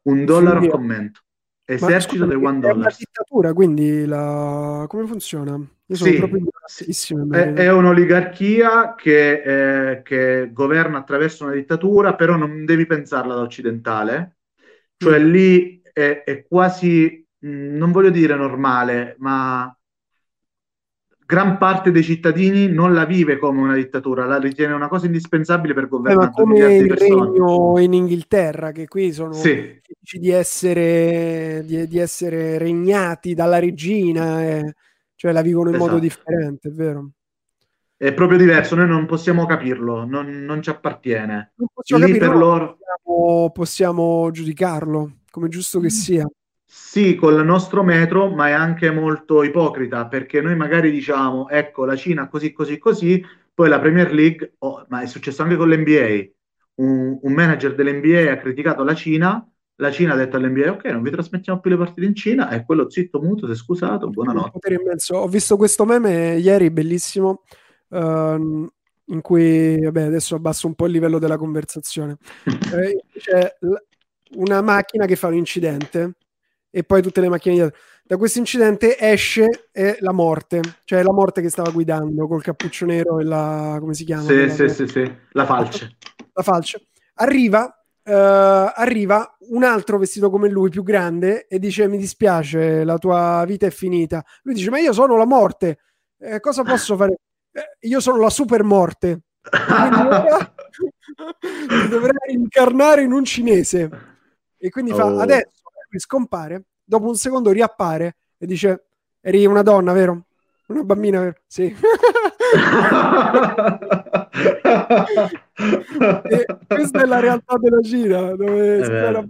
Un dollaro a commento. Esercito del one dollar. È una dittatura, quindi la... come funziona? Io sono sì, proprio sì. È, è, un'oligarchia che, eh, che, governa attraverso una dittatura, però non devi pensarla da occidentale. Cioè mm. lì è, è quasi, mh, mm, non voglio dire normale, ma gran parte dei cittadini non la vive come una dittatura, la ritiene una cosa indispensabile per governare. Eh, ma come il regno in Inghilterra, che qui sono sì. di, essere, di, di, essere regnati dalla regina, eh, cioè la vivono in esatto. modo differente, è vero? È proprio diverso, noi non possiamo capirlo, non, non ci appartiene. Non possiamo capirlo, per loro... possiamo, possiamo giudicarlo, come giusto che mm. sia. Sì, col nostro metro, ma è anche molto ipocrita perché noi magari diciamo, ecco, la Cina così, così, così, poi la Premier League, oh, ma è successo anche con l'NBA, un, un manager dell'NBA ha criticato la Cina, la Cina ha detto all'NBA, ok, non vi trasmettiamo più le partite in Cina, e quello zitto, muto, si è scusato, buonanotte. Ho visto questo meme ieri, bellissimo, uh, in cui, vabbè, adesso abbasso un po' il livello della conversazione. eh, c'è una macchina che fa un incidente e poi tutte le macchine dietro. Da questo incidente esce e la morte, cioè la morte che stava guidando col cappuccio nero e la come si chiama? Sì, sì, sì, sì, la falce. La falce. Arriva, uh, arriva un altro vestito come lui, più grande, e dice: Mi dispiace, la tua vita è finita. Lui dice: Ma io sono la morte, eh, cosa posso fare? Eh, io sono la super morte. dovrei incarnare in un cinese. E quindi oh. fa adesso poi scompare, dopo un secondo riappare e dice eri una donna, vero? Una bambina, vero? Sì. questa è la realtà della Cina, dove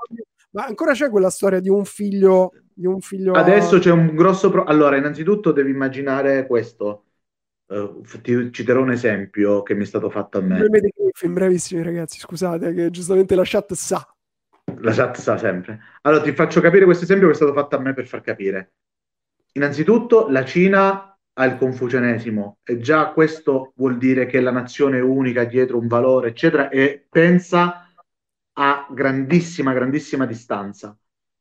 Ma ancora c'è quella storia di un figlio... Di un figlio Adesso a... c'è un grosso... Pro... Allora, innanzitutto devi immaginare questo. Uh, ti citerò un esempio che mi è stato fatto a me. Film brevissimi ragazzi, scusate che giustamente la chat sa. La chat sa sempre. Allora ti faccio capire questo esempio che è stato fatto a me per far capire. Innanzitutto la Cina ha il confucianesimo e già questo vuol dire che la nazione è unica dietro un valore, eccetera, e pensa a grandissima, grandissima distanza.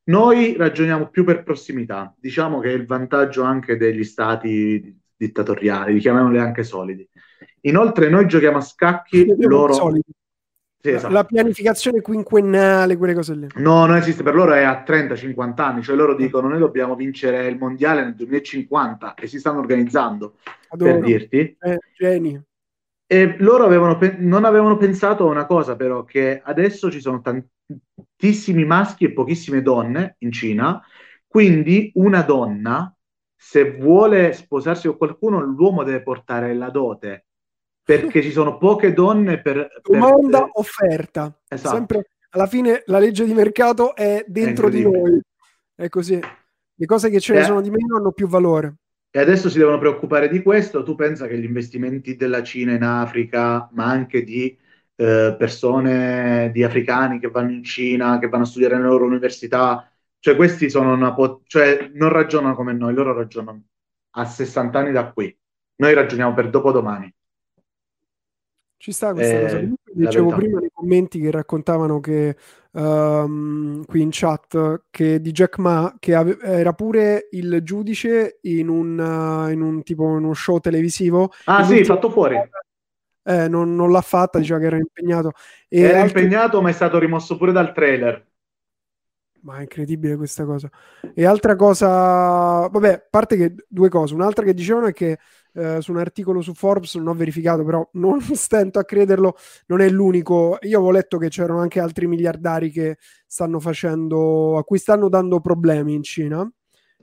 Noi ragioniamo più per prossimità, diciamo che è il vantaggio anche degli stati dittatoriali, chiamiamoli anche solidi. Inoltre noi giochiamo a scacchi, loro... Solidi. Sì, esatto. La pianificazione quinquennale, quelle cose lì. No, non esiste, per loro è a 30-50 anni, cioè loro dicono noi dobbiamo vincere il mondiale nel 2050 e si stanno organizzando, Adoro. per dirti. Eh, geni. E loro avevano pe- non avevano pensato a una cosa però, che adesso ci sono tantissimi maschi e pochissime donne in Cina, quindi una donna, se vuole sposarsi con qualcuno, l'uomo deve portare la dote perché ci sono poche donne per... Domanda, per... offerta. Esatto. Sempre, alla fine la legge di mercato è dentro è di noi. È così. Le cose che ce ne eh. sono di meno hanno più valore. E adesso si devono preoccupare di questo. Tu pensa che gli investimenti della Cina in Africa, ma anche di eh, persone, di africani che vanno in Cina, che vanno a studiare nelle loro università, cioè questi sono una po- cioè non ragionano come noi, loro ragionano a 60 anni da qui. Noi ragioniamo per dopodomani. Ci sta questa eh, cosa. dicevo verità. prima nei commenti che raccontavano che um, qui in chat che di Jack Ma che ave- era pure il giudice in un, uh, in un tipo uno show televisivo. Ah, sì, fatto fuori. Eh, non, non, l'ha fatta, diceva che era impegnato. E era altri... impegnato, ma è stato rimosso pure dal trailer. Ma è incredibile questa cosa. E altra cosa, vabbè, a parte che due cose. Un'altra che dicevano è che eh, su un articolo su Forbes, non ho verificato, però non stento a crederlo, non è l'unico. Io avevo letto che c'erano anche altri miliardari che stanno facendo, a cui stanno dando problemi in Cina.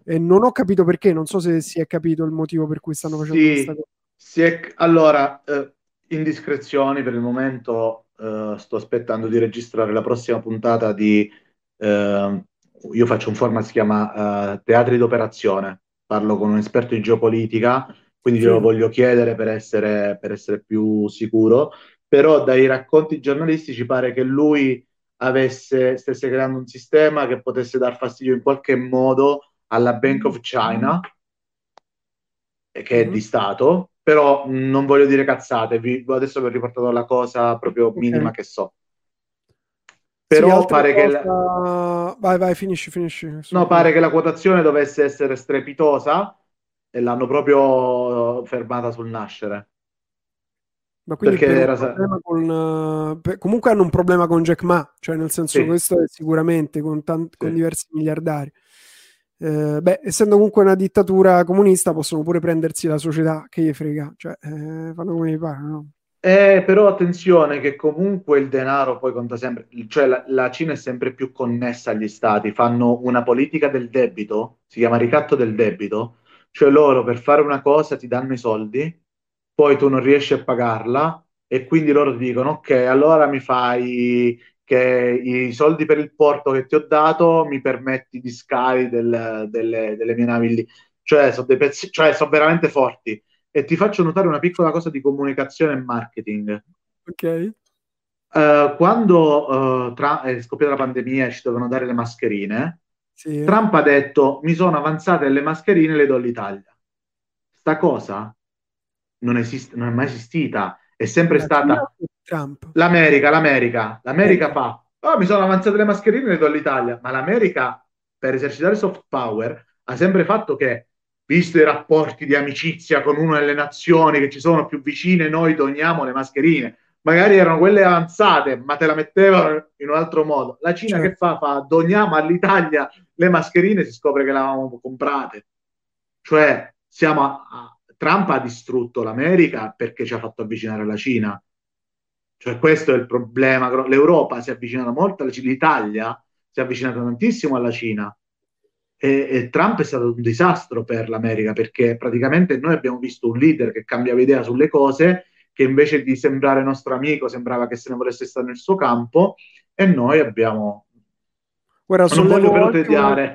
E non ho capito perché, non so se si è capito il motivo per cui stanno facendo sì, questa cosa. È, allora, eh, indiscrezioni per il momento, eh, sto aspettando di registrare la prossima puntata di... Eh, io faccio un format che si chiama uh, Teatri d'operazione, parlo con un esperto di geopolitica quindi sì. glielo voglio chiedere per essere, per essere più sicuro, però dai racconti giornalistici pare che lui avesse, stesse creando un sistema che potesse dar fastidio in qualche modo alla Bank of China, che è mm-hmm. di Stato, però non voglio dire cazzate, vi, adesso vi ho riportato la cosa proprio okay. minima che so. Però sì, pare cosa... che... La... Vai, vai, finisci, finisci. No, pare che la quotazione dovesse essere strepitosa, e l'hanno proprio fermata sul nascere. Ma quindi Perché era... con, uh, comunque hanno un problema con Jack Ma, cioè nel senso sì. questo è sicuramente con, tanti, sì. con diversi miliardari. Eh, beh, essendo comunque una dittatura comunista, possono pure prendersi la società che gli frega, cioè eh, fanno come gli pare, no? Eh, però attenzione che comunque il denaro poi conta sempre, cioè la, la, Cina è sempre più connessa agli stati, fanno una politica del debito, si chiama ricatto del debito, cioè loro per fare una cosa ti danno i soldi, poi tu non riesci a pagarla e quindi loro ti dicono ok, allora mi fai che i soldi per il porto che ti ho dato mi permetti di scali del, delle, delle, mie navi lì. Cioè sono, pezzi, cioè, sono veramente forti. E ti faccio notare una piccola cosa di comunicazione e marketing. Ok. Uh, quando uh, tra- è scoppiata la pandemia e ci dovevano dare le mascherine, sì. Trump ha detto mi sono avanzate le mascherine, le do all'Italia. Sta cosa non, esiste, non è mai esistita, è sempre la stata Trump. l'America, l'America, l'America eh. fa oh, mi sono avanzate le mascherine, le do all'Italia, ma l'America per esercitare soft power ha sempre fatto che visto i rapporti di amicizia con una delle nazioni che ci sono più vicine, noi doniamo le mascherine magari erano quelle avanzate, ma te la mettevano in un altro modo. La Cina certo. che fa? Fa doniamo all'Italia le mascherine, si scopre che le avevamo comprate. Cioè, siamo a, a, Trump ha distrutto l'America perché ci ha fatto avvicinare alla Cina. Cioè, questo è il problema. L'Europa si è avvicinata molto l'Italia si è avvicinata tantissimo alla Cina. E, e, Trump è stato un disastro per l'America perché praticamente noi abbiamo visto un leader che cambiava idea sulle cose che invece di sembrare nostro amico sembrava che se ne volesse stare nel suo campo e noi abbiamo Guarda, non voglio però tediare.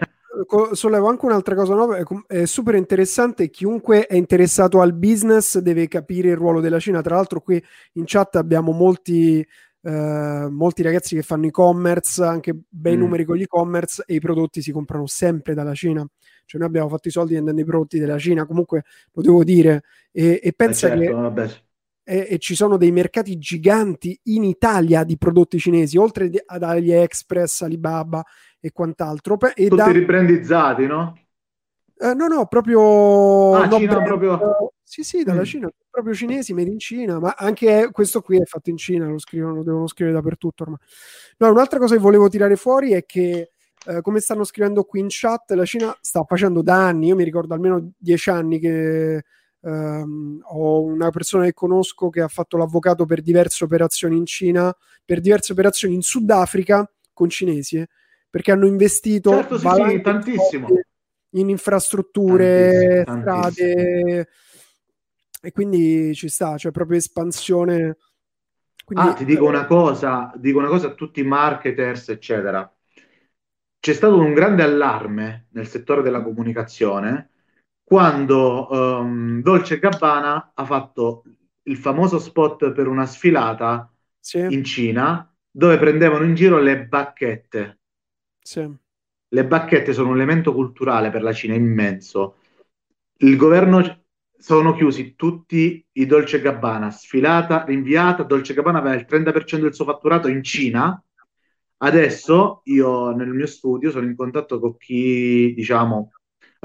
sollevo anche un'altra cosa nuova, è, super interessante. Chiunque è interessato al business deve capire il ruolo della Cina. Tra l'altro, qui in chat abbiamo molti, eh, molti ragazzi che fanno e-commerce, anche bei Mm. numeri con gli e-commerce, e i prodotti si comprano sempre dalla Cina. Cioè, noi abbiamo fatto i soldi vendendo i prodotti della Cina, comunque lo devo dire. E, e Eh, pensa certo, che vabbè. E, e ci sono dei mercati giganti in Italia di prodotti cinesi, oltre ad AliExpress, Alibaba e quant'altro. E Tutti da, ribrandizzati, no? eh, no, no, proprio, Ah, no Cina brand, proprio- sì, sì, dalla Mm. Cina, proprio cinesi, made in Cina, ma anche questo qui è fatto in Cina, lo scrivono, lo devono scrivere dappertutto ormai. No, un'altra cosa che volevo tirare fuori è che, eh, come stanno scrivendo qui in chat, la Cina sta facendo da anni, io mi ricordo almeno dieci anni che ehm, ho una persona che conosco che ha fatto l'avvocato per diverse operazioni in Cina, per diverse operazioni in Sudafrica con cinesi, eh, perché hanno investito Certo, sì, sì, tantissimo. in infrastrutture, Tantissimo, strade e quindi ci sta, c'è proprio espansione. Quindi, Ah, ti dico eh, una cosa, dico una cosa a tutti i marketers, eccetera. C'è stato un grande allarme nel settore della comunicazione quando ehm, Dolce Gabbana ha fatto il famoso spot per una sfilata sì, in Cina dove prendevano in giro le bacchette. sì. Le bacchette sono un elemento culturale per la Cina immenso. Il governo sono chiusi tutti i Dolce Gabbana, sfilata rinviata. Dolce Gabbana aveva il 30% del suo fatturato in Cina. Adesso io nel mio studio sono in contatto con chi, diciamo,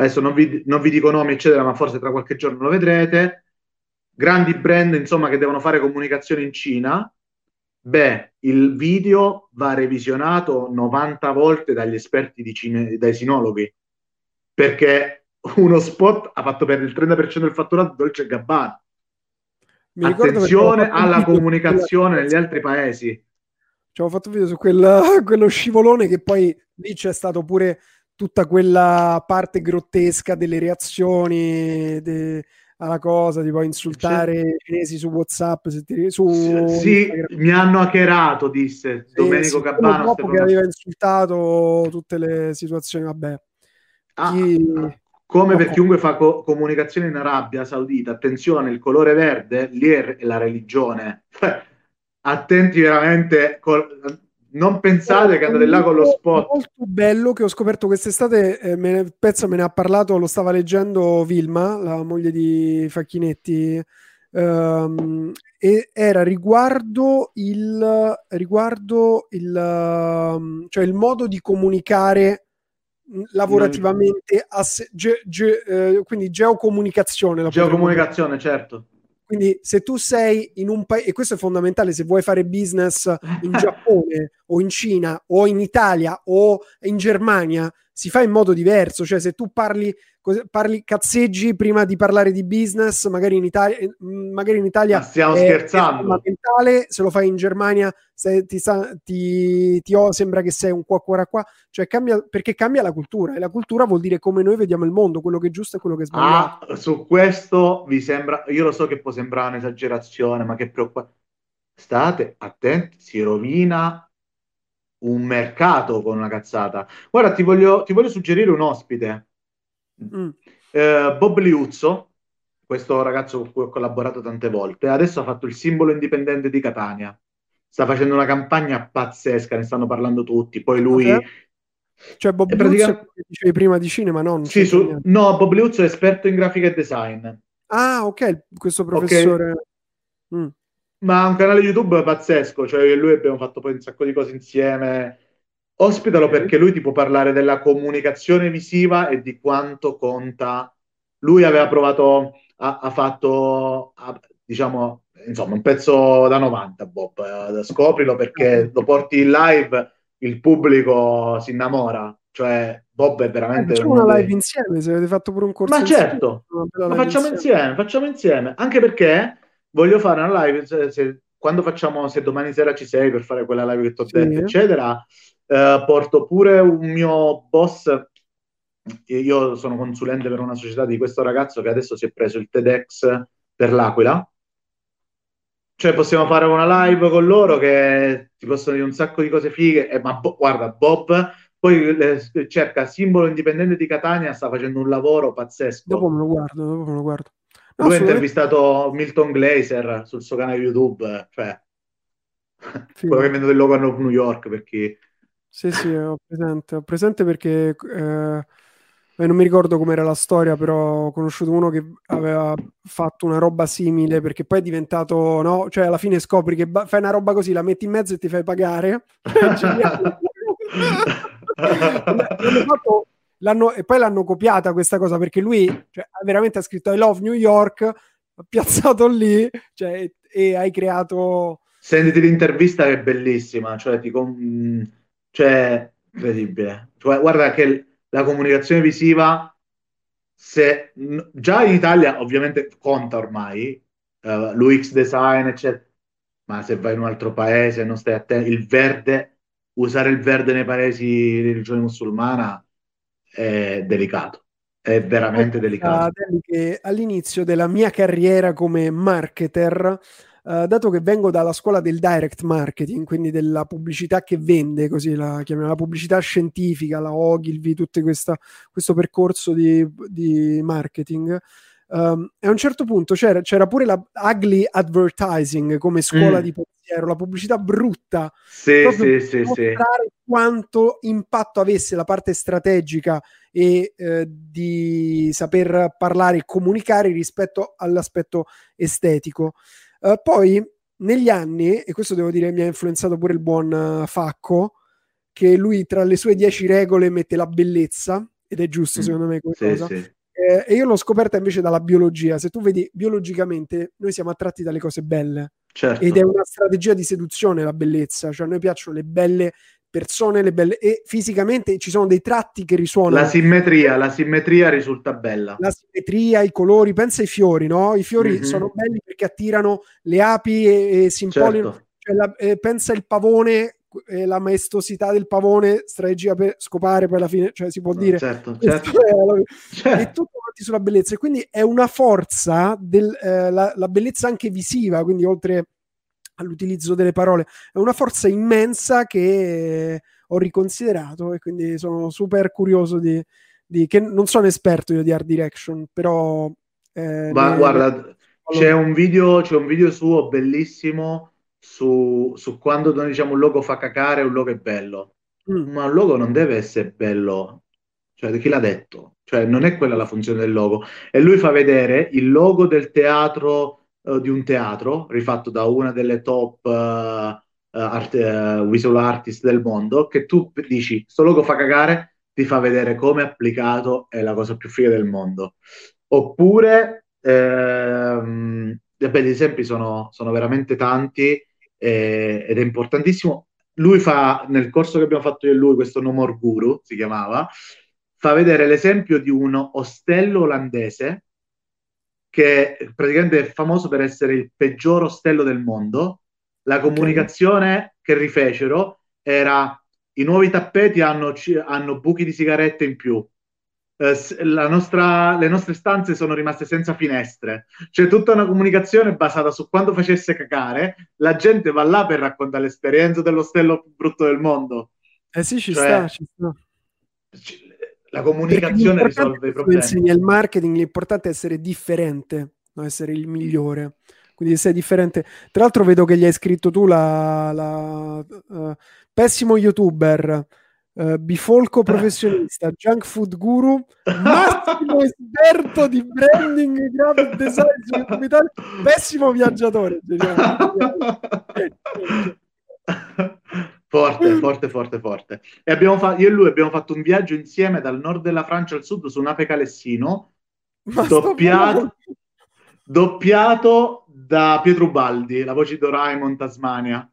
adesso non vi, non vi dico nomi, eccetera, ma forse tra qualche giorno lo vedrete. Grandi brand, insomma, che devono fare comunicazione in Cina. Beh, il video va revisionato 90 volte dagli esperti di cine, dai sinologhi, perché uno spot ha fatto perdere il 30% del fatturato Dolce Gabbana. Mi Attenzione alla comunicazione negli altri paesi. Ci avevo fatto un video su quel- quello scivolone che poi lì c'è stato pure tutta quella parte grottesca delle reazioni de- alla cosa, tipo insultare i cinesi su WhatsApp, ti- su Sì, Instagram. mi hanno hackerato, disse Domenico sì, Gabbano. dopo che aveva insultato tutte le situazioni, vabbè. Ah, Chi- come per chiunque fa co- comunicazione in Arabia Saudita, attenzione, il colore verde lì è la religione. Attenti veramente, col- non pensate che andate là con lo spot. molto bello che ho scoperto quest'estate eh, me ne, Pezza me ne ha parlato lo stava leggendo Vilma la moglie di Facchinetti ehm, e era riguardo il riguardo il ehm, cioè il modo di comunicare lavorativamente a se- ge- ge- eh, quindi geocomunicazione Geocomunicazione, certo. Quindi se tu sei in un paese, e questo è fondamentale se vuoi fare business in Giappone o in Cina o in Italia o in Germania, si fa in modo diverso. Cioè se tu parli, parli cazzeggi prima di parlare di business, magari in Italia, eh, magari in Italia Ma stiamo è- scherzando. è fondamentale, se lo fai in Germania se ti, ti- ti- oh, sembra che sei un qua qua qua, cioè cambia, perché cambia la cultura e la cultura vuol dire come noi vediamo il mondo, quello che è giusto e quello che è sbagliato. Ah, su questo vi sembra, io lo so che può sembrare un'esagerazione, ma che preoccupa. State attenti, si rovina un mercato con una cazzata. Guarda, ti voglio, ti voglio suggerire un ospite. Mm. Eh, Bob Liuzzo, questo ragazzo con cui ho collaborato tante volte, adesso ha fatto il simbolo indipendente di Catania. Sta facendo una campagna pazzesca, ne stanno parlando tutti. Poi lui, Ok. Cioè Bob praticamente- che dicevi prima di cinema, no? Non sì, su- no, Bob Liuzzo è esperto in grafica e design. Ah, ok, questo professore. Mm. Ma ha un canale YouTube pazzesco, cioè io e lui abbiamo fatto poi un sacco di cose insieme. Ospitalo Ok. perché lui ti può parlare della comunicazione visiva e di quanto conta. Lui aveva provato, ha, ha fatto, ha- diciamo, insomma, un pezzo da 90, Bob. Eh, Scoprilo perché lo porti in live, il pubblico si innamora. Cioè, Bob è veramente facciamo una dei- live insieme, se avete fatto pure un corso Ma insieme, certo, live facciamo insieme, facciamo insieme, anche perché voglio fare una live, se, se- quando facciamo, se domani sera ci sei per fare quella live che ti ho Sì. detto, eccetera, eh, porto pure un mio boss, io sono consulente per una società di questo ragazzo che adesso si è preso il TEDx per l'Aquila, cioè possiamo fare una live con loro che ti possono dire un sacco di cose fighe, eh, ma Bo- guarda, Bob poi le, cerca simbolo indipendente di Catania, sta facendo un lavoro pazzesco. Dopo me lo guardo, dopo me lo guardo. No, Lui ha intervistato Milton Glaser sul suo canale YouTube, cioè sì. quello che vende del logo a New York perché... Sì, sì, ho presente, ho presente perché eh, non mi ricordo com'era la storia, però ho conosciuto uno che aveva fatto una roba simile perché poi è diventato, no? Cioè alla fine scopri che ba- fai una roba così, la metti in mezzo e ti fai pagare. l'hanno e poi l'hanno copiata questa cosa perché lui cioè, veramente ha scritto I love New York, ha piazzato lì cioè, e, e, hai creato. Sentiti l'intervista che è bellissima, cioè, ti com... cioè incredibile. Cioè, guarda che la comunicazione visiva, se già in Italia ovviamente conta ormai, uh, l'UX design, eccetera, ma se vai in un altro paese non stai attento, il verde usare il verde nei paesi di religione musulmana è delicato, è veramente eh, delicato. Che all'inizio della mia carriera come marketer, uh, dato che vengo dalla scuola del direct marketing, quindi della pubblicità che vende, così la chiamiamo la pubblicità scientifica, la Ogilvy, tutto questa, questo percorso di, di marketing, Um, e a un certo punto c'era, c'era, pure la ugly advertising come scuola mm. di pensiero, la pubblicità brutta. Sì, sì, sì, sì. quanto impatto avesse la parte strategica e eh, di saper parlare e comunicare rispetto all'aspetto estetico. Uh, poi negli anni, e questo devo dire mi ha influenzato pure il buon uh, Facco, che lui tra le sue dieci regole mette la bellezza, ed è giusto mm. secondo me come sì, cosa. Sì eh, e io l'ho scoperta invece dalla biologia. Se tu vedi biologicamente, noi siamo attratti dalle cose belle. Certo. Ed è una strategia di seduzione la bellezza. Cioè, a noi piacciono le belle persone, le belle... E fisicamente ci sono dei tratti che risuonano. La simmetria, la simmetria risulta bella. La simmetria, i colori, pensa ai fiori, no? I fiori mm-hmm. sono belli perché attirano le api e, e si impollino. Certo. Cioè, la, eh, pensa il pavone eh, la maestosità del pavone, strategia per scopare poi alla fine, cioè si può dire certo, certo. È, certo. è tutto avanti sulla bellezza e quindi è una forza del, eh, la, la, bellezza anche visiva, quindi oltre all'utilizzo delle parole, è una forza immensa che ho riconsiderato e quindi sono super curioso di, di che non sono esperto io di art direction, però eh, ma ne, guarda, c'è un video, c'è un video suo bellissimo su, su quando noi diciamo un logo fa cacare, un logo è bello. Mm. Ma un logo non deve essere bello. Cioè, chi l'ha detto? Cioè, non è quella la funzione del logo. E lui fa vedere il logo del teatro, uh, di un teatro, rifatto da una delle top uh, art, uh, visual artist del mondo, che tu dici, sto logo fa cagare, ti fa vedere come applicato è la cosa più figa del mondo. Oppure, ehm, beh, gli esempi sono, sono veramente tanti eh, ed è importantissimo. Lui fa, nel corso che abbiamo fatto io e lui, questo No More Guru si chiamava, fa vedere l'esempio di un ostello olandese che praticamente è famoso per essere il peggior ostello del mondo. La comunicazione che rifecero era i nuovi tappeti hanno, hanno buchi di sigarette in più, eh, nostra, le nostre stanze sono rimaste senza finestre. C'è tutta una comunicazione basata su quando facesse cacare. La gente va là per raccontare l'esperienza dell'ostello più brutto del mondo. Eh sì, ci cioè, sta, ci sta. La comunicazione risolve i problemi. Insegna il marketing, l'importante è essere differente, non essere il migliore. Quindi se sei differente. Tra l'altro vedo che gli hai scritto tu la, la uh, pessimo youtuber Uh, bifolco professionista, junk food guru, massimo esperto di branding e graphic design su YouTube pessimo viaggiatore. forte, forte, forte, forte. E abbiamo fatto, io e lui abbiamo fatto un viaggio insieme dal nord della Francia al sud su un'ape calessino, doppiato, doppiato da Pietro Baldi, la voce di Doraemon Tasmania.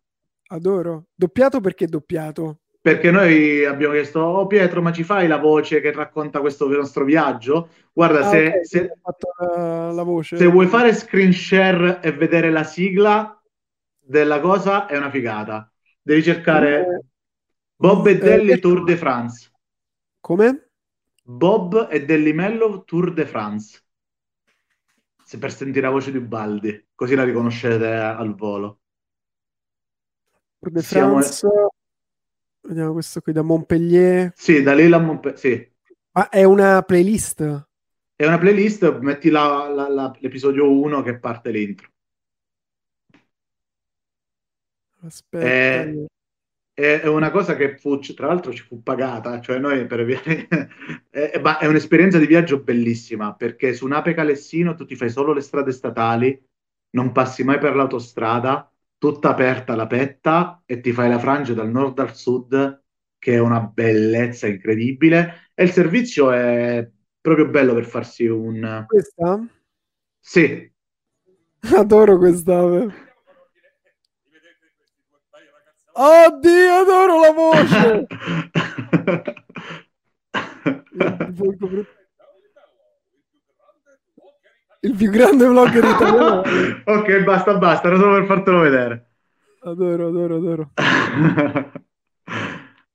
Adoro. Doppiato perché doppiato? perché noi abbiamo chiesto, oh Pietro, ma ci fai la voce che racconta questo nostro viaggio? Guarda, ah, se, okay, se, la, la se vuoi fare screen share e vedere la sigla della cosa, è una figata. Devi cercare eh, Bob e Delli eh, Tour de France. Come? Bob e Dellimello Tour de France. Se per sentire la voce di Baldi, così la riconoscete al volo. Tour de France... Siamo Vediamo questo qui da Montpellier. Sì, da Lille a Montpellier. Sì. Ma è una playlist? È una playlist, metti la, la, la, l'episodio 1 che parte l'intro. Aspetta. È, è una cosa che fu, tra l'altro ci fu pagata, cioè noi per è, è un'esperienza di viaggio bellissima perché su Nape Calessino tu ti fai solo le strade statali, non passi mai per l'autostrada, tutta aperta la petta e ti fai la frangia dal nord al sud che è una bellezza incredibile e il servizio è proprio bello per farsi un... Questa? Sì. Adoro questa. Oddio, adoro la voce! Il più grande vlogger italiano. ok, basta, basta, era solo per fartelo vedere. Adoro, adoro, adoro.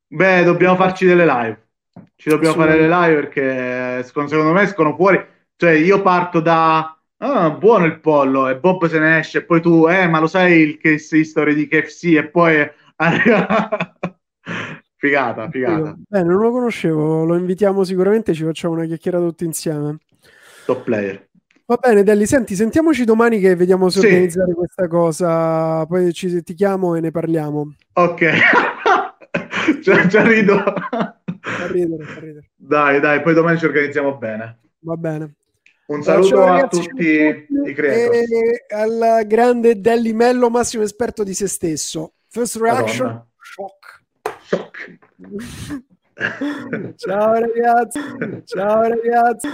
Beh, dobbiamo farci delle live. Ci dobbiamo fare le live perché secondo me escono fuori. Cioè, io parto da ah, buono il pollo e Bob se ne esce, e poi tu, eh, ma lo sai il case history di KFC e poi figata, figata. Bene, non lo conoscevo, lo invitiamo sicuramente, ci facciamo una chiacchierata tutti insieme. Top player. Va bene, Delli, senti, sentiamoci domani che vediamo se sì. organizzare questa cosa, poi ci, ti chiamo e ne parliamo. Ok, già, già rido. Fa ridere, fa ridere. Dai, dai, poi domani ci organizziamo bene. Va bene. Un saluto Ciao, ragazzi, a tutti i creator. E al grande Delli Mello, massimo esperto di se stesso. First reaction, Madonna. shock. Shock. Ciao ragazzi. Ciao ragazzi.